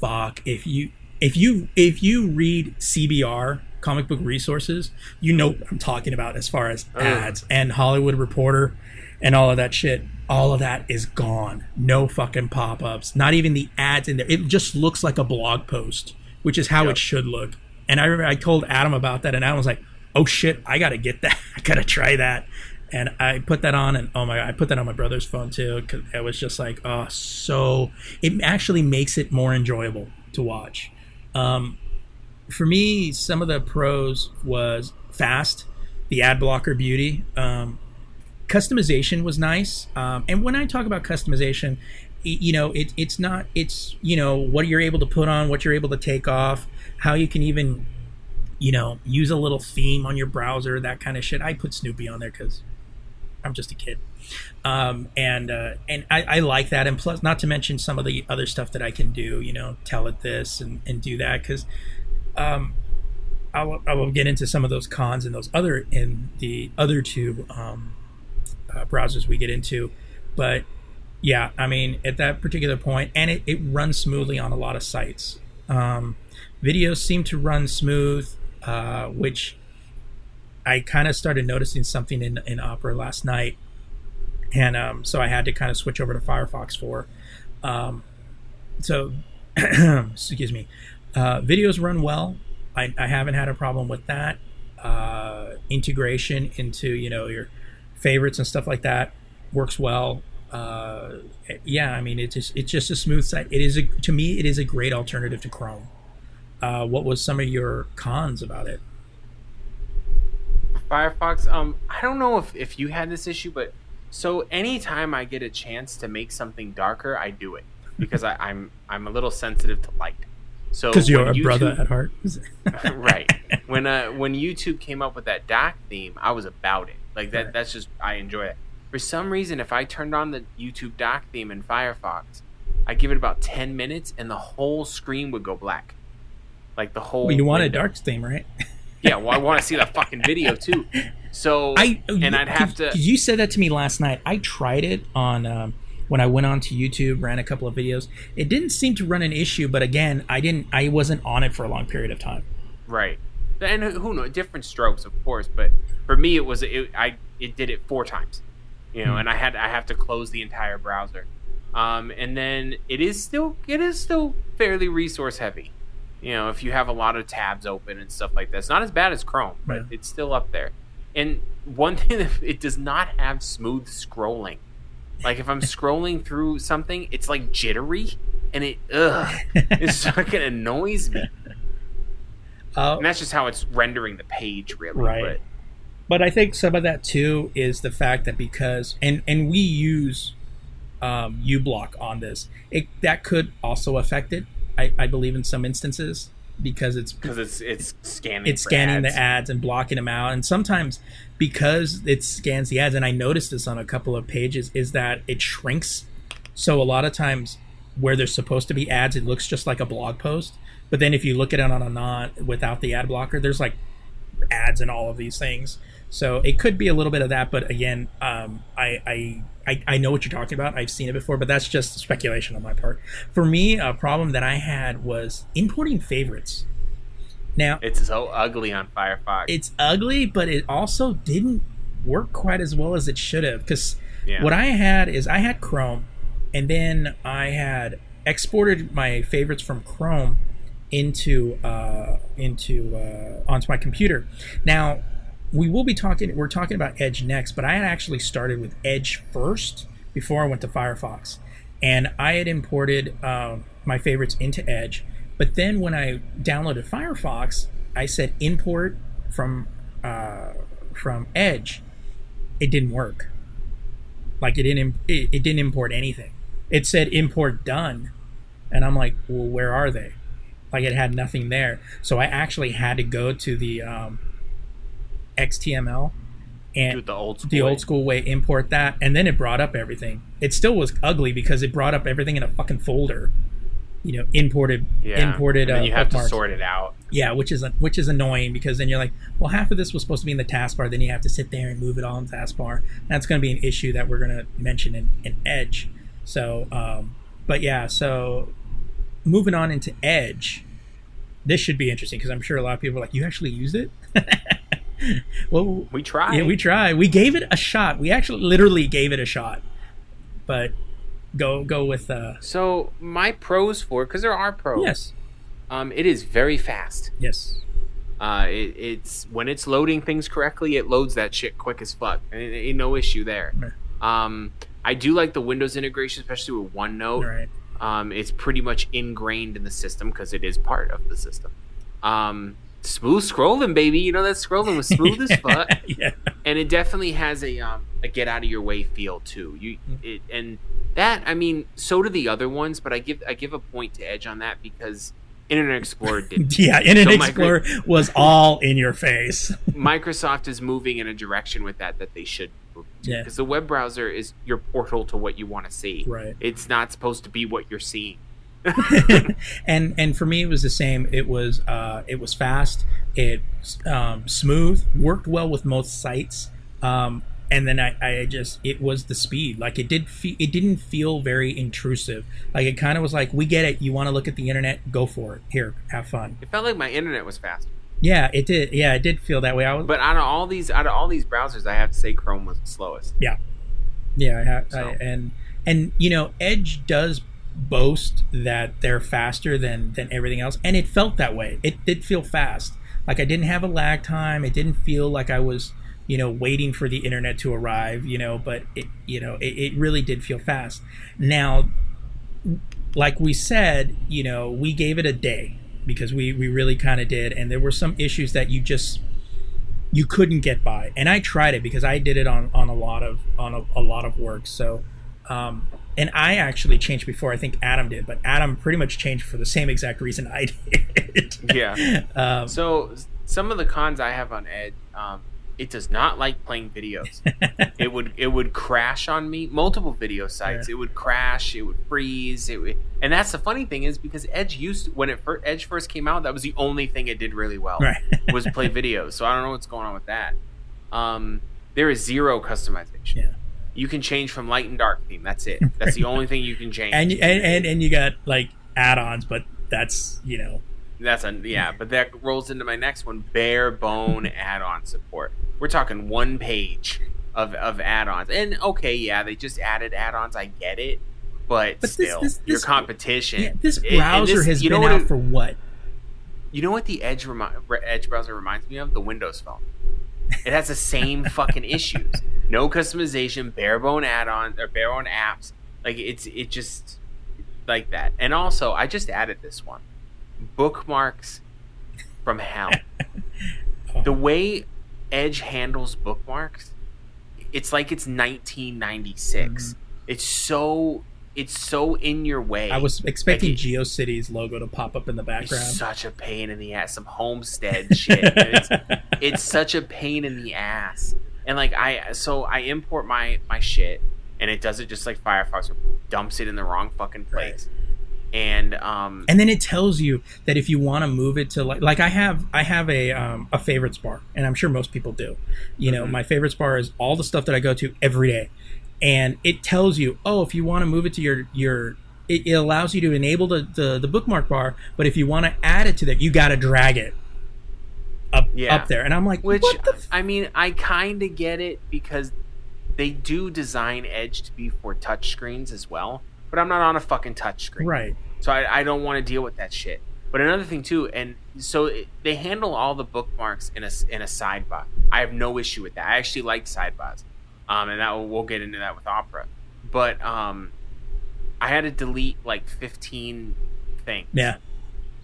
Speaker 1: Fuck if you if you if you read cbr comic book resources you know what i'm talking about as far as ads and hollywood reporter and all of that shit. All of that is gone. No fucking pop-ups. Not even the ads in there. It just looks like a blog post which is how
Speaker 2: Yep.
Speaker 1: it should look and I remember I told Adam about that, and Adam was like, "Oh shit, I gotta get that. (laughs) I gotta try that." And I put that on, and oh my god, I put that on my brother's phone too. Cause it was just like, oh, so it actually makes it more enjoyable to watch. Um, for me, some of the pros was fast, the ad blocker beauty. Um, customization was nice. Um, and when I talk about customization, you know, it, it's not, it's, you know, what you're able to put on, what you're able to take off, how you can even, you know, use a little theme on your browser, that kind of shit. I put Snoopy on there because I'm just a kid. Um, and uh, and I, I like that. And plus, not to mention some of the other stuff that I can do, you know, tell it this and, and do that because um, I'll, I will get into some of those cons and those other in the other two um, uh, browsers we get into. But yeah, I mean, at that particular point, and it, it runs smoothly on a lot of sites. Um, videos seem to run smooth, uh, which I kind of started noticing something in, in Opera last night. And um, so I had to kind of switch over to Firefox for. Um, so, (clears throat) excuse me. Uh, videos run well. I, I haven't had a problem with that. Uh, integration into you know your favorites and stuff like that works well. Uh, yeah, I mean it's just, it's just a smooth site. It is a, to me it is a great alternative to Chrome. Uh, what was some of your cons about it?
Speaker 2: Firefox. Um, I don't know if if you had this issue, but so anytime I get a chance to make something darker, I do it because I, I'm I'm a little sensitive to light. So
Speaker 1: Because you're a brother at heart. (laughs)
Speaker 2: right. When uh when YouTube came up with that doc theme, I was about it. Like that
Speaker 1: Right.
Speaker 2: that's just I enjoy it. For some reason if I turned on the YouTube doc theme in Firefox, I give it about 10 minutes and the whole screen would go black. Like the whole
Speaker 1: Well, you want a dark theme, right?
Speaker 2: Yeah, well I want to see the fucking video too. (laughs) So
Speaker 1: I
Speaker 2: and I'd have to
Speaker 1: You said that to me last night. I tried it on um, when I went onto YouTube, ran a couple of videos. It didn't seem to run an issue, but again, I didn't. I wasn't on it for a long period of time.
Speaker 2: Right. And who knows? Different strokes, of course. But for me, it was it. I it did it four times, you know,
Speaker 1: Hmm.
Speaker 2: and I had I have to close the entire browser. Um, and then it is still it is still fairly resource heavy. You know, if you have a lot of tabs open and stuff like that, it's not as bad as Chrome, but
Speaker 1: Yeah.
Speaker 2: it's still up there. And one (laughs) thing that it does not have smooth scrolling. Like if I'm (laughs) scrolling through something, it's like jittery, and it ugh, (laughs) it fucking annoys me.
Speaker 1: Uh,
Speaker 2: And that's just how it's rendering the page, really.
Speaker 1: Right. but I think some of that too is the fact that because and and we use um, uBlock on this, it that could also affect it. I, I believe in some instances because it's
Speaker 2: Because it's it's scanning.
Speaker 1: it's scanning
Speaker 2: ads.
Speaker 1: the ads and blocking them out and sometimes because it scans the ads and i noticed this on a couple of pages is that it shrinks so a lot of times where there's supposed to be ads it looks just like a blog post but then if you look at it on a non without the ad blocker there's like ads and all of these things so it could be a little bit of that but again um, I, I I, I know what you're talking about. I've seen it before, but that's just speculation on my part. For me, a problem that I had was importing favorites. Now,
Speaker 2: It's so ugly on Firefox.
Speaker 1: it's ugly, but it also didn't work quite as well as it should have. Because
Speaker 2: Yeah.
Speaker 1: what I had is I had Chrome, and then I had exported my favorites from Chrome into uh, into uh, onto my computer. Now we will be talking. We're talking about Edge next, but I had actually started with Edge first before I went to Firefox, and I had imported um, my favorites into Edge. But then when I downloaded Firefox, I said import from uh, from Edge. It didn't work. Like it didn't it, it didn't import anything. it said import done, and I'm like, well, where are they? Like it had nothing there, so I actually had to go to the um, XTML and
Speaker 2: the old school.
Speaker 1: the
Speaker 2: way.
Speaker 1: old school way, import that, and then it brought up everything. It still was ugly because it brought up everything in a fucking folder. You know, imported,
Speaker 2: Yeah.
Speaker 1: imported.
Speaker 2: And then
Speaker 1: uh,
Speaker 2: you have to sort it out.
Speaker 1: Yeah, which is which is annoying because then you're like, well, half of this was supposed to be in the taskbar, then you have to sit there and move it all in taskbar. That's going to be an issue that we're going to mention in, in Edge. So, um, but yeah, so moving on into Edge, this should be interesting because I'm sure a lot of people are like, you actually use it. (laughs) (laughs) well,
Speaker 2: We tried.
Speaker 1: yeah, we tried. We gave it a shot. We actually literally gave it a shot. But go go with uh
Speaker 2: So my pros for because there are pros.
Speaker 1: yes.
Speaker 2: Um, it is very fast.
Speaker 1: Yes.
Speaker 2: Uh, it, it's when it's loading things correctly, it loads that shit quick as fuck, and it, ain't no issue there. Um, I do like the Windows integration, especially with OneNote.
Speaker 1: Right.
Speaker 2: Um, it's pretty much ingrained in the system because it is part of the system. Um, smooth scrolling, baby. You know that scrolling was smooth as (laughs) fuck,
Speaker 1: yeah.
Speaker 2: and it definitely has a um, a get out of your way feel too. You it, and that I mean, so do the other ones, but I give I give a point to Edge on that because Internet Explorer did. (laughs)
Speaker 1: Yeah, Internet
Speaker 2: So
Speaker 1: Explorer (laughs) was all in your face.
Speaker 2: Microsoft is moving in a direction with that that they should move to
Speaker 1: Yeah.
Speaker 2: because the web browser is your portal to what you want to see.
Speaker 1: Right.
Speaker 2: It's not supposed to be what you're seeing. (laughs)
Speaker 1: and and for me it was the same. It was uh it was fast, it um smooth, worked well with most sites. Um and then I, I just it was the speed like it did fe- it didn't feel very intrusive like it kind of was like we get it you want to look at the internet go for it here have fun
Speaker 2: It felt like my internet was fast.
Speaker 1: yeah it did yeah it did feel that way I was
Speaker 2: But out of all these, out of all these browsers, I have to say Chrome was the slowest.
Speaker 1: Yeah, yeah, I ha-
Speaker 2: So.
Speaker 1: I, and and you know, Edge does boast that they're faster than than everything else, and it felt that way. It did feel fast. Like I didn't have a lag time. It didn't feel like I was you know waiting for the internet to arrive. You know, but it you know it, it really did feel fast. Now, like we said, you know, we gave it a day because we we really kind of did, and there were some issues that you just you couldn't get by and i tried it because i did it on on a lot of on a, a lot of work so um and i actually changed before i think adam did but adam pretty much changed for the same exact reason i (laughs) did
Speaker 2: Yeah.
Speaker 1: um,
Speaker 2: So some of the cons I have on Edge, um, it does not like playing videos. (laughs) it would it would crash on me. Multiple video sites,
Speaker 1: Yeah.
Speaker 2: it would crash. It would freeze. It would, and that's the funny thing is because Edge used when it fir- Edge first came out, that was the only thing it did really well.
Speaker 1: right (laughs)
Speaker 2: was play videos. So I don't know what's going on with that. Um, there is zero customization.
Speaker 1: Yeah.
Speaker 2: You can change from light and dark theme. That's it. That's the only thing you can (laughs) change.
Speaker 1: and, and and and you got like add-ons but that's you know
Speaker 2: That's a yeah, but that rolls into my next one: bare bone (laughs) add-on support. We're talking one page of of add-ons, and okay, yeah, they just added add-ons. I get it, but,
Speaker 1: But
Speaker 2: still,
Speaker 1: this-
Speaker 2: your competition.
Speaker 1: yeah, this browser
Speaker 2: this-
Speaker 1: has
Speaker 2: you know
Speaker 1: been out
Speaker 2: it-
Speaker 1: for what
Speaker 2: You know what the Edge remi- Edge browser reminds me of? The Windows Phone. It has the same fucking issues. No customization, barebone add-on or barebone apps. Like it's it just like that. And also, I just added this one: bookmarks from hell. the (laughs) way Edge handles bookmarks, it's like it's 1996. Mm-hmm. It's so it's so in your way.
Speaker 1: i was expecting
Speaker 2: Like it-
Speaker 1: geocities logo to pop up in the
Speaker 2: It's
Speaker 1: background
Speaker 2: such a pain in the ass. Some homestead shit. It's, (laughs) it's such a pain in the ass. And like I, so I import my my shit, and it does it just like Firefox, dumps it in the wrong fucking place. And um,
Speaker 1: and then it tells you that if you want to move it to like like I have I have a um, a favorites bar and I'm sure most people do. You know,
Speaker 2: Mhm.
Speaker 1: my favorites bar is all the stuff that I go to every day. And it tells you, "Oh, if you want to move it to your your it, it allows you to enable the, the the bookmark bar, but if you want to add it to that, you got to drag it up
Speaker 2: Yeah.
Speaker 1: up there." And I'm like,
Speaker 2: which
Speaker 1: "What the f-
Speaker 2: I mean, I kind of get it because they do design Edge to be for touch screens as well. But I'm not on a fucking touch screen.
Speaker 1: right.
Speaker 2: So I, I don't want to deal with that shit. But another thing too, and so it, they handle all the bookmarks in a in a sidebar. I have no issue with that. I actually like sidebars, um, and that will, we'll get into that with Opera. But um, I had to delete like 15 things.
Speaker 1: Yeah.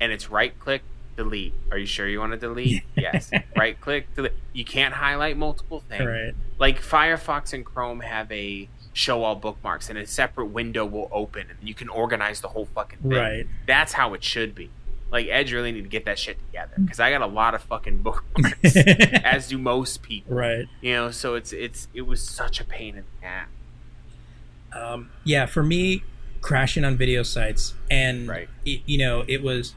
Speaker 2: And it's right click, delete. Are you sure you want to delete? (laughs) yes. Right click, delete. You can't highlight multiple things
Speaker 1: Right.
Speaker 2: like Firefox and Chrome have a show all bookmarks and a separate window will open and you can organize the whole fucking thing.
Speaker 1: Right.
Speaker 2: That's how it should be. Like Edge really need to get that shit together because I got a lot of fucking bookmarks, (laughs) as do most people.
Speaker 1: right.
Speaker 2: You know, so it's it's it was such a pain in the ass.
Speaker 1: um, yeah, for me, crashing on video sites, and
Speaker 2: Right.
Speaker 1: it, you know, it was,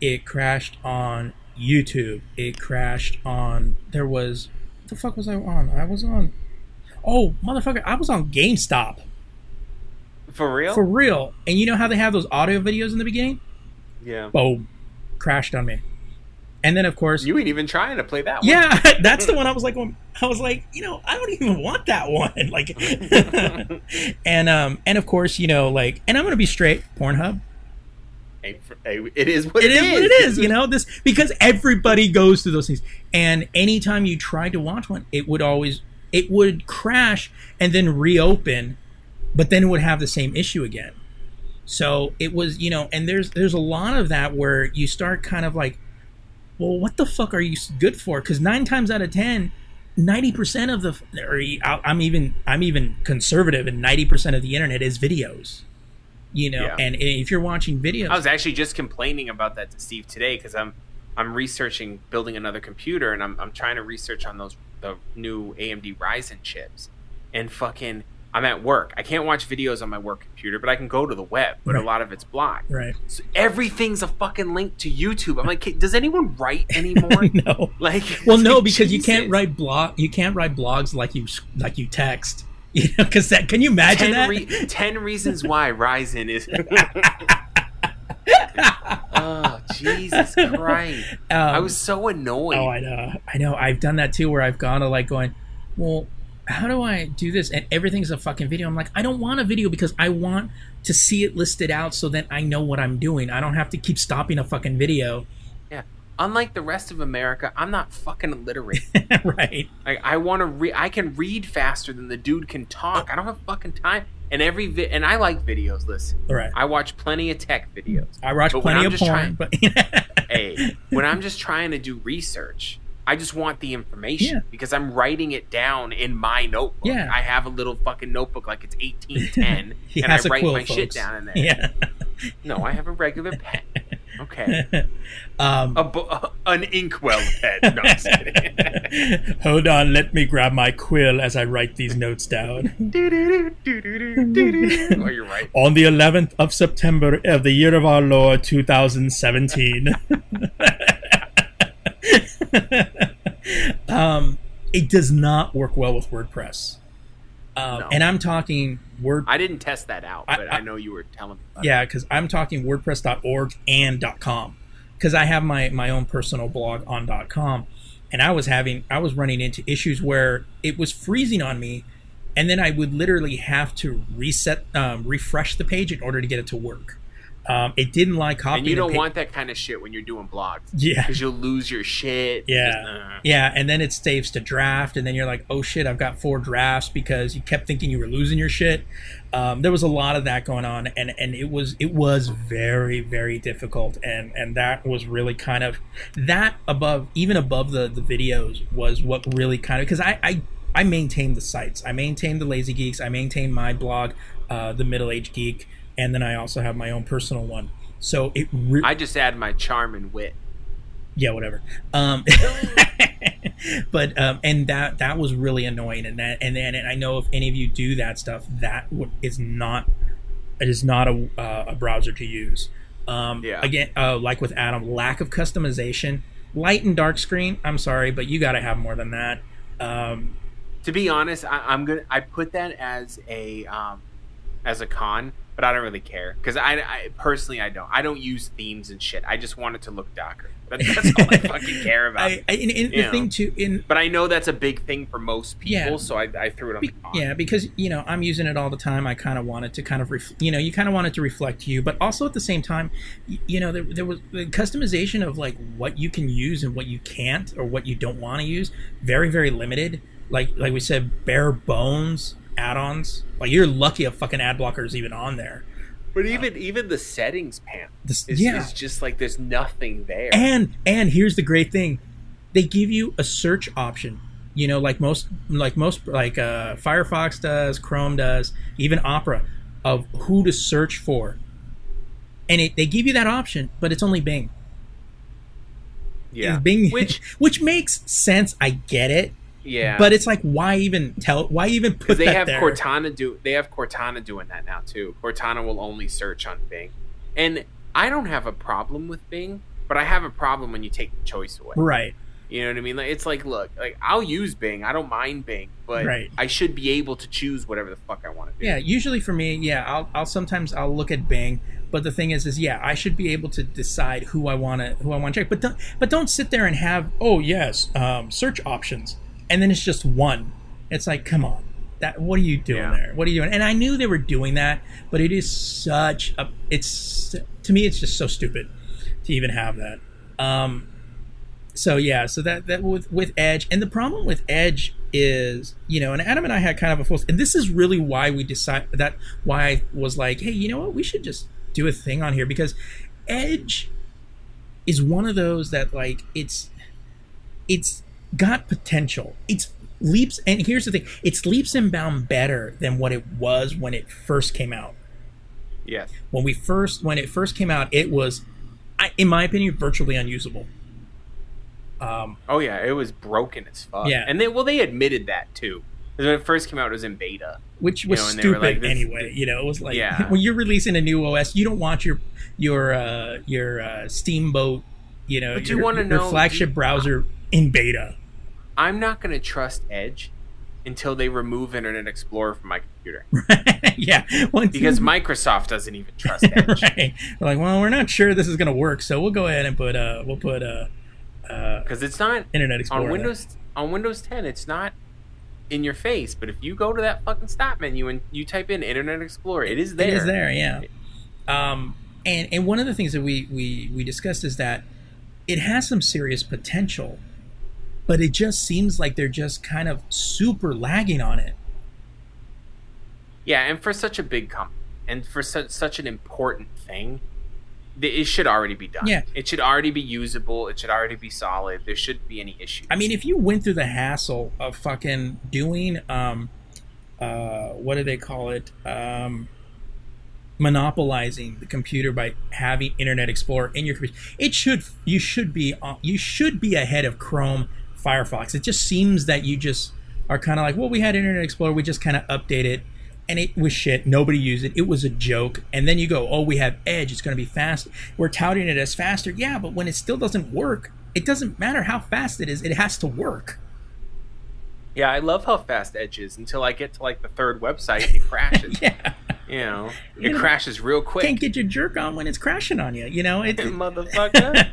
Speaker 1: it crashed on YouTube. It crashed on. There was, what the fuck was I on? I was on. Oh, motherfucker! I was on GameStop
Speaker 2: For real?
Speaker 1: for real. And you know how they have those audio videos in the beginning?
Speaker 2: yeah.
Speaker 1: Boom, crashed on me. And then of course,
Speaker 2: You ain't even trying to play that one.
Speaker 1: yeah, (laughs) that's the one I was like, I was like, you know, I don't even want that one. (laughs) Like, (laughs) and um, and of course, you know, like, and I'm gonna be straight, Pornhub.
Speaker 2: Hey, f- hey, it is what
Speaker 1: It is what it is, you know. This because everybody goes through those things, and anytime you tried to watch one, it would always it would crash and then reopen, but then it would have the same issue again. So it was, you know, and there's there's a lot of that where you start kind of like, well, what the fuck are you good for? Because nine times out of ten, ninety percent of the, or I'm even I'm even conservative, and ninety percent of the internet is videos. You know,
Speaker 2: Yeah.
Speaker 1: and if you're watching videos,
Speaker 2: I was actually just complaining about that to Steve today because I'm I'm researching building another computer and I'm I'm trying to research on those the new AMD Ryzen chips and fucking I'm at work. I can't watch videos on my work computer, but I can go to the web, but
Speaker 1: Right.
Speaker 2: a lot of it's blocked.
Speaker 1: right?
Speaker 2: So everything's a fucking link to YouTube. I'm like, does anyone write (laughs) anymore? (laughs)
Speaker 1: no.
Speaker 2: like,
Speaker 1: Well, no, because you can't write blog. You can't write blogs like you like you text. (laughs) You know, because that. Can you imagine
Speaker 2: ten,
Speaker 1: that?
Speaker 2: re- 10 reasons why Ryzen is. oh Jesus Christ!
Speaker 1: Um,
Speaker 2: I was so annoyed.
Speaker 1: Oh, I know. I know. I've done that too, where I've gone to like going, well, how do I do this? And everything's a fucking video. I'm like, I don't want a video because I want to see it listed out so that I know what I'm doing. I don't have to keep stopping a fucking video.
Speaker 2: Yeah. Unlike the rest of America, I'm not fucking illiterate. (laughs)
Speaker 1: right.
Speaker 2: like I want to read. I can read faster than the dude can talk. I don't have fucking time. And every vi- and I like videos. Listen,
Speaker 1: Right.
Speaker 2: I watch plenty of tech videos.
Speaker 1: I watch
Speaker 2: But
Speaker 1: plenty of porn,
Speaker 2: trying-
Speaker 1: but (laughs)
Speaker 2: hey, when I'm just trying to do research, I just want the information
Speaker 1: Yeah.
Speaker 2: because I'm writing it down in my notebook.
Speaker 1: Yeah.
Speaker 2: I have a little fucking notebook like it's 1810, (laughs) and I write
Speaker 1: quill,
Speaker 2: my shit down in there.
Speaker 1: Yeah.
Speaker 2: No, I have a regular pen. (laughs) Okay.
Speaker 1: um,
Speaker 2: A bo- (laughs) an inkwell pen. No, I'm kidding.
Speaker 1: Hold on, let me grab my quill as I write these notes down.
Speaker 2: Oh, you're right.
Speaker 1: On the 11th of September of the year of our Lord 2017. (laughs) um, it does not work well with WordPress. Um,
Speaker 2: No.
Speaker 1: And I'm talking Word.
Speaker 2: I didn't test that out,
Speaker 1: I-
Speaker 2: but I,
Speaker 1: I-
Speaker 2: know you were telling me. About
Speaker 1: Yeah, because I'm talking WordPress.org and .com, because I have my my own personal blog on .com, and I was having I was running into issues where it was freezing on me, and then I would literally have to reset um, refresh the page in order to get it to work. Um, it didn't like copy.
Speaker 2: And you don't
Speaker 1: pa-
Speaker 2: want that kind of shit when you're doing blogs.
Speaker 1: yeah.
Speaker 2: Because you'll lose your shit.
Speaker 1: Yeah.
Speaker 2: Just, uh.
Speaker 1: Yeah, and then it saves to draft, and then you're like, oh shit, I've got four drafts because you kept thinking you were losing your shit. Um, there was a lot of that going on, and and it was it was very very difficult, and and that was really kind of that above even above the the videos was what really kind of because I I I maintained the sites, I maintained the Lazy Geeks, I maintained my blog, uh, the Middle Age Geek, and then I also have my own personal one. So it re-
Speaker 2: I just add my charm and wit.
Speaker 1: yeah whatever um (laughs) but um and that that was really annoying and that and then and i know if any of you do that stuff that is not it is not a, uh, a browser to use um
Speaker 2: Yeah.
Speaker 1: again uh, like with adam lack of customization light and dark screen i'm sorry but you got to have more than that um
Speaker 2: To be honest, I, I'm gonna. I put that as a um, as a con, but I don't really care because I, I personally I don't. I don't use themes and shit. I just want it to look darker. That, that's all I (laughs) fucking care about.
Speaker 1: I, I, and, and the
Speaker 2: know.
Speaker 1: thing too in
Speaker 2: but I know that's a big thing for most people,
Speaker 1: Yeah.
Speaker 2: so I, I threw it on
Speaker 1: Be- yeah, because you know I'm using it all the time. I kind of wanted to kind of, ref- you know, you kind of wanted to reflect you, but also at the same time, y- you know, there, there was the customization of like what you can use and what you can't, or what you don't want to use. Very, very limited. Like like we said, bare bones add-ons. Like you're lucky a fucking ad blocker is even on there.
Speaker 2: But even even the settings panel
Speaker 1: This,
Speaker 2: is,
Speaker 1: yeah,
Speaker 2: is just like there's nothing there.
Speaker 1: and and here's the great thing, they give you a search option you know, like most like most like uh, Firefox does, Chrome does, even Opera, of who to search for, and it, they give you that option, but it's only Bing.
Speaker 2: Yeah.
Speaker 1: Bing,
Speaker 2: Which (laughs)
Speaker 1: which makes sense. I get it,
Speaker 2: yeah.
Speaker 1: but it's like why even tell? Why even put
Speaker 2: they
Speaker 1: that
Speaker 2: have
Speaker 1: there?
Speaker 2: Cortana do they have Cortana doing that now too. Cortana will only search on Bing, and I don't have a problem with Bing, but I have a problem when you take the choice away.
Speaker 1: Right.
Speaker 2: You know what I mean? Like it's like, look, like I'll use Bing. I don't mind Bing, but
Speaker 1: Right.
Speaker 2: I should be able to choose whatever the fuck I want to do.
Speaker 1: Yeah, usually for me, yeah, I'll, I'll sometimes I'll look at Bing, but the thing is, is yeah, I should be able to decide who I want to who I want to check. But don't, but don't sit there and have oh yes, um, search options, and then it's just one. It's like, come on, that what are you doing
Speaker 2: Yeah.
Speaker 1: there? What are you doing? And I knew they were doing that, but it is such a it's to me it's just so stupid to even have that. Um, so yeah, so that that with with Edge, and the problem with Edge is, you know, and Adam and I had kind of a full, and this is really why we decided that why I was like, hey, you know what, we should just do a thing on here because Edge is one of those that like it's it's got potential. It's leaps, and here's the thing: it's leaps and bound better than what it was when it first came out
Speaker 2: Yes.
Speaker 1: when we first when it first came out it was I, in my opinion virtually unusable um
Speaker 2: Oh yeah, it was broken as fuck.
Speaker 1: Yeah.
Speaker 2: And they well they admitted that too When it first came out, it was in beta.
Speaker 1: which was
Speaker 2: know, they were
Speaker 1: stupid
Speaker 2: like,
Speaker 1: anyway you know it was like
Speaker 2: Yeah. (laughs)
Speaker 1: when you're releasing a new os you don't want your your uh your uh steamboat you know
Speaker 2: But you
Speaker 1: your,
Speaker 2: wanna
Speaker 1: your
Speaker 2: know-
Speaker 1: flagship browser in beta
Speaker 2: I'm not going to trust Edge until they remove Internet Explorer from my computer (laughs)
Speaker 1: yeah once
Speaker 2: because
Speaker 1: you-
Speaker 2: Microsoft doesn't even trust (laughs) Edge.
Speaker 1: right We're like well we're not sure this is gonna work so we'll go ahead and put uh we'll put uh uh
Speaker 2: Because it's not
Speaker 1: internet explorer
Speaker 2: on
Speaker 1: there.
Speaker 2: Windows on Windows 10. It's not in your face. But if you go to that fucking stop menu and you type in Internet Explorer, it is there.
Speaker 1: It is there, yeah. Um, and and one of the things that we we we discussed is that it has some serious potential, but it just seems like they're just kind of super lagging on it.
Speaker 2: Yeah, and for such a big company and for such such an important thing, th- it should already be done.
Speaker 1: Yeah.
Speaker 2: it should already be usable. It should already be solid. There shouldn't be any issues.
Speaker 1: I mean, if you went through the hassle of fucking doing um, uh, what do they call it? Um, monopolizing the computer by having Internet Explorer in your computer, it should you should be you should be ahead of Chrome, Firefox. It just seems that you just are kind of like, well, we had Internet Explorer, we just kind of update it, and it was shit. Nobody used it. It was a joke. And then you go, oh, we have Edge. It's going to be fast. We're touting it as faster. Yeah, but when it still doesn't work, it doesn't matter how fast it is. It has to work.
Speaker 2: yeah, I love how fast Edge is until I get to like the third website and it (laughs) crashes.
Speaker 1: Yeah.
Speaker 2: You know,
Speaker 1: You
Speaker 2: it
Speaker 1: know,
Speaker 2: crashes real quick.
Speaker 1: Can't get your jerk on when it's crashing on you. You know it. (laughs)
Speaker 2: motherfucker.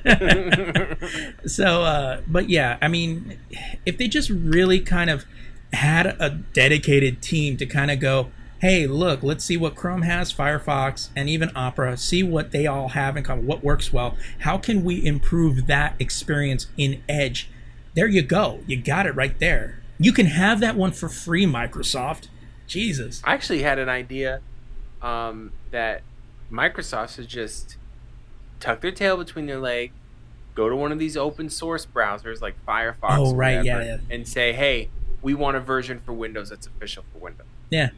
Speaker 2: (laughs)
Speaker 1: so uh but yeah i mean if they just really kind of had a dedicated team to kind of go hey look let's see what chrome has firefox and even opera see what they all have in common what works well how can we improve that experience in edge there you go you got it right there you can have that one for free microsoft jesus
Speaker 2: I actually had an idea um, that Microsoft should just tuck their tail between their legs, go to one of these open source browsers like Firefox,
Speaker 1: Oh, right, yeah,
Speaker 2: whatever,
Speaker 1: yeah.
Speaker 2: and say, "Hey, we want a version for Windows that's official for Windows,"
Speaker 1: yeah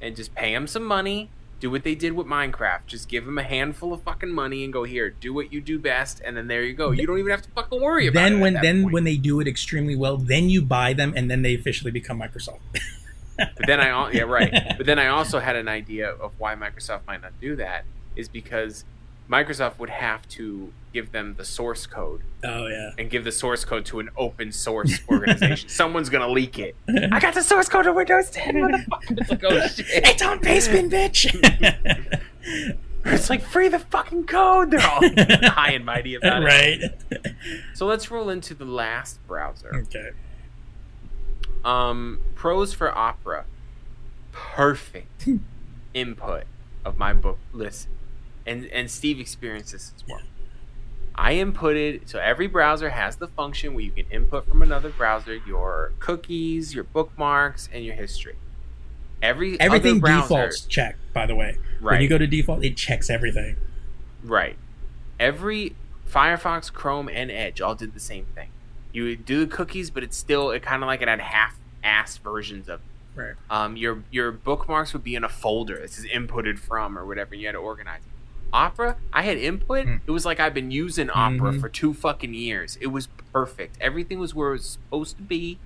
Speaker 2: and just pay them some money. Do what they did with Minecraft. Just give them a handful of fucking money and go here. Do what you do best, and then there you go. You don't even have to fucking worry about it.
Speaker 1: then
Speaker 2: at
Speaker 1: when then
Speaker 2: point.
Speaker 1: when they do it extremely well then you buy them and then they officially become microsoft (laughs)
Speaker 2: But then I yeah right. But then I also had an idea of why Microsoft might not do that is because Microsoft would have to give them the source code
Speaker 1: oh yeah
Speaker 2: and give the source code to an open source organization. (laughs) Someone's gonna leak it. I got the source code of Windows 10, (laughs) motherfucker. It's like, oh (laughs) shit.
Speaker 1: It's on basement, bitch.
Speaker 2: It's like free the fucking code. They're all high and mighty about it.
Speaker 1: right.
Speaker 2: So let's roll into the last browser.
Speaker 1: Okay.
Speaker 2: Um, pros for Opera. Perfect input of my book list, and and Steve experienced this as well. I inputted so every browser has the function where you can input from another browser your cookies, your bookmarks, and your history. Every
Speaker 1: Everything
Speaker 2: browser,
Speaker 1: defaults check. by the way. When you go to default, it checks everything.
Speaker 2: Right. Every Firefox, Chrome, and Edge all did the same thing. You would do the cookies, but it's still it kind of like it had half-assed versions of. it.
Speaker 1: Right.
Speaker 2: Um, your your bookmarks would be in a folder. This is inputted from or whatever. You had to organize. it. Opera, I had input.
Speaker 1: Mm.
Speaker 2: It was like I've been using Opera
Speaker 1: Mhm.
Speaker 2: for two fucking years. It was perfect. Everything was where it was supposed to be.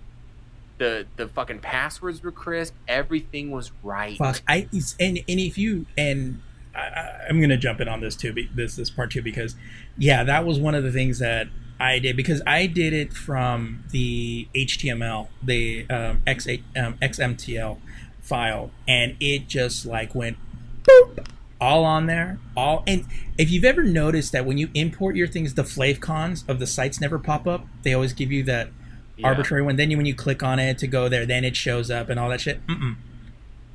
Speaker 2: The the fucking passwords were crisp. Everything was right.
Speaker 1: Fuck. I and and if you and I- I, I'm gonna jump in on this too. be- This this part too because yeah, that was one of the things that I did because I did it from the HTML, the um, X um, XMTL file, and it just like went boop all on there all and if you've ever noticed that when you import your things the favicons of the sites never pop up they always give you that
Speaker 2: Yeah.
Speaker 1: arbitrary one then you, when you click on it to go there then it shows up and all that shit Mm-mm.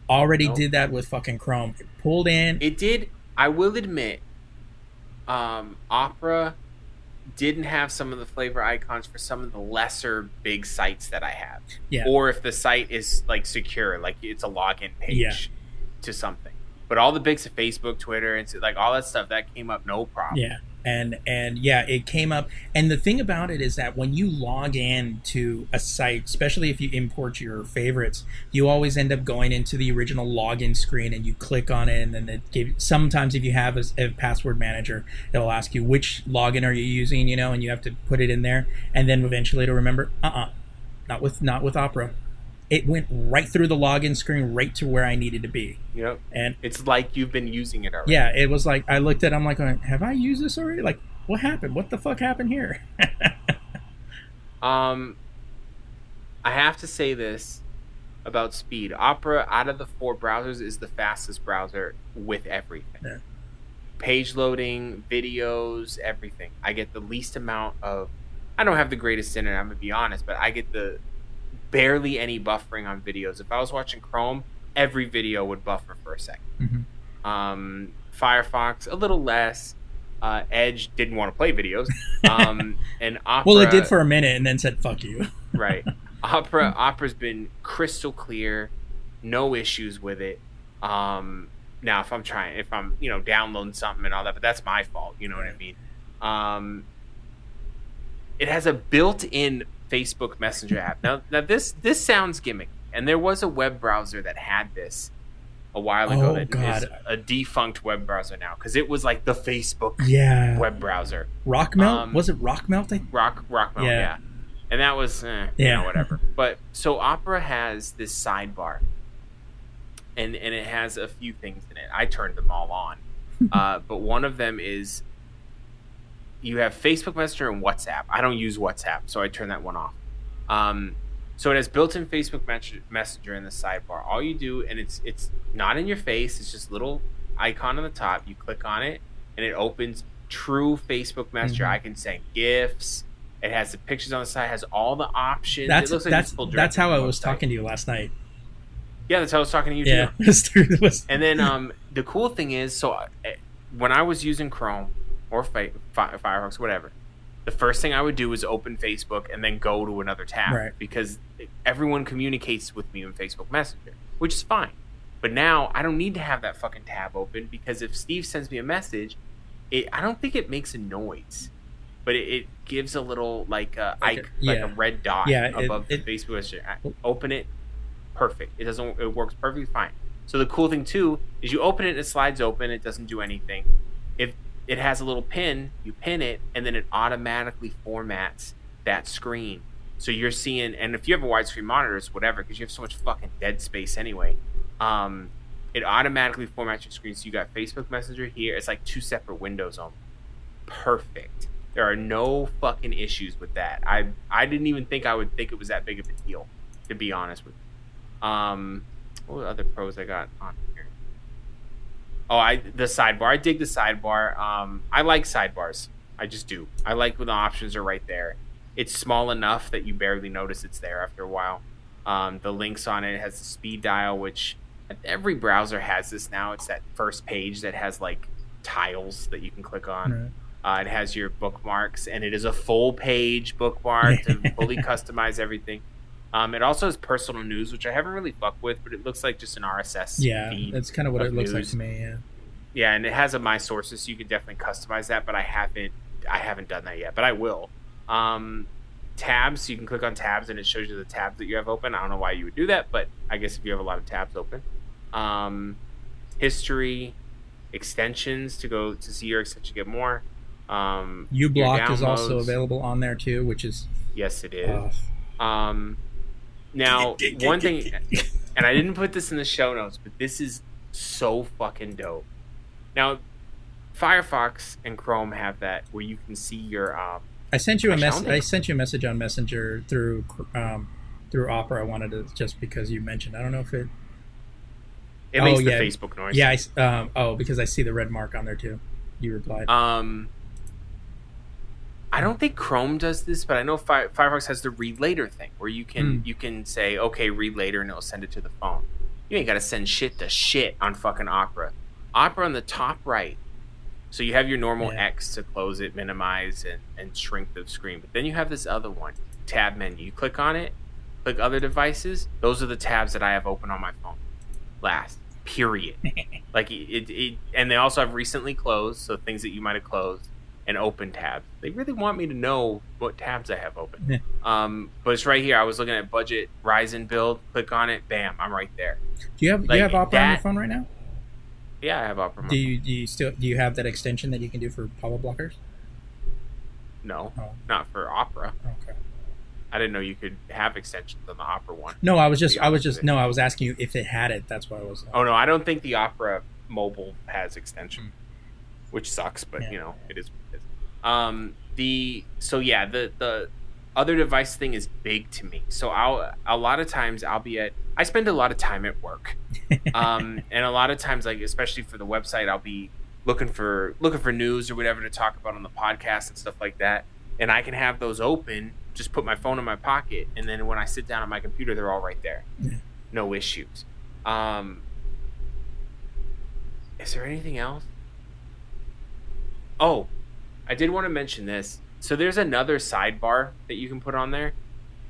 Speaker 1: already
Speaker 2: Nope.
Speaker 1: did that with fucking chrome it pulled in
Speaker 2: It did. I will admit, um, Opera didn't have some of the flavor icons for some of the lesser big sites that I have.
Speaker 1: Yeah.
Speaker 2: Or if the site is like secure, like it's a login page
Speaker 1: Yeah.
Speaker 2: to something. But all the bigs of Facebook, Twitter, and so- like all that stuff that came up no problem.
Speaker 1: Yeah. And and yeah, it came up. And the thing about it is that when you log in to a site, especially if you import your favorites, you always end up going into the original login screen and you click on it, and then it gives. Sometimes if you have a, a password manager, it'll ask you which login are you using, you know, and you have to put it in there, and then eventually it'll remember. Uh uh not with not with Opera. It went right through the login screen, right to where I needed to be,
Speaker 2: Yep.
Speaker 1: and
Speaker 2: It's like you've been using it already.
Speaker 1: yeah, it was like I looked at. it, I'm like, have I used this already? Like, what happened? What the fuck happened here? (laughs)
Speaker 2: Um, I have to say this about speed. Opera, out of the four browsers, is the fastest browser with everything.
Speaker 1: Yeah.
Speaker 2: Page loading, videos, everything. I get the least amount of. I don't have the greatest internet. I'm gonna be honest, but I get the barely any buffering on videos. If I was watching Chrome, every video would buffer for a 2nd
Speaker 1: Mhm.
Speaker 2: Um, Firefox, a little less. Uh, Edge didn't want to play videos. Um, (laughs) and Opera.
Speaker 1: well, it did for a minute, and then said "fuck you." (laughs)
Speaker 2: right. Opera Opera's been crystal clear, no issues with it. Um, now if I'm trying, if I'm you know downloading something and all that, but that's my fault. You know what I mean? Um, it has a built-in Facebook Messenger app. Now, now this this sounds gimmicky, and there was a web browser that had this a while ago.
Speaker 1: Oh,
Speaker 2: that is
Speaker 1: God.
Speaker 2: a defunct web browser now because it was like the Facebook
Speaker 1: Yeah,
Speaker 2: web browser.
Speaker 1: Rockmelt
Speaker 2: Um,
Speaker 1: was it Rockmelt? I-
Speaker 2: Rock Rockmelt,
Speaker 1: Yeah.
Speaker 2: yeah. And that was eh, you
Speaker 1: Yeah.
Speaker 2: know, whatever. But so Opera has this sidebar. And and it has a few things in it. I turned them all on. (laughs) uh, but one of them is you have Facebook Messenger and WhatsApp. I don't use WhatsApp, so I turn that one off. Um, so it has built-in Facebook Messenger in the sidebar. All you do, and it's it's not in your face. It's just a little icon on the top. You click on it, and it opens true Facebook Messenger.
Speaker 1: Mhm.
Speaker 2: I can send gifts. It has the pictures on the side. Has all the options.
Speaker 1: That's
Speaker 2: it looks like
Speaker 1: that's that's how I was
Speaker 2: website.
Speaker 1: talking to you last night.
Speaker 2: Yeah, that's how I was talking to you.
Speaker 1: Yeah, it it was-
Speaker 2: And then um, the cool thing is, so uh, when I was using Chrome or Fi- Fi- Firefox, whatever, the first thing I would do is open Facebook and then go to another tab
Speaker 1: Right.
Speaker 2: because everyone communicates with me in Facebook Messenger, which is fine. But now I don't need to have that fucking tab open because if Steve sends me a message, it I don't think it makes a noise, but it, it gives a little like a
Speaker 1: Like a-
Speaker 2: ic- like a red dot
Speaker 1: Yeah,
Speaker 2: above
Speaker 1: it-
Speaker 2: the Facebook Messenger. I open it, perfect. It doesn't. It works perfectly fine. So the cool thing too is you open it, and it slides open. It doesn't do anything. If it has a little pin, you pin it, and then it automatically formats that screen. So you're seeing, and if you have a widescreen monitor, it's whatever, because you have so much fucking dead space anyway. Um, it automatically formats your screen. So you got Facebook Messenger here. It's like two separate windows on. Perfect. There are no fucking issues with that. I I didn't even think I would think it was that big of a deal, to be honest with you. Um, what were other pros I got on? Oh, I the sidebar. I dig the sidebar. Um, I like sidebars. I just do. I like when the options are right there. It's small enough that you barely notice it's there after a while. Um, the links on it has the speed dial, which every browser has this now. It's that first page that has like tiles that you can click on.
Speaker 1: Right.
Speaker 2: Uh, it has your bookmarks, and it is a full page bookmark to (laughs) fully customize everything. Um, it also has personal news, which I haven't really fucked with, but it looks like just an RSS
Speaker 1: yeah, that's kind of what
Speaker 2: of
Speaker 1: it looks like to me. Yeah,
Speaker 2: Yeah, and it has a my sources, so you can definitely customize that. But I haven't, I haven't done that yet, but I will. Um, tabs. So you can click on tabs and it shows you the tabs that you have open. I don't know why you would do that, but I guess if you have a lot of tabs open, um, history, extensions to go to see your extension get more. Um,
Speaker 1: uBlock is also available on there too, which is
Speaker 2: Yes, it is. Um, now, (laughs) one thing, and I didn't put this in the show notes, but this is so fucking dope. Now, Firefox and Chrome have that where you can see your. Um,
Speaker 1: I sent you a
Speaker 2: I
Speaker 1: mess.
Speaker 2: found it.
Speaker 1: I sent you a message on Messenger through um, through Opera. I wanted to just because you mentioned. I don't know if it.
Speaker 2: it
Speaker 1: Oh,
Speaker 2: makes
Speaker 1: yeah.
Speaker 2: the Facebook noise.
Speaker 1: Yeah. I s um, oh, because I see the red mark on there too. You replied.
Speaker 2: Um, I don't think Chrome does this, but I know Fi- Firefox has the read later thing where you can
Speaker 1: Hmm.
Speaker 2: you can say okay read later and it'll send it to the phone. You ain't got to send shit to shit on fucking Opera. Opera on the top right. So you have your normal
Speaker 1: Yeah.
Speaker 2: X to close it, minimize, and, and shrink the screen. But then you have this other one, tab menu. You click on it, click other devices. Those are the tabs that I have open on my phone. Last, period. (laughs) like it, it, and they also have recently closed, so things that you might have closed, and open tabs. They really want me to know what tabs I have open.
Speaker 1: Yeah.
Speaker 2: Um, but it's right here. I was looking at budget Ryzen build. Click on it. Bam, I'm right there.
Speaker 1: do you have do
Speaker 2: like
Speaker 1: you have Opera on your phone right now?
Speaker 2: Yeah, I have Opera.
Speaker 1: Do you do you still do you have that extension that you can do for Pablo blockers?
Speaker 2: No,
Speaker 1: Oh,
Speaker 2: not for Opera.
Speaker 1: okay.
Speaker 2: I didn't know you could have extensions on the Opera one.
Speaker 1: No, I was just I was just no, I was asking you if it had it. That's why I was.
Speaker 2: Oh no, I don't think the Opera mobile has extension, which sucks. But
Speaker 1: Yeah.
Speaker 2: you know, it is. It is. Um, the so yeah, the the other device thing is big to me. So I'll a lot of times I'll be at I spend a lot of time at work, (laughs) um, and a lot of times like especially for the website I'll be looking for looking for news or whatever to talk about on the podcast and stuff like that. And I can have those open, just put my phone in my pocket, and then when I sit down on my computer, they're all right there, no issues. Um, is there anything else? Oh, I did want to mention this. So there's another sidebar that you can put on there.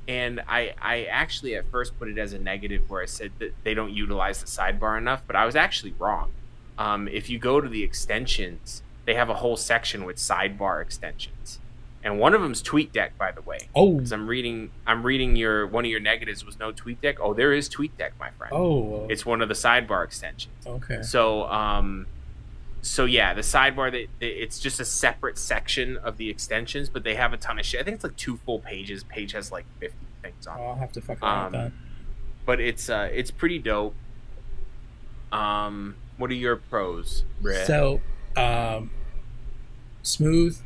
Speaker 2: And I, I actually at first put it as a negative where I said that they don't utilize the sidebar enough, but I was actually wrong. Um, if you go to the extensions, they have a whole section with sidebar extensions, and one of them's TweetDeck, by the way.
Speaker 1: Oh,
Speaker 2: Because I'm reading, I'm reading your one of your negatives was no TweetDeck. Oh, there is TweetDeck, my friend.
Speaker 1: oh,
Speaker 2: It's one of the sidebar extensions.
Speaker 1: okay.
Speaker 2: So, um, so yeah, the sidebar that it's just a separate section of the extensions, but they have a ton of shit. I think it's like two full pages. Page has like fifty things on, it.
Speaker 1: I'll have to fuck around
Speaker 2: Um,
Speaker 1: with that.
Speaker 2: but it's uh, it's pretty dope. Um, what are your pros, Brett?
Speaker 1: So, um, smooth,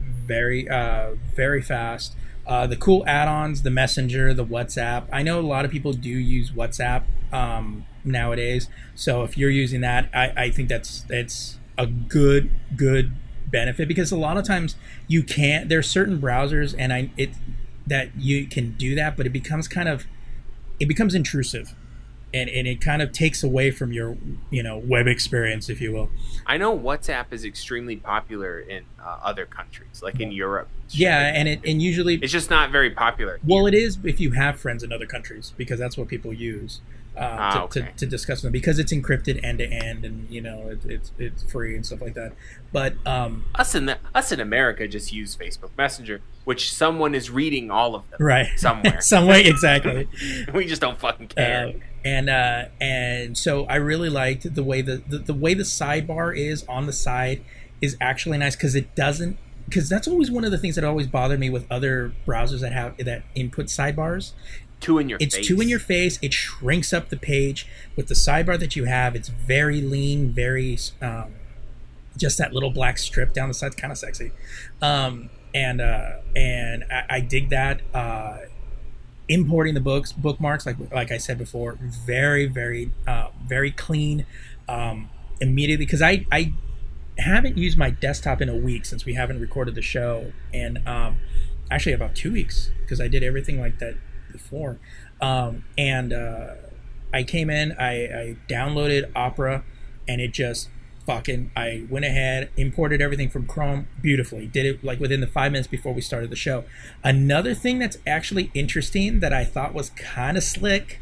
Speaker 1: very, uh, very fast. Uh, the cool add-ons, the Messenger, the WhatsApp. I know a lot of people do use WhatsApp um, nowadays. So if you're using that, I, I think that's it's a good good benefit because a lot of times you can't. There's certain browsers and I it that you can do that, but it becomes kind of it becomes intrusive. And, and it kind of takes away from your you know web experience if you will
Speaker 2: I know WhatsApp is extremely popular in uh, other countries, like in Europe.
Speaker 1: Yeah, and it and usually
Speaker 2: it's just not very popular.
Speaker 1: well, it is if you have friends in other countries because that's what people use uh,
Speaker 2: Ah,
Speaker 1: to,
Speaker 2: okay.
Speaker 1: to, to discuss them because it's encrypted end to end and you know it, it's it's free and stuff like that. But um,
Speaker 2: us in the, us in America just use Facebook Messenger, which someone is reading all of them
Speaker 1: right
Speaker 2: somewhere. (laughs)
Speaker 1: some way exactly. (laughs)
Speaker 2: we just don't fucking care.
Speaker 1: Uh, and uh, and so I really liked the way the, the the way the sidebar is on the side is actually nice because it doesn't because that's always one of the things that always bothered me with other browsers that have that input sidebars
Speaker 2: two in your
Speaker 1: it's
Speaker 2: face.
Speaker 1: two in your face. It shrinks up the page. With the sidebar that you have it's very lean very um, just that little black strip down the side kind of sexy. Um, and uh, and I, I dig that uh, importing the books bookmarks like like I said before very very uh, very clean um, immediately because I I haven't used my desktop in a week since we haven't recorded the show. And um, actually about two weeks because I did everything like that before. Um, and uh, I came in I, I downloaded Opera and it just fucking I went ahead imported everything from Chrome beautifully. Did it like within the five minutes before we started the show. Another thing that's actually interesting that I thought was kind of slick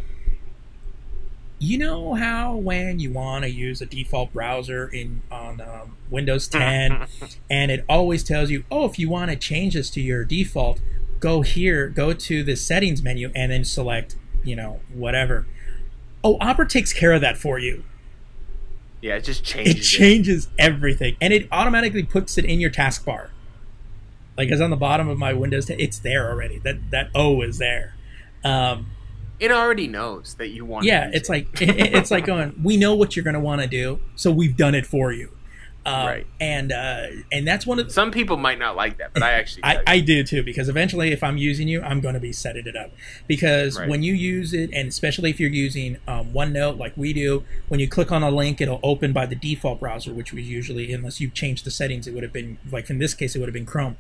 Speaker 1: you know how when you want to use a default browser in on um, Windows 10 (laughs) and it always tells you oh if you want to change this to your default go here, go to the settings menu, and then select, you know, whatever. Oh, Opera takes care of that for you.
Speaker 2: Yeah, it just changes.
Speaker 1: It
Speaker 2: changes.
Speaker 1: changes everything, and it automatically puts it in your taskbar. Like it's on the bottom of my Windows, it's there already. That that O is there. Um,
Speaker 2: It already knows that you want.
Speaker 1: yeah, it's
Speaker 2: it.
Speaker 1: like it, it's like (laughs) going. We know what you're going to want to do, so we've done it for you. Um,
Speaker 2: Right.
Speaker 1: And uh, and that's one of the,
Speaker 2: some people might not like that, but I actually.
Speaker 1: I. I do too because eventually if i'm using you i'm going to be setting it up because
Speaker 2: Right.
Speaker 1: when you use it and especially if you're using um, onenote like we do when you click on a link it'll open by the default browser which was usually unless you change the settings it would have been like in this case it would have been chrome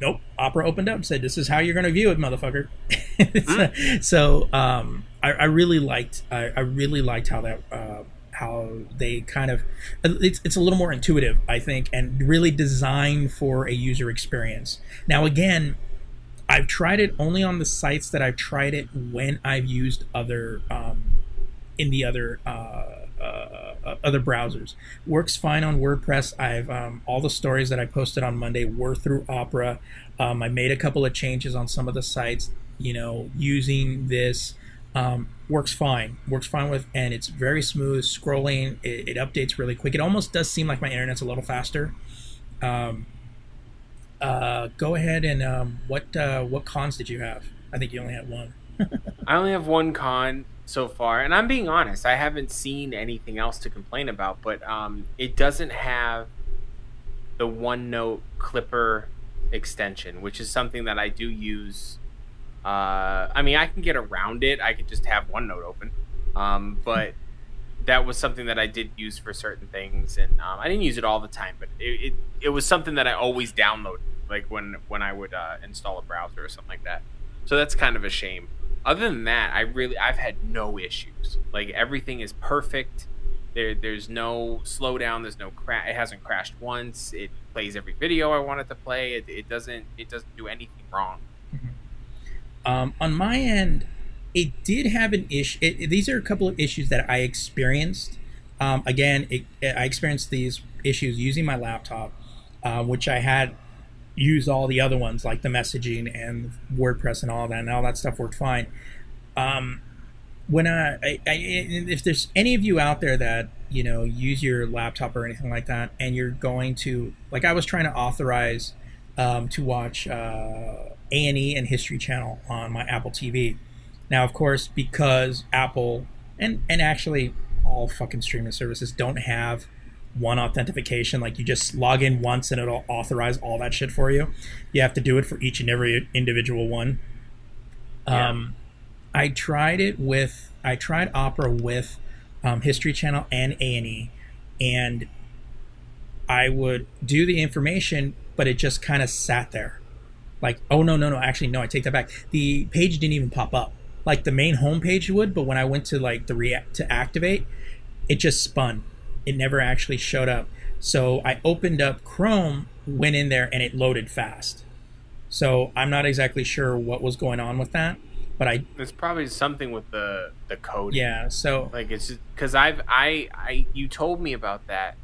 Speaker 1: nope opera opened up and said this is how you're going to view it motherfucker (laughs)
Speaker 2: Hmm.
Speaker 1: so um, I, I really liked I, I really liked how that uh, how they kind of it's, it's a little more intuitive i think and really designed for a user experience. Now again i've tried it only on the sites that i've tried it when i've used other um, in the other uh, uh, other browsers. Works fine on wordpress. I've um, all the stories that i posted on monday were through opera. Um, i made a couple of changes on some of the sites you know using this um, works fine works fine with and it's very smooth scrolling it, it updates really quick it almost does seem like my internet's a little faster um, uh, go ahead and um, what uh, what cons did you have i think you only had one (laughs)
Speaker 2: I only have one con so far, and I'm being honest. I haven't seen anything else to complain about, but um, it doesn't have the OneNote Clipper extension, which is something that I do use. Uh, I mean, I can get around it. I could just have OneNote open, um, but that was something that I did use for certain things, and um, I didn't use it all the time. But it, it, it was something that I always downloaded, like when when I would uh, install a browser or something like that. So that's kind of a shame other than that, I really I've had no issues. Like everything is perfect. There there's no slowdown. There's no crash. It hasn't crashed once. It plays every video I want it to play. It, it doesn't it doesn't do anything wrong.
Speaker 1: Um, on my end, it did have an issue. It, these are a couple of issues that I experienced. Um, again, it, I experienced these issues using my laptop, uh, which I had used all the other ones like the messaging and WordPress and all that, and all that stuff worked fine. Um, when I, I, I, if there's any of you out there that you know use your laptop or anything like that, and you're going to like, I was trying to authorize um, to watch uh, A and E and History Channel on my Apple TV. Now, of course, because Apple and and actually all fucking streaming services don't have one authentication. Like you just log in once and it'll authorize all that shit for you. You have to do it for each and every individual one.
Speaker 2: Yeah.
Speaker 1: Um, I tried it with I tried Opera with um, History Channel and A and E, and I would do the information, but it just kind of sat there. Like, oh no, no, no, actually no, I take that back. The page didn't even pop up. Like the main homepage would, but when I went to like the react to activate, it just spun. It never actually showed up. So I opened up Chrome, went in there, and it loaded fast. So I'm not exactly sure what was going on with that, but I
Speaker 2: It's probably something with the the code.
Speaker 1: yeah. So
Speaker 2: Like it's because I've I I you told me about that,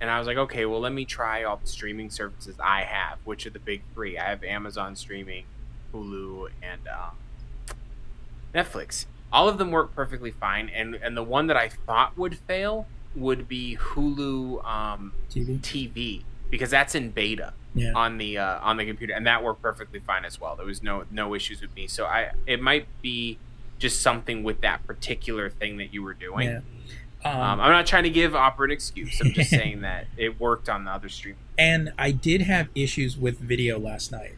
Speaker 2: and I was like, okay, well let me try all the streaming services I have, which are the big three. I have Amazon streaming, Hulu, and um, Netflix. All of them work perfectly fine, and and the one that I thought would fail would be Hulu um,
Speaker 1: TV.
Speaker 2: TV because that's in beta
Speaker 1: Yeah.
Speaker 2: on the uh, on the computer, and that worked perfectly fine as well. There was no no issues with me. So I it might be just something with that particular thing that you were doing.
Speaker 1: Yeah.
Speaker 2: Um, I'm not trying to give Opera an excuse. I'm just (laughs) saying that it worked on the other stream.
Speaker 1: and I did have issues with video last night.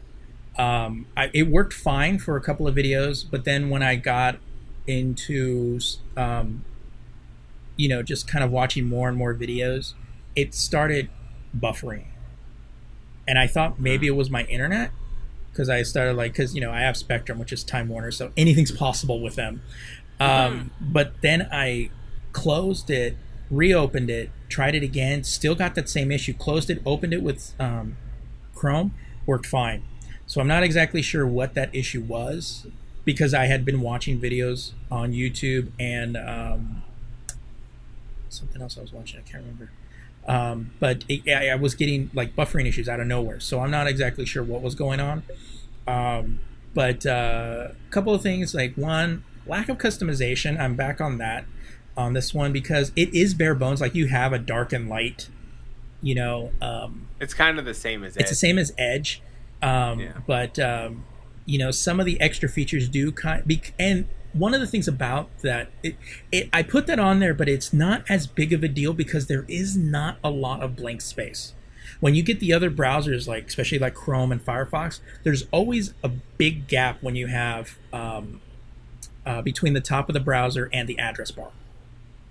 Speaker 1: Um, I, it worked fine for a couple of videos, but then when I got into, um, you know, just kind of watching more and more videos, it started buffering. And I thought maybe it was my internet because I started like, because, you know, I have Spectrum, which is Time Warner, so anything's possible with them. Um, But then I closed it, reopened it, tried it again, still got that same issue. Closed it, opened it with um, Chrome, worked fine. So I'm not exactly sure what that issue was because I had been watching videos on YouTube and um, something else I was watching. I can't remember. Um, but it, I, I was getting like buffering issues out of nowhere. So I'm not exactly sure what was going on. Um, but uh, a couple of things like one lack of customization. I'm back on that on this one because it is bare bones. Like you have a dark and light. You know, um,
Speaker 2: It's kind of the same as
Speaker 1: it's the same as Edge, um,
Speaker 2: Yeah.
Speaker 1: but um, you know some of the extra features do kind. Be, and one of the things about that, it, it, I put that on there, but it's not as big of a deal because there is not a lot of blank space. When you get the other browsers, like especially like Chrome and Firefox, there's always a big gap when you have um, uh, between the top of the browser and the address bar.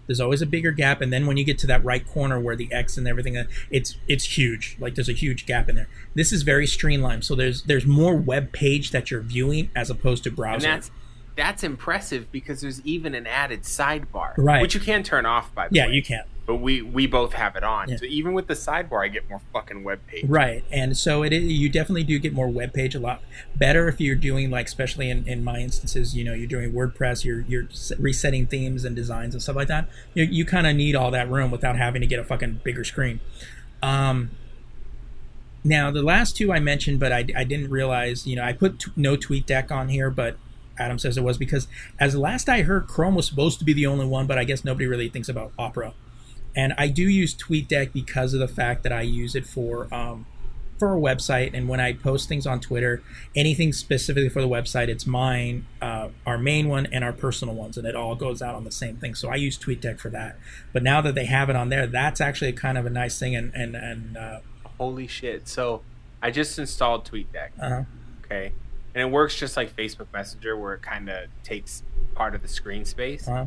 Speaker 1: There's always a bigger gap, and then when you get to that right corner where the X and everything, uh, it's it's huge. Like there's a huge gap in there. This is very streamlined, so there's there's more web page that you're viewing as opposed to
Speaker 2: and
Speaker 1: browser.
Speaker 2: that's that's impressive because there's even an added sidebar,
Speaker 1: Right.
Speaker 2: Which you can turn off by the
Speaker 1: yeah,
Speaker 2: way.
Speaker 1: you can.
Speaker 2: But we we both have it on,
Speaker 1: Yeah.
Speaker 2: so even with the sidebar, I get more fucking web page.
Speaker 1: Right, and so it you definitely do get more web page a lot better if you're doing like especially in, in my instances, you know, you're doing WordPress, you're you're resetting themes and designs and stuff like that. You, you kind of need all that room without having to get a fucking bigger screen. Um, now the last two I mentioned, but I, I didn't realize, you know, I put t- no tweet deck on here, but Adam says it was because as last I heard, Chrome was supposed to be the only one, but I guess nobody really thinks about Opera. And I do use TweetDeck because of the fact that I use it for um, for a website. And when I post things on Twitter, anything specifically for the website, it's mine, uh, our main one, and our personal ones, and it all goes out on the same thing. So I use TweetDeck for that. But now that they have it on there, that's actually kind of a nice thing. And and and uh,
Speaker 2: Holy shit! So I just installed TweetDeck.
Speaker 1: uh,
Speaker 2: Okay, and it works just like Facebook Messenger, where it kind of takes part of the screen space.
Speaker 1: uh,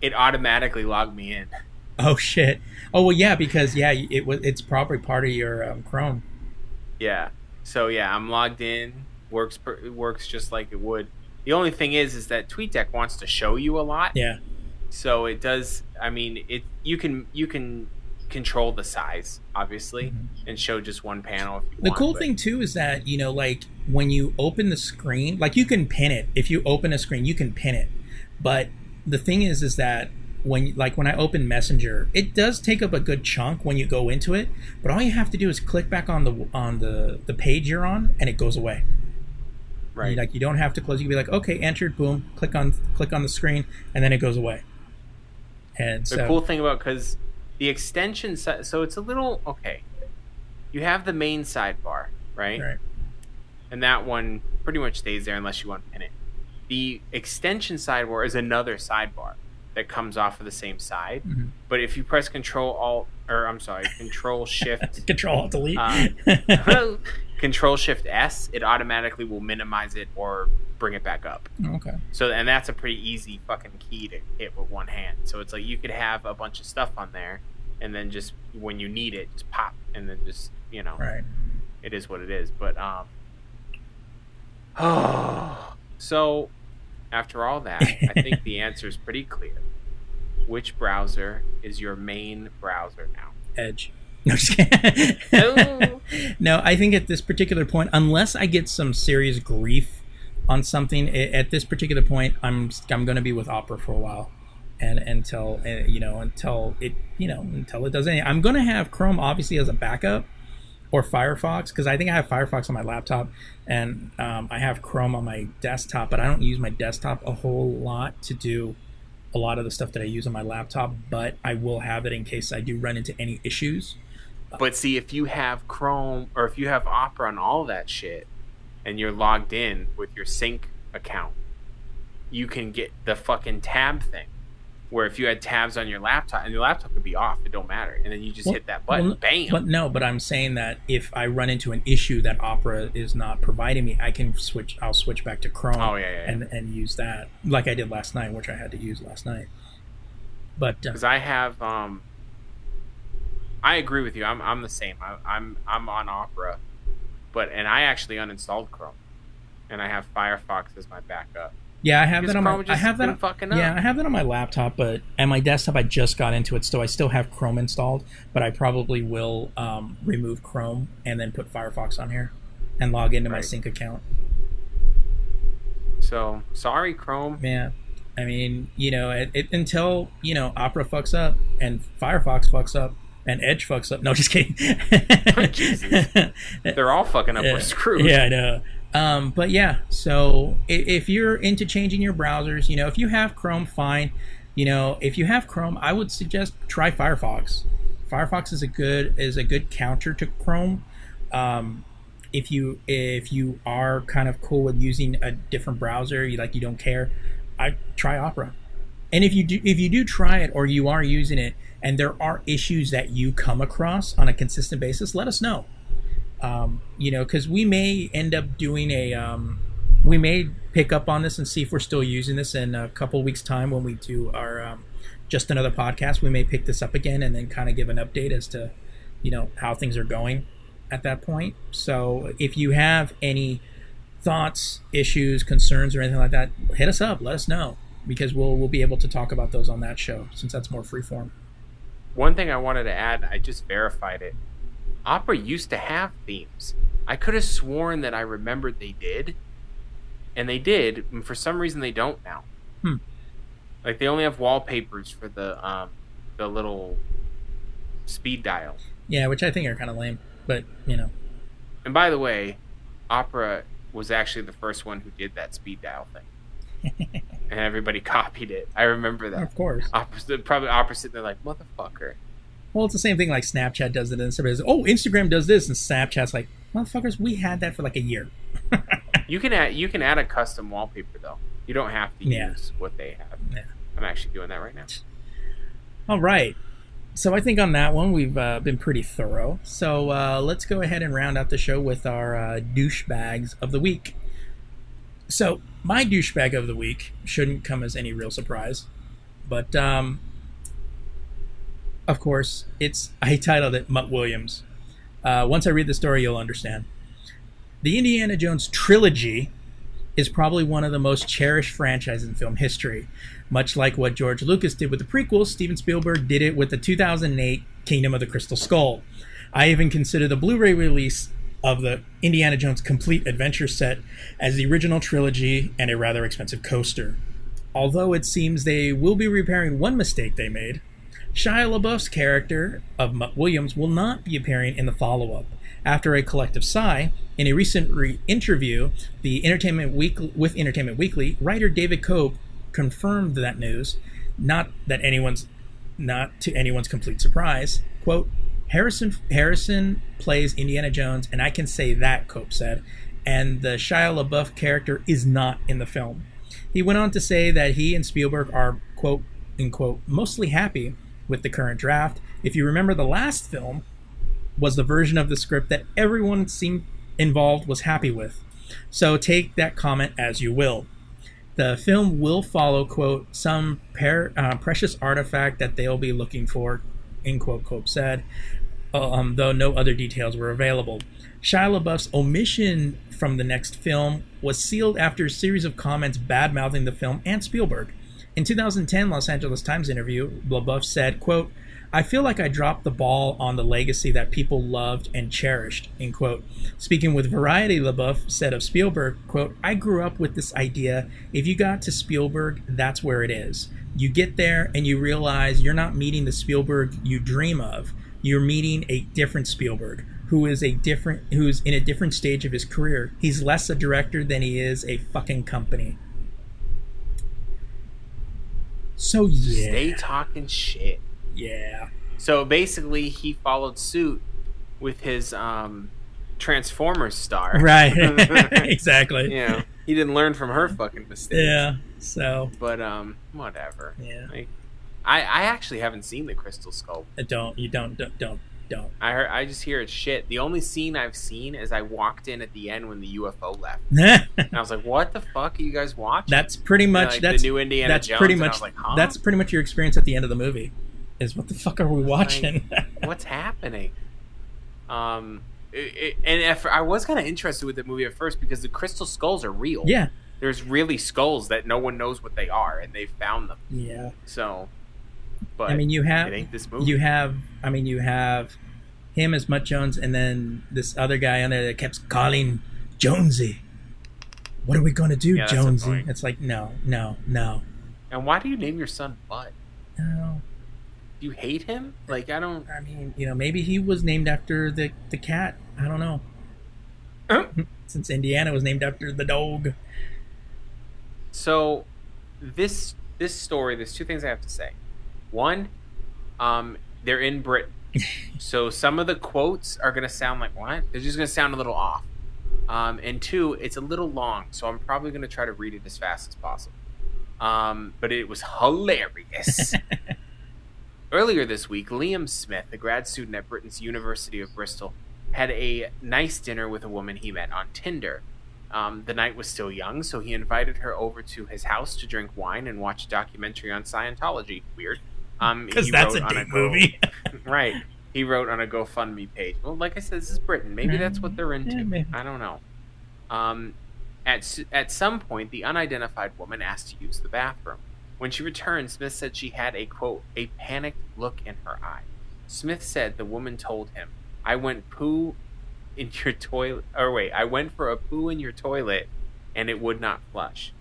Speaker 2: It automatically logged me in. (laughs)
Speaker 1: oh shit. Oh well, yeah, because yeah, it was it's probably part of your um, Chrome.
Speaker 2: Yeah. So yeah, I'm logged in. Works per, works just like it would. The only thing is, is that TweetDeck wants to show you a lot.
Speaker 1: Yeah.
Speaker 2: So it does. I mean, it you can you can control the size obviously and show just one panel if you
Speaker 1: Mm-hmm. The
Speaker 2: want.
Speaker 1: cool
Speaker 2: but-
Speaker 1: thing too is that you know, like when you open the screen, like you can pin it. If you open a screen, you can pin it. But the thing is, is that when like when I open Messenger, it does take up a good chunk when you go into it. But all you have to do is click back on the on the the page you're on, and it goes away.
Speaker 2: right?
Speaker 1: Like you don't have to close. You can be like, okay, entered, boom, click on click on the screen, and then it goes away. And so, the
Speaker 2: cool thing about because the extension so it's a little okay you have the main sidebar right?
Speaker 1: Right.
Speaker 2: and that one pretty much stays there unless you want to pin it the extension sidebar is another sidebar that comes off of the same side
Speaker 1: Mhm.
Speaker 2: but if you press control alt or i'm sorry control (laughs) shift
Speaker 1: Control Alt Delete.
Speaker 2: uh, (laughs) control shift s it automatically will minimize it or bring it back up
Speaker 1: okay.
Speaker 2: so and that's a pretty easy fucking key to hit with one hand. So it's like you could have a bunch of stuff on there, and then just when you need it, just pop, and then just you know,
Speaker 1: Right.
Speaker 2: it is what it is. But um, oh, (sighs) so after all that, I think (laughs) the answer is pretty clear. Which browser is your main browser now?
Speaker 1: Edge. (laughs) No.
Speaker 2: No. (laughs)
Speaker 1: no, I think at this particular point, unless I get some serious grief on something, at this particular point, I'm I'm going to be with Opera for a while, and until uh, you know until it you know until it does anything. I'm going to have Chrome obviously as a backup or Firefox because I think I have Firefox on my laptop and um, I have Chrome on my desktop, but I don't use my desktop a whole lot to do a lot of the stuff that I use on my laptop. But I will have it in case I do run into any issues.
Speaker 2: But see, if you have Chrome or if you have Opera and all that shit, and you're logged in with your sync account, you can get the fucking tab thing. Where if you had tabs on your laptop and your laptop could be off, it don't matter, and then you just
Speaker 1: Well-
Speaker 2: hit that button,
Speaker 1: well,
Speaker 2: bam.
Speaker 1: But no, but I'm saying that if I run into an issue that Opera is not providing me, I can switch. I'll switch back to Chrome.
Speaker 2: Oh, yeah, yeah, yeah.
Speaker 1: and and use that like I did last night, which I had to use last night. But uh,
Speaker 2: because I have um I agree with you. I'm I'm the same. I, I'm I'm on Opera, but and I actually uninstalled Chrome, and I have Firefox as my backup.
Speaker 1: Yeah, I have
Speaker 2: Because
Speaker 1: that on my. I have that.
Speaker 2: fucking up.
Speaker 1: Yeah, I have that on my laptop, but and my desktop. I just got into it, so I still have Chrome installed. But I probably will um, remove Chrome and then put Firefox on here, and log into my sync account.
Speaker 2: So sorry, Chrome.
Speaker 1: Yeah. I mean, you know, it, it, until you know Opera fucks up and Firefox fucks up and Edge fucks up. No, just kidding. (laughs)
Speaker 2: Jesus. (laughs) They're all fucking up.
Speaker 1: yeah.
Speaker 2: We're screwed.
Speaker 1: Yeah, I know. Um, but yeah, so if, if you're into changing your browsers, you know, if you have Chrome, fine. You know, if you have Chrome, I would suggest try Firefox. Firefox is a good is a good counter to Chrome. Um, if you if you are kind of cool with using a different browser, you like you don't care, I try Opera. And if you do if you do try it or you are using it and there are issues that you come across on a consistent basis, let us know. Um, you know, because we may end up doing a um, we may pick up on this and see if we're still using this in a couple weeks time when we do our um, just another podcast. We may pick this up again and then kind of give an update as to you know how things are going at that point. So if you have any thoughts, issues, concerns, or anything like that, hit us up. Let us know because we'll we'll be able to talk about those on that show since that's more freeform.
Speaker 2: One thing I wanted to add, I just verified it. Opera used to have themes. I could have sworn that I remembered they did, and they did. And for some reason, they don't now.
Speaker 1: Hmm.
Speaker 2: Like they only have wallpapers for the um, the little speed dial.
Speaker 1: Yeah, which I think are kind of lame, but you know.
Speaker 2: And by the way, Opera was actually the first one who did that speed dial thing, (laughs) and everybody copied it. I remember that.
Speaker 1: Of course.
Speaker 2: Opera, probably Opera sitting there like motherfucker.
Speaker 1: Well, it's the same thing like Snapchat does it, and somebody says, "Oh, Instagram does this," and Snapchat's like, "Motherfuckers, we had that for like a year." (laughs)
Speaker 2: You can add you can add a custom wallpaper though. You don't have to
Speaker 1: Yeah.
Speaker 2: use what they have.
Speaker 1: Yeah.
Speaker 2: I'm actually doing that right now.
Speaker 1: All right. So I think on that one we've uh, been pretty thorough. So uh, let's go ahead and round out the show with our uh, douchebags of the week. So my douchebag of the week shouldn't come as any real surprise, but um, of course it's I titled it Mutt Williams. Uh, once I read the story, you'll understand. The Indiana Jones trilogy is probably one of the most cherished franchises in film history. Much like what George Lucas did with the prequels, Steven Spielberg did it with the 2008 Kingdom of the Crystal Skull. I even consider the Blu ray release of the Indiana Jones Complete Adventure set as the original trilogy and a rather expensive coaster. Although it seems they will be repairing one mistake they made, Shia LaBeouf's character of Williams will not be appearing in the follow up. After a collective sigh, in a recent re- interview, the Entertainment Week with Entertainment Weekly, writer David Koepp confirmed that news. Not that anyone's, not to anyone's complete surprise. "Quote: Harrison Harrison plays Indiana Jones, and I can say that," Koepp said. And the Shia LaBeouf character is not in the film. He went on to say that he and Spielberg are quote unquote mostly happy with the current draft. If you remember, the last film was the version of the script that everyone seemed involved was happy with. So take that comment as you will. The film will follow, quote, some per, uh, precious artifact that they'll be looking for, end quote, Koepp said, um, though no other details were available. Shia LaBeouf's omission from the next film was sealed after a series of comments bad mouthing the film and Spielberg. In 2010 Los Angeles Times interview, LaBeouf said, quote, I feel like I dropped the ball on the legacy that people loved and cherished, end quote. Speaking with Variety, LaBeouf said of Spielberg, quote, I grew up with this idea, if you got to Spielberg, that's where it is. You get there and you realize you're not meeting the Spielberg you dream of. You're meeting a different Spielberg who is a different who's in a different stage of his career. He's less a director than he is a fucking company. So yeah.
Speaker 2: Stay talking shit.
Speaker 1: Yeah.
Speaker 2: So basically, he followed suit with his um, Transformers star.
Speaker 1: Right. (laughs) (laughs) exactly.
Speaker 2: you know, he didn't learn from her fucking mistakes.
Speaker 1: Yeah. So
Speaker 2: But um, whatever.
Speaker 1: yeah.
Speaker 2: Like, I I actually haven't seen the Crystal Skull.
Speaker 1: Uh, Don't you don't don't don't don't.
Speaker 2: I heard I just hear it's shit. The only scene I've seen is I walked in at the end when the UFO left, (laughs) and I was like, "What the fuck are you guys watching?"
Speaker 1: that's pretty much
Speaker 2: like,
Speaker 1: that's
Speaker 2: the new Indiana
Speaker 1: that's
Speaker 2: Jones.
Speaker 1: pretty much
Speaker 2: like, huh?
Speaker 1: that's pretty much your experience at the end of the movie. Is what the fuck are we watching? (laughs)
Speaker 2: what's happening. Um, it, it, and if, I was kind of interested with the movie at first because the crystal skulls are real.
Speaker 1: yeah.
Speaker 2: there's really skulls that no one knows what they are, and they found them.
Speaker 1: Yeah.
Speaker 2: So, but
Speaker 1: I mean, you have
Speaker 2: it ain't this movie.
Speaker 1: you have I mean you have him as Mutt Jones and then this other guy on there that kept calling Jonesy. What are we going to do,
Speaker 2: Yeah,
Speaker 1: Jonesy? It's like no, no, no,
Speaker 2: and why do you name your son Bud?
Speaker 1: no.
Speaker 2: Do you hate him? Like I don't.
Speaker 1: I mean, you know, maybe he was named after the the cat. I don't know. (clears throat) since Indiana was named after the dog.
Speaker 2: So, this this story, there's two things I have to say. One, um, they're in Britain, (laughs) so some of the quotes are gonna sound like what? They're just gonna sound a little off. Um, and two, it's a little long, so I'm probably gonna try to read it as fast as possible. Um, but it was hilarious. (laughs) Earlier this week, Liam Smith, a grad student at Britain's University of Bristol, had a nice dinner with a woman he met on Tinder. Um, the night was still young, so he invited her over to his house to drink wine and watch a documentary on Scientology. Weird. Um,
Speaker 1: Because that's a
Speaker 2: wrote on
Speaker 1: movie. (laughs)
Speaker 2: right. He wrote on a GoFundMe page. Well, like I said, this is Britain. Maybe that's what they're into.
Speaker 1: Yeah.
Speaker 2: I don't know. Um, at at some point, the unidentified woman asked to use the bathroom. When she returned, Smith said she had a quote a panicked look in her eye. Smith said the woman told him, "I went poo in your toilet." Or wait, I went for a poo in your toilet, and it would not flush.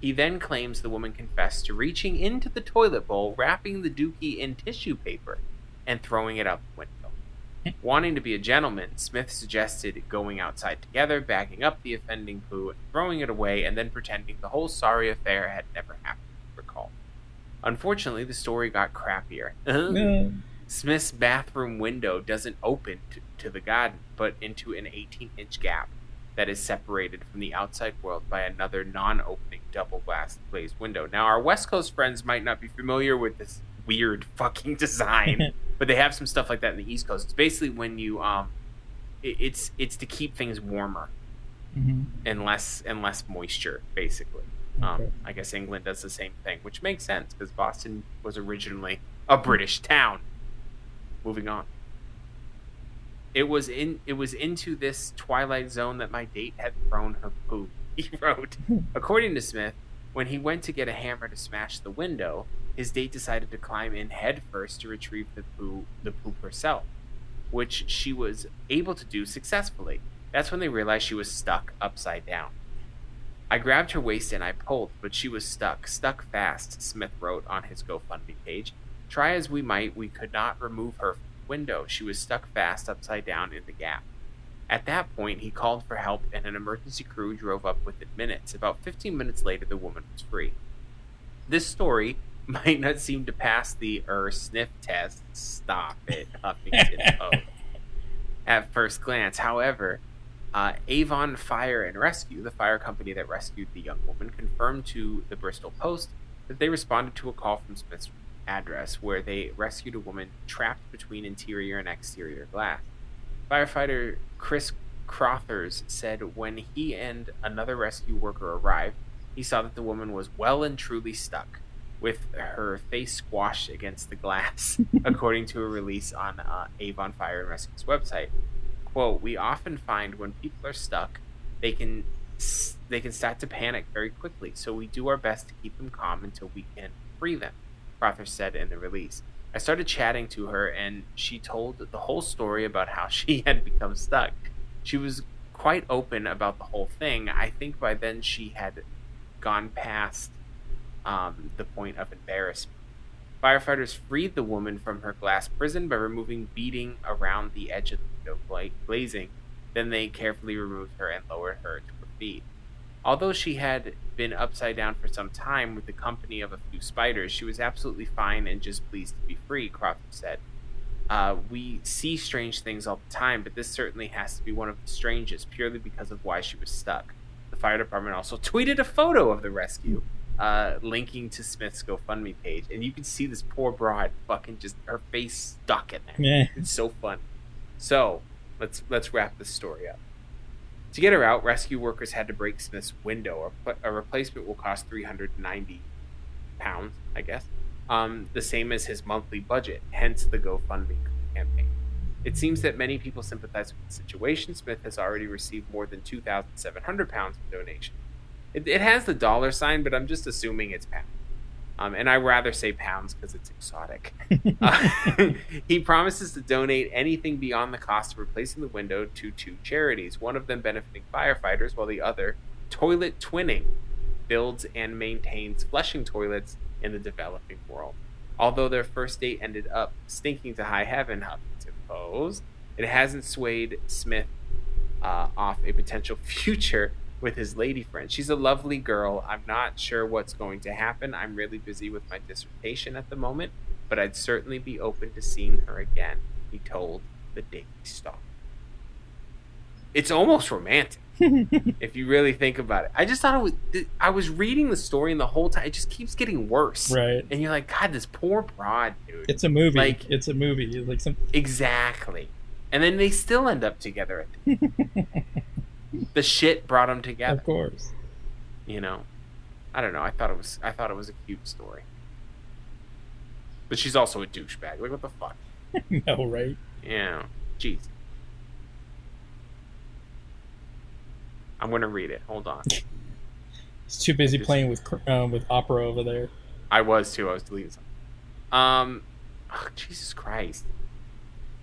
Speaker 2: He then claims the woman confessed to reaching into the toilet bowl, wrapping the dookie in tissue paper, and throwing it out the window. Wanting to be a gentleman, Smith suggested going outside together, bagging up the offending poo, and throwing it away, and then pretending the whole sorry affair had never happened. Recall. Unfortunately, the story got crappier.
Speaker 1: No. (laughs)
Speaker 2: Smith's bathroom window doesn't open to, to the garden, but into an 18 inch gap that is separated from the outside world by another non opening double glass glazed window. Now, our West Coast friends might not be familiar with this weird (laughs) fucking design, (laughs) but they have some stuff like that in the East Coast. It's basically when you, um, it, it's it's to keep things warmer
Speaker 1: Mhm.
Speaker 2: and less and less moisture, basically. Um,
Speaker 1: Okay.
Speaker 2: I guess England does the same thing, which makes sense because Boston was originally a British town. Moving on. It was in it was into this twilight zone that my date had thrown her poo. He (laughs) wrote, according to Smith, when he went to get a hammer to smash the window, his date decided to climb in headfirst to retrieve the poo the poop herself, which she was able to do successfully. That's when they realized she was stuck upside down. I grabbed her waist and I pulled, but she was stuck, stuck fast, Smith wrote on his GoFundMe page. Try as we might, we could not remove her window. She was stuck fast upside down in the gap. At that point, he called for help and an emergency crew drove up within minutes. About 15 minutes later, the woman was free. This story (laughs) might not seem to pass the er sniff test. Stop it, Huffington (laughs) Post. At first glance, however, uh, Avon Fire and Rescue, the fire company that rescued the young woman, confirmed to the Bristol Post that they responded to a call from Smith's address where they rescued a woman trapped between interior and exterior glass. Firefighter Chris Crothers said when he and another rescue worker arrived, he saw that the woman was well and truly stuck, with her face squashed against the glass, (laughs) according to a release on uh, Avon Fire and Rescue's website. Quote we often find when people are stuck they can they can start to panic very quickly so we do our best to keep them calm until we can free them Crothers said in the release i started chatting to her and she told the whole story about how (laughs) she had become stuck she was quite open about the whole thing i think by then she had gone past um, the point of embarrassment Firefighters freed the woman from her glass prison by removing beading around the edge of the window bla- glazing. Then they carefully removed her and lowered her to her feet. Although she had been upside down for some time with the company of a few spiders, she was absolutely fine and just pleased to be free, Crothers said. Uh, we see strange things all the time, but this certainly has to be one of the strangest, purely because of why she was stuck. The fire department also (laughs) tweeted a photo of the rescue, uh, linking to Smith's GoFundMe page, and you can see this poor broad fucking just her face stuck in there.
Speaker 1: Yeah.
Speaker 2: It's so fun. So let's let's wrap this story up. To get her out, rescue workers had to break Smith's window. A, replacement will cost three hundred ninety pounds, I guess. Um, the same as his monthly budget. Hence the GoFundMe campaign. It seems that many people sympathize with the situation. Smith has already received more than two thousand seven hundred pounds in donation. It, it has the dollar sign, but I'm just assuming it's pounds. Um, and I rather say pounds because it's exotic. (laughs) Uh, (laughs) he promises to donate anything beyond the cost of replacing the window to two charities, one of them benefiting firefighters, while the other, Toilet Twinning, builds and maintains flushing toilets in the developing world. Although their first date ended up stinking to high heaven, Huffington Post, it hasn't swayed Smith uh, off a potential (laughs) future with his lady friend. She's a lovely girl. I'm not sure what's going to happen. I'm really busy with my dissertation at the moment, but I'd certainly be open to seeing her again, he told the Daily Star. It's almost romantic (laughs) if you really think about it. I just thought it was. I was reading the story, and the whole time it just keeps getting worse.
Speaker 1: Right.
Speaker 2: And you're like, God, this poor broad dude.
Speaker 1: It's a movie.
Speaker 2: Like-
Speaker 1: it's a movie. Like some.
Speaker 2: exactly. And then they still end up together. (laughs) The, shit brought them together.
Speaker 1: Of course.
Speaker 2: You know. I don't know. I thought it was. I thought it was a cute story. But she's also a douchebag. Like what the fuck? (laughs)
Speaker 1: no, right?
Speaker 2: Yeah. Jeez. I'm gonna read it. Hold on. (laughs)
Speaker 1: He's too busy playing with uh, with opera over there.
Speaker 2: I was too. I was deleting something. Um, oh, Jesus Christ.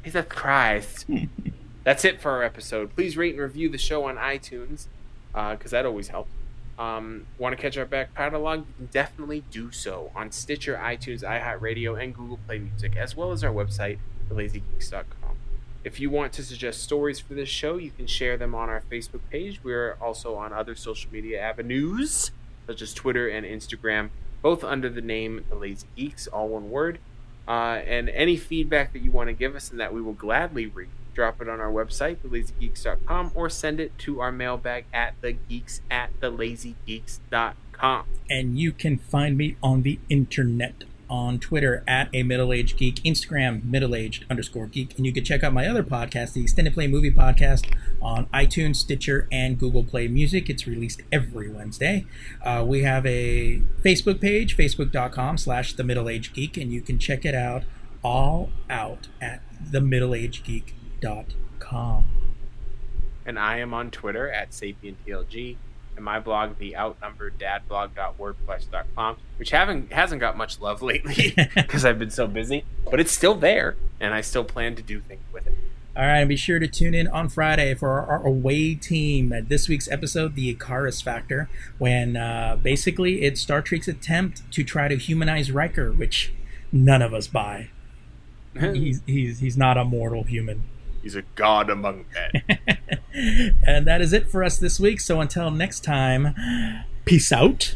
Speaker 2: Jesus Christ. (laughs) That's it for our episode. Please rate and review the show on iTunes, because that always helps. Um, want to catch our back catalog? You can definitely do so on Stitcher, iTunes, iHeartRadio, and Google Play Music, as well as our website, thelazygeeks.com. If you want to suggest stories for this show, you can share them on our Facebook page. We're also on other social media avenues, such as Twitter and Instagram, both under the name The Lazy Geeks, all one word. Uh, and any feedback that you want to give us and that we will gladly read, drop it on our website, thelazygeeks.com, or send it to our mailbag at thegeeks at thelazygeeks.com.
Speaker 1: And you can find me on the internet on Twitter at a middle aged geek, Instagram middle aged underscore geek, and you can check out my other podcast, the Extended Play Movie Podcast, on iTunes, Stitcher, and Google Play Music. It's released every Wednesday. Uh, we have a Facebook page, facebook.com slash the middle aged geek, and you can check it out all out at themiddleagedgeek.com.
Speaker 2: And I am on Twitter at sapientlg and my blog, the outnumbered dadblog.wordpress.com, which haven't hasn't got much love lately (laughs) because I've been so busy, but it's still there, and I still plan to do things with it.
Speaker 1: All right, and be sure to tune in on Friday for our, our away team at this week's episode, The Icarus Factor, when uh, basically it's Star Trek's attempt to try to humanize Riker, which none of us buy. (laughs) he's, he's, he's not a mortal human.
Speaker 2: He's a god among men. (laughs)
Speaker 1: and that is it for us this week. So until next time, peace out.